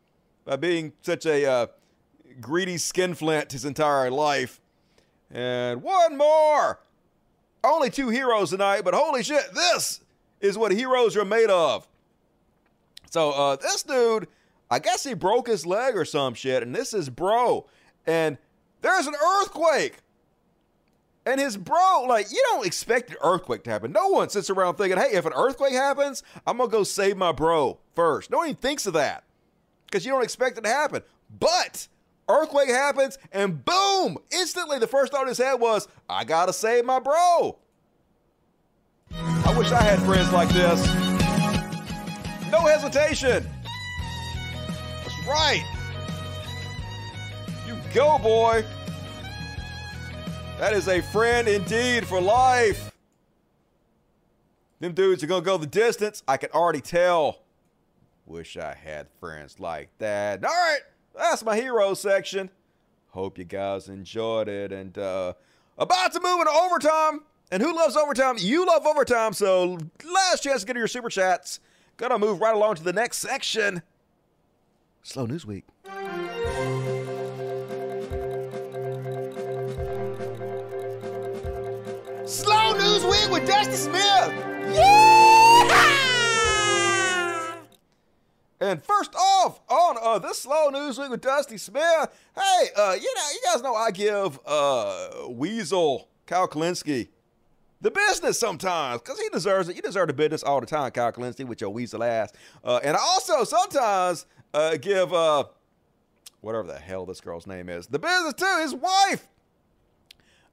by being such a uh, greedy skinflint his entire life. And one more. Only two heroes tonight, but holy shit, this is what heroes are made of. So uh, this dude, I guess he broke his leg or some shit, and this is bro. And there's an earthquake. And his bro, like, you don't expect an earthquake to happen. No one sits around thinking, hey, if an earthquake happens, I'm going to go save my bro first. No one even thinks of that because you don't expect it to happen. But earthquake happens, and boom, instantly the first thought in his head was, I got to save my bro. I wish I had friends like this. No hesitation. Right. You go, boy. That is a friend indeed for life. Them dudes are going to go the distance. I can already tell. Wish I had friends like that. All right, that's my hero section. Hope you guys enjoyed it. And uh, about to move into overtime. And who loves overtime? You love overtime. So last chance to get your super chats. Gonna move right along to the next section. Slow News Week. Slow News Week with Dusty Smith. Yeah! And first off, on uh, this slow news week with Dusty Smith, hey, uh, you know, you guys know I give uh, Weasel Kyle Kulinski the business sometimes because he deserves it. You deserve the business all the time, Kyle Kulinski, with your weasel ass. Uh, and I also sometimes uh, give uh, whatever the hell this girl's name is the business to his wife.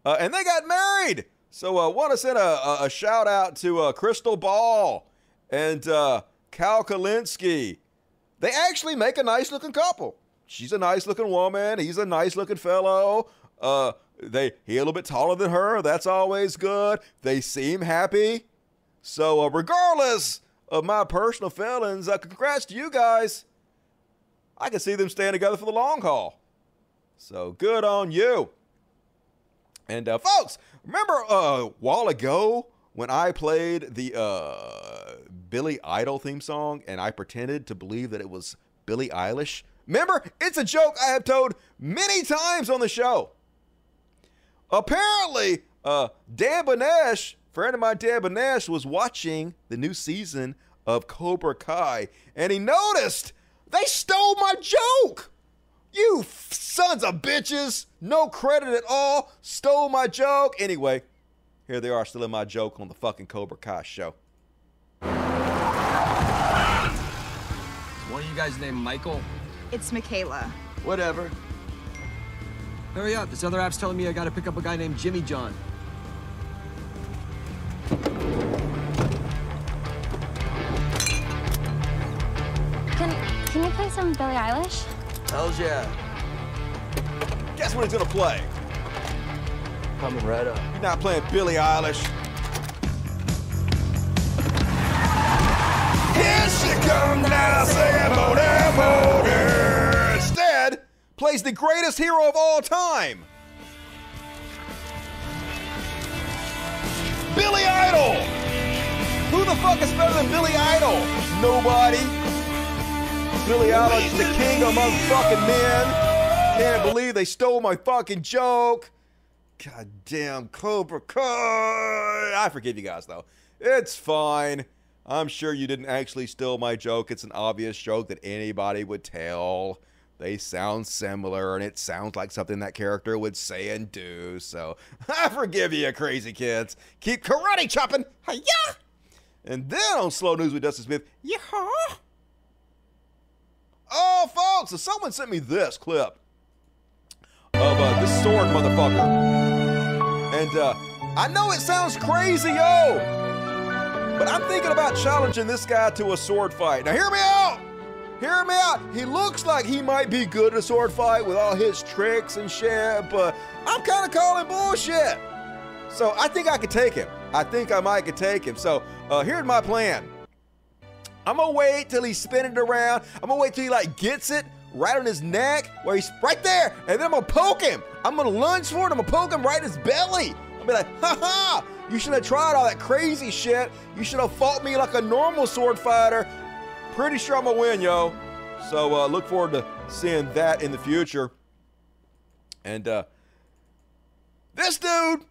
Uh, and they got married. So I uh, want to send a, a, shout out to uh, Krystal Ball and uh, Cal Kulinski. They actually make a nice looking couple. She's a nice looking woman. He's a nice looking fellow. Uh, they he a little bit taller than her. That's always good. They seem happy. So regardless of my personal feelings, congrats to you guys. I can see them staying together for the long haul. So good on you. And uh, folks, remember uh, a while ago when I played the uh, Billy Idol theme song and I pretended to believe that it was Billie Eilish? Remember, it's a joke I have told many times on the show. Apparently, uh, Dan Banesh, friend of mine, Dan Banesh, was watching the new season of Cobra Kai and he noticed they stole my joke. You sons of bitches, no credit at all, stole my joke. Anyway, here they are stealing my joke on the fucking Cobra Kai show.
One of you guys named Michael?
It's Michaela.
Whatever. Hurry up, this other app's telling me I gotta pick up a guy named Jimmy John.
Can can you play some Billie Eilish?
Hells yeah.
Guess what he's gonna play?
Coming right up.
You're not playing Billie Eilish. Here she come now, singing motor, motor. Instead, plays the greatest hero of all time. Billy Idol! Who the fuck is better than Billy Idol? Nobody. Billy is the king of motherfucking men. Can't believe they stole my fucking joke. God damn Cobra Kai. I forgive you guys though. It's fine. I'm sure you didn't actually steal my joke. It's an obvious joke that anybody would tell. They sound similar, and it sounds like something that character would say and do. So I forgive you, crazy kids. Keep karate chopping. Hiya! And then on Slow News with Dustin Smith, yeah. Oh, folks, so someone sent me this clip of uh, this sword motherfucker. And uh, I know it sounds crazy, yo, but I'm thinking about challenging this guy to a sword fight. Now, hear me out. Hear me out. He looks like he might be good at a sword fight with all his tricks and shit, but I'm kind of calling bullshit. So I think I could take him. I think I might could take him. So uh, here's my plan. I'm gonna wait till he's spinning it around. I'm gonna wait till he like gets it right on his neck, where he's right there, and then I'm gonna poke him. I'm gonna lunge for it. I'm gonna poke him right in his belly. I'll be like, ha ha! You should have tried all that crazy shit. You should have fought me like a normal sword fighter. Pretty sure I'm gonna win, yo. So uh, look forward to seeing that in the future. And uh, this dude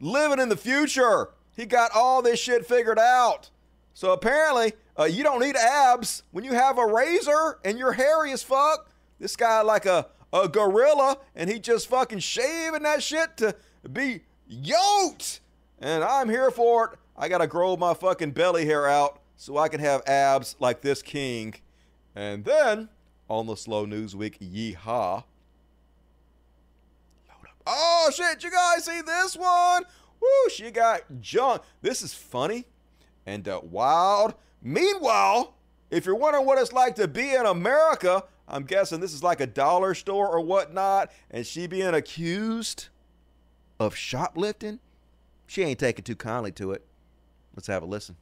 living in the future. He got all this shit figured out. So apparently, uh, you don't need abs when you have a razor and you're hairy as fuck. This guy like a, a gorilla, and he just fucking shaving that shit to be yoked. And I'm here for it. I gotta grow my fucking belly hair out so I can have abs like this king. And then on the slow news week, yeehaw. Oh shit, you guys see this one? Woo, she got junk. This is funny and uh, wild. Meanwhile, if you're wondering what it's like to be in America, I'm guessing this is like a dollar store or whatnot, and she being accused of shoplifting. She ain't taking too kindly to it. Let's have a listen.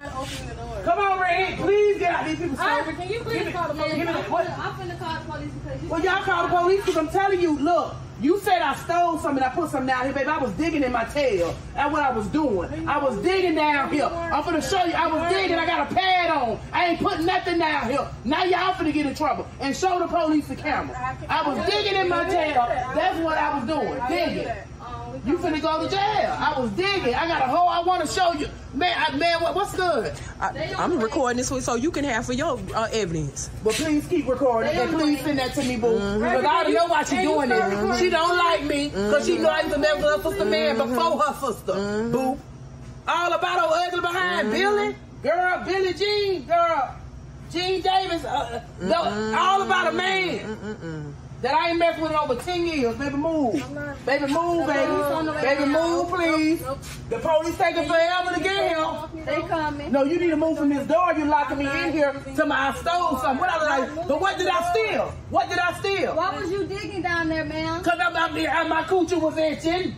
Come on, Ray. Please get out these people's
Ivor, can you please
Give me-
call the police?
give me the-
I'm
what-
finna- I'm finna call the police because you
Well, y'all call the police because I'm telling you, look, you said I stole something, I put something down here, baby. I was digging in my tail. That's what I was doing. I was digging down here. I'm gonna show you. I was digging. I got a pad on. I ain't putting nothing down here. Now y'all finna get in trouble and show the police the camera. I was digging in my tail. That's what I was doing. Digging. You finna go to jail. I was digging. I got a hole. I want to show you, man. I, man, what, what's good?
I, I'm recording this one so you can have for your uh, evidence.
But please keep recording and please send that to me, boo.
Mhm.
Because I already know why she doing this. She don't like me because she know I used to mess with her sister man before her sister, boo. All about her ugly behind Billy, girl, Billy Jean, girl, Jean Davis, uh, no, all about a man. That I ain't messed with in over 10 years. Baby, move. Baby, move, baby. Baby, move, please. The police taking forever to get here.
They coming.
No, you need to move from this door. You locking me in here. Tell me I stole something. What I like? But what did I steal? What did I steal?
Why was you digging down there, ma'am?
Cause I'm out there, and my coochie was itching,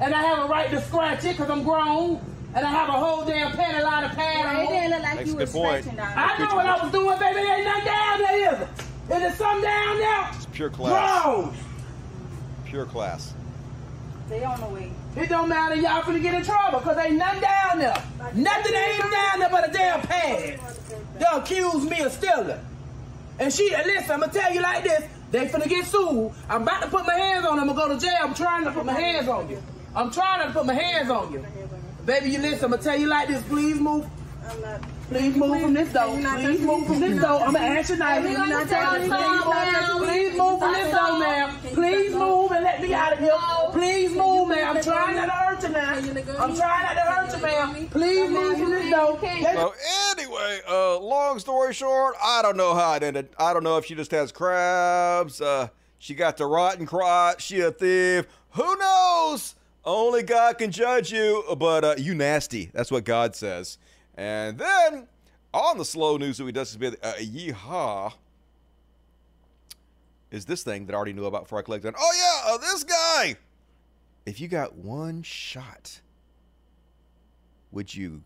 and I have a right to scratch it, cause I'm grown, and I have a whole damn panty line of pad
Well,
on.
it didn't look like
Makes
you were scratching down
I know what I was doing, baby. There ain't nothing down there, is it? Is there something down there?
It's pure class.
Grown.
Pure class.
They on the way.
It don't matter, y'all finna get in trouble, cause ain't nothing down there. Nothing ain't even down there but a damn pad. They accuse me of stealing. And she, and listen, I'm gonna tell you like this, they finna get sued. I'm about to put my hands on them, I'm gonna go to jail. I'm trying to put my hands on you. I'm trying to put my hands on you. Baby, you listen, I'm gonna tell you like this, please move. Please move from this door. Please move from this door. I'm gonna ask you nicely.
You're not telling me, ma'am.
Please move from this door, ma'am. Please move and let me out of here. Please move, ma'am. I'm trying not to hurt you now. I'm trying not to hurt you, ma'am. Please move from this door.
So anyway, uh, long story short, I don't know how it ended. I don't know if she just has crabs. Uh, she got the rotten crotch. She a thief. Who knows? Only God can judge you. But uh, you nasty. That's what God says. And then on the slow news that we just did, uh, yeehaw is this thing that I already knew about before I clicked on. Oh yeah, uh, this guy. If you got one shot, would you?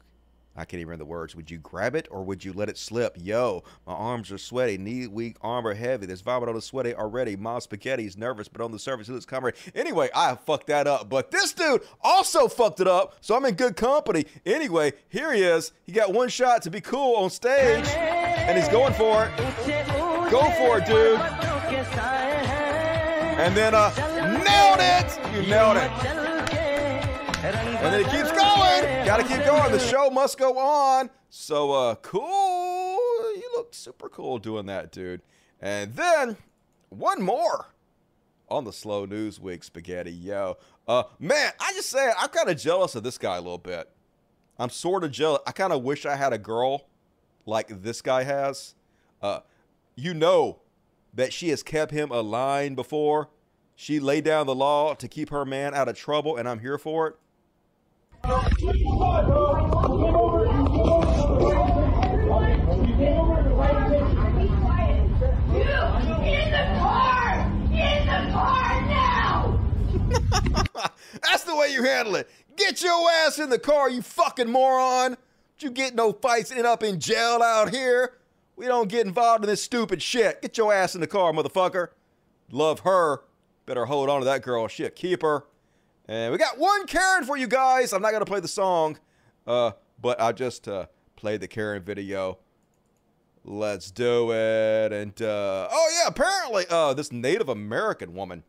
I can't even remember the words. Would you grab it or would you let it slip? Yo, my arms are sweaty, knee weak, arm are heavy. There's vomit on the sweaty already. Mom spaghetti's nervous, but on the surface he looks calm. Anyway, I fucked that up. But this dude also fucked it up, so I'm in good company. Anyway, here he is. He got one shot to be cool on stage, and he's going for it. Go for it, dude. And then uh, nailed it. You nailed it. And then it keeps going. Got to keep going. The show must go on. So uh, cool. You look super cool doing that, dude. And then one more on the slow news week, spaghetti. Yo, uh, man, I just say. I'm kind of jealous of this guy a little bit. I'm sort of jealous. I kind of wish I had a girl like this guy has. Uh, you know that she has kept him aligned before. She laid down the law to keep her man out of trouble, and I'm here for it. That's the way you handle it. Get your ass in the car, you fucking moron. You get no fights, end up in jail out here. We don't get involved in this stupid shit. Get your ass in the car, motherfucker. Love her. Better hold on to that girl. Shit, keep her. And we got one Karen for you guys. I'm not gonna play the song, uh, but I just uh, played the Karen video. Let's do it. And uh, oh yeah, apparently uh, this Native American woman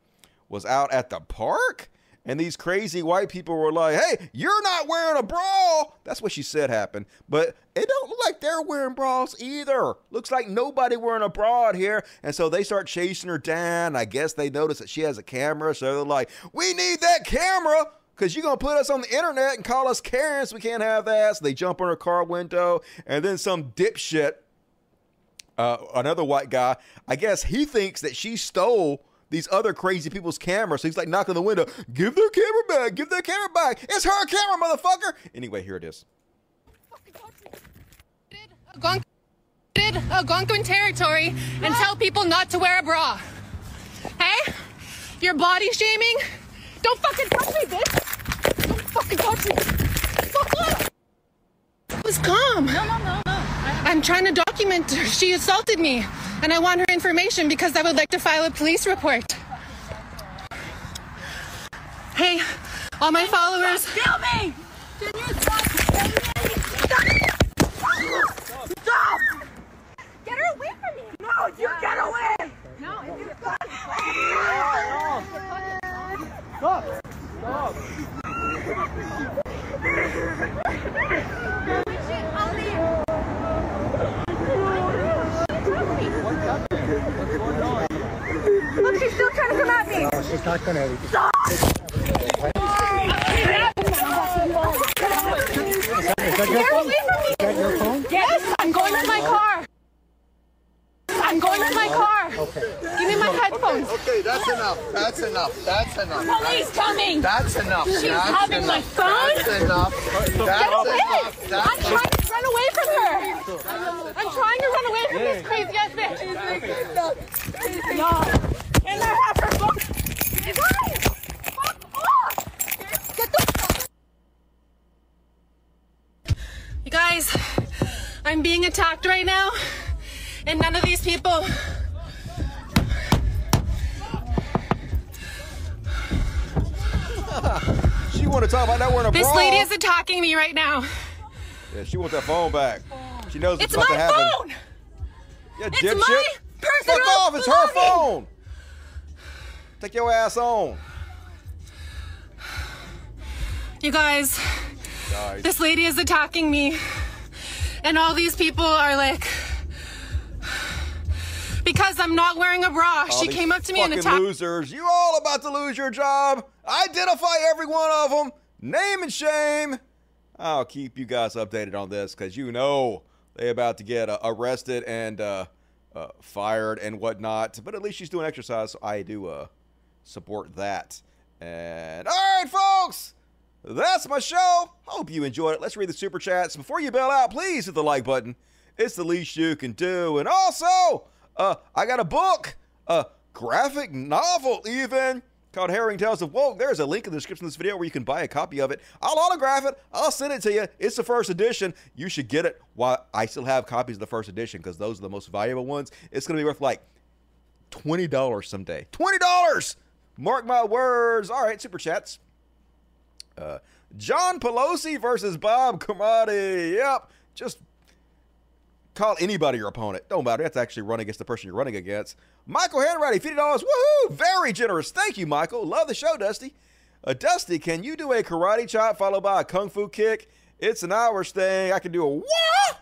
was out at the park, and these crazy white people were like, "Hey, you're not wearing a bra." That's what she said happened, but it don't look like they're wearing bras either. Looks like nobody wearing a bra here, and so they start chasing her down. I guess they notice that she has a camera, so they're like, "We need that camera." Cause you're gonna put us on the internet and call us Karens. We can't have that. So they jump on her car window, and then some dipshit uh, another white guy, I guess he thinks that she stole these other crazy people's cameras. So he's like knocking on the window, give their camera back, give their camera back. It's her camera, motherfucker. Anyway, here it is.
Algonquin, Algonquin territory and tell people not to wear a bra. Hey? You're body shaming? Don't fucking touch me, bitch! Don't fucking touch me! Fuck off! Just calm. No, no, no, no. I'm trying to document her. She assaulted me, and I want her information because I would like to file a police report. Hey, all my followers.
Kill me! Can you stop? Stop! Get her away from me! No, you get away! No, if you
Stop! Stop!
Look, she's still trying to come at me!
No, she's not gonna.
Stop!
Is that your
Get
phone?
away from me!
Is that your phone?
Yes, I'm going to my car. I'm going to my car. Give me my headphones.
Okay, that's enough. That's enough. That's enough.
Police coming.
That's enough.
She's
That's
having my
enough.
phone.
That's enough.
Me right now.
Yeah, she wants that phone back. She knows
It's
it's, about to happen.
phone.
Yeah,
It's
dipshit.
my personal
Fuck off! It's her phone. Take your ass on.
You guys,
Guys.
this lady is attacking me, and all these people are like. Because I'm not wearing a bra.
All
she came up to me and attacked.
losers. You all about to lose your job. Identify every one of them. Name and shame. I'll keep you guys updated on this because you know they about to get uh, arrested and uh, uh, fired and whatnot. But at least she's doing exercise, so I do uh, support that. And all right, folks. That's my show. Hope you enjoyed it. Let's read the super chats. Before you bail out, please hit the like button. It's the least you can do. And also, uh, I got a book, a graphic novel even, called Herring Tales of Woke. There's a link in the description of this video where you can buy a copy of it. I'll autograph it. I'll send it to you. It's the first edition. You should get it while I still have copies of the first edition because those are the most valuable ones. It's going to be worth like $20 someday. $20! Mark my words. All right, super chats. Uh, John Pelosi versus Bob Kamadi. Yep. Just call anybody your opponent. Don't matter. That's actually run against the person you're running against. Michael Hanratty, $50. Woohoo! Very generous. Thank you, Michael. Love the show, Dusty. Uh, Dusty, can you do a karate chop followed by a kung fu kick? It's an Irish thing. I can do a what?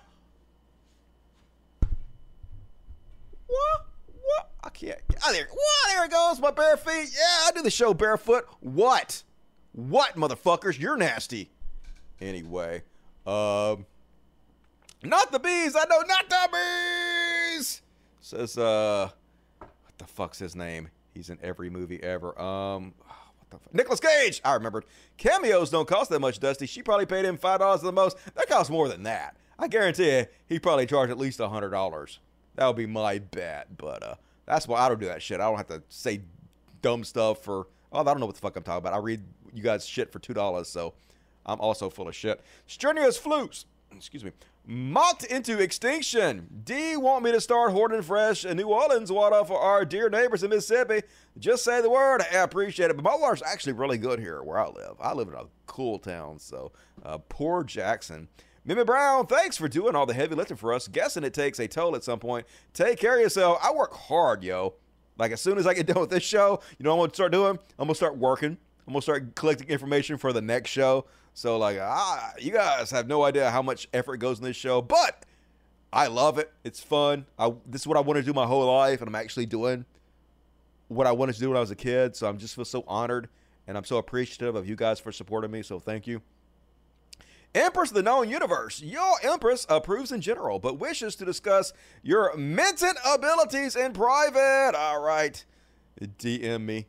What? What? I can't. Oh, there. What? There it goes. My bare feet. Yeah, I do the show barefoot. What? What, motherfuckers? You're nasty. Anyway, um, not the bees. I know, not the bees. Says, uh, the fuck's his name? He's in every movie ever. Um, what the fuck? Nicolas Cage. I remembered. Cameos don't cost that much, Dusty. She probably paid him five dollars the most. That costs more than that. I guarantee you, he probably charged at least a hundred dollars. That would be my bet. But uh, that's why I don't do that shit. I don't have to say dumb stuff for. Oh, I don't know what the fuck I'm talking about. I read you guys shit for two dollars, so I'm also full of shit. Strenuous flutes. Excuse me. Mocked into extinction. D want me to start hoarding fresh New Orleans water for our dear neighbors in Mississippi. Just say the word. I appreciate it. But my water's actually really good here where I live. I live in a cool town, so uh, poor Jackson. Mimi Brown, thanks for doing all the heavy lifting for us. Guessing it takes a toll at some point. Take care of yourself. I work hard, yo. Like as soon as I get done with this show, you know what I'm gonna start doing? I'm gonna start working. I'm gonna start collecting information for the next show. So like, ah, you guys have no idea how much effort goes in this show, but I love it. It's fun. I, this is what I want to do my whole life, and I'm actually doing what I wanted to do when I was a kid. So I'm just feel so honored, and I'm so appreciative of you guys for supporting me. So thank you. Empress of the known universe. Your Empress approves in general, but wishes to discuss your mentat abilities in private. All right. DM me.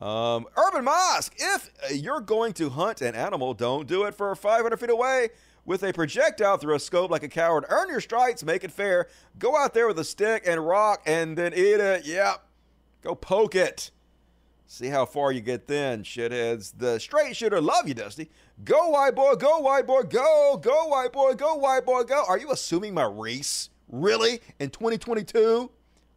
Um, Urban Mosque. If you're going to hunt an animal, don't do it for 500 feet away with a projectile through a scope like a coward. Earn your stripes, make it fair. Go out there with a stick and rock and then eat it. Yep. Go poke it. See how far you get then, shitheads. The straight shooter love you, Dusty. Go, white boy, go, white boy, go, go, white boy, go, white boy, go. Are you assuming my race? Really? In 2022?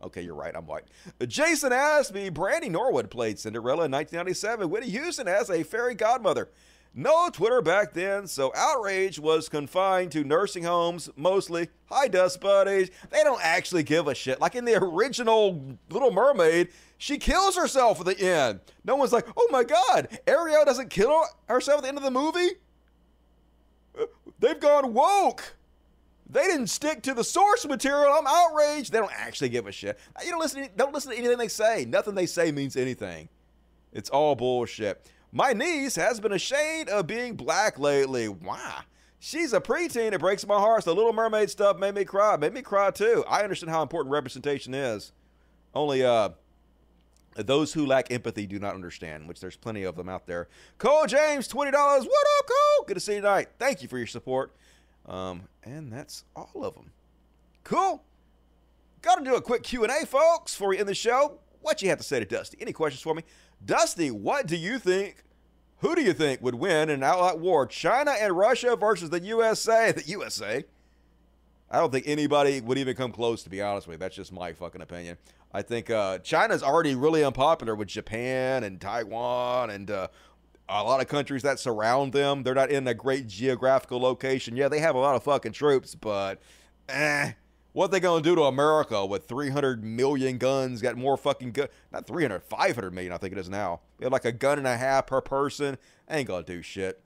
Okay, you're right. I'm white. Jason me, Brandy Norwood played Cinderella in 1997. Whitney Houston as a fairy godmother. No Twitter back then, so outrage was confined to nursing homes mostly. Hi, Dust Buddies. They don't actually give a shit. Like in the original Little Mermaid, she kills herself at the end. No one's like, oh my god, Ariel doesn't kill herself at the end of the movie? They've gone woke. They didn't stick to the source material. I'm outraged. They don't actually give a shit. You don't listen. Don't listen to anything they say. Nothing they say means anything. It's all bullshit. My niece has been ashamed of being black lately. Why? She's a preteen. It breaks my heart. The Little Mermaid stuff made me cry. Made me cry too. I understand how important representation is. Only uh, those who lack empathy do not understand, which there's plenty of them out there. Cole James, $20. What up, Cole? Good to see you tonight. Thank you for your support. Um, and that's all of them. Cool. Got to do a quick Q&A, folks, before we end the show. What you have to say to Dusty? Any questions for me? Dusty, what do you think? Who do you think would win in an outright war? China and Russia versus the USA? The USA? I don't think anybody would even come close, to be honest with you. That's just my fucking opinion. I think uh, China's already really unpopular with Japan and Taiwan and uh, a lot of countries that surround them. They're not in a great geographical location. Yeah, they have a lot of fucking troops, but eh. What they gonna do to America with 300 million guns? Got more fucking gun, not 300, 500 million, I think it is now. They have like a gun and a half per person. Ain't gonna do shit.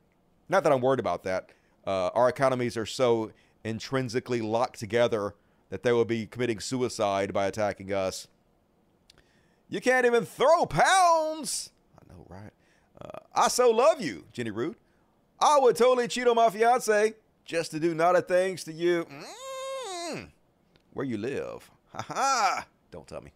Not that I'm worried about that. Uh, our economies are so intrinsically locked together that they will be committing suicide by attacking us. You can't even throw pounds. I know, right? Uh, I so love you, Jenny Root. I would totally cheat on my fiance just to do naughty things to you. Mm. Where you live? Ha ha! Don't tell me.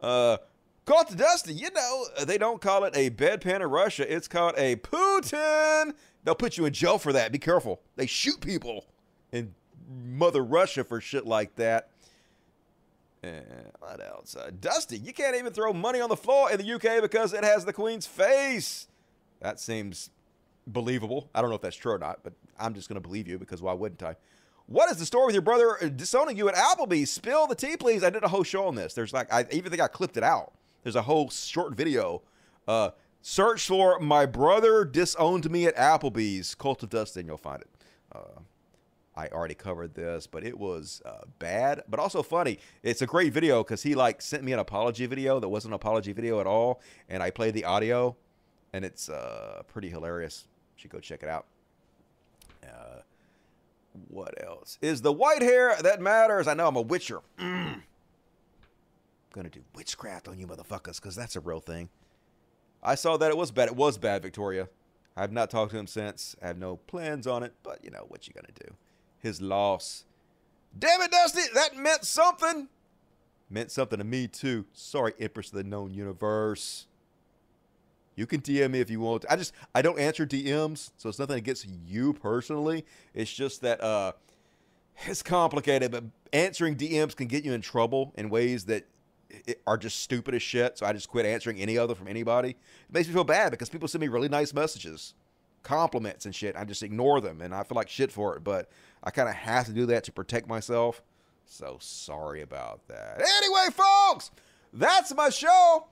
Uh, call it Dusty. You know they don't call it a bedpan in Russia. It's called a Putin. They'll put you in jail for that. Be careful. They shoot people in Mother Russia for shit like that. And what else? Uh, Dusty, you can't even throw money on the floor in the UK because it has the Queen's face. That seems believable. I don't know if that's true or not, but I'm just going to believe you because why wouldn't I? What is the story with your brother disowning you at Applebee's? Spill the tea, please. I did a whole show on this. There's like, I even think I clipped it out. There's a whole short video. Uh, search for my brother disowned me at Applebee's. Cult of Dust, and you'll find it. Uh, I already covered this, but it was uh, bad, but also funny. It's a great video because he like sent me an apology video that wasn't an apology video at all, and I played the audio, and it's uh, pretty hilarious. You should go check it out. Uh, what else is the white hair that matters? I know I'm a witcher. Mm. I'm gonna do witchcraft on you motherfuckers because that's a real thing. I saw that it was bad. It was bad, Victoria. I have not talked to him since. I have no plans on it, but you know what you gonna do his loss. Damn it, Dusty, that meant something. Meant something to me too. Sorry, Empress of the known universe. You can DM me if you want. I just I don't answer DMs, so it's nothing against you personally. It's just that uh it's complicated, but answering DMs can get you in trouble in ways that are just stupid as shit. So I just quit answering any other from anybody. It makes me feel bad because people send me really nice messages compliments and shit. I just ignore them and I feel like shit for it, but I kind of have to do that to protect myself. So sorry about that. Anyway, folks, that's my show.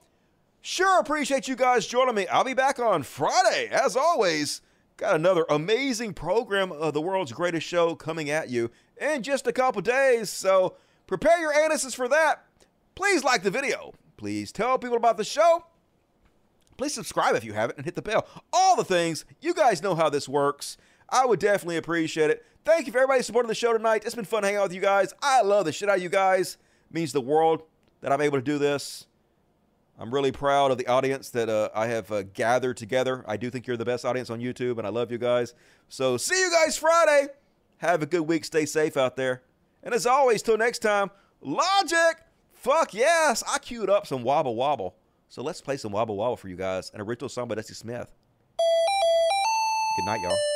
Sure appreciate you guys joining me. I'll be back on Friday, as always. Got another amazing program of the world's greatest show coming at you in just a couple days. So prepare your anuses for that. Please like the video. Please tell people about the show. Please subscribe if you haven't and hit the bell. All the things. You guys know how this works. I would definitely appreciate it. Thank you for everybody supporting the show tonight. It's been fun hanging out with you guys. I love the shit out of you guys. It means the world that I'm able to do this. I'm really proud of the audience that uh, I have uh, gathered together. I do think you're the best audience on YouTube, and I love you guys. So see you guys Friday. Have a good week. Stay safe out there. And as always, till next time, logic. Fuck yes. I queued up some Wobble Wobble. So let's play some Wobble Wobble for you guys. And a original song by Dusty Smith. Good night, y'all.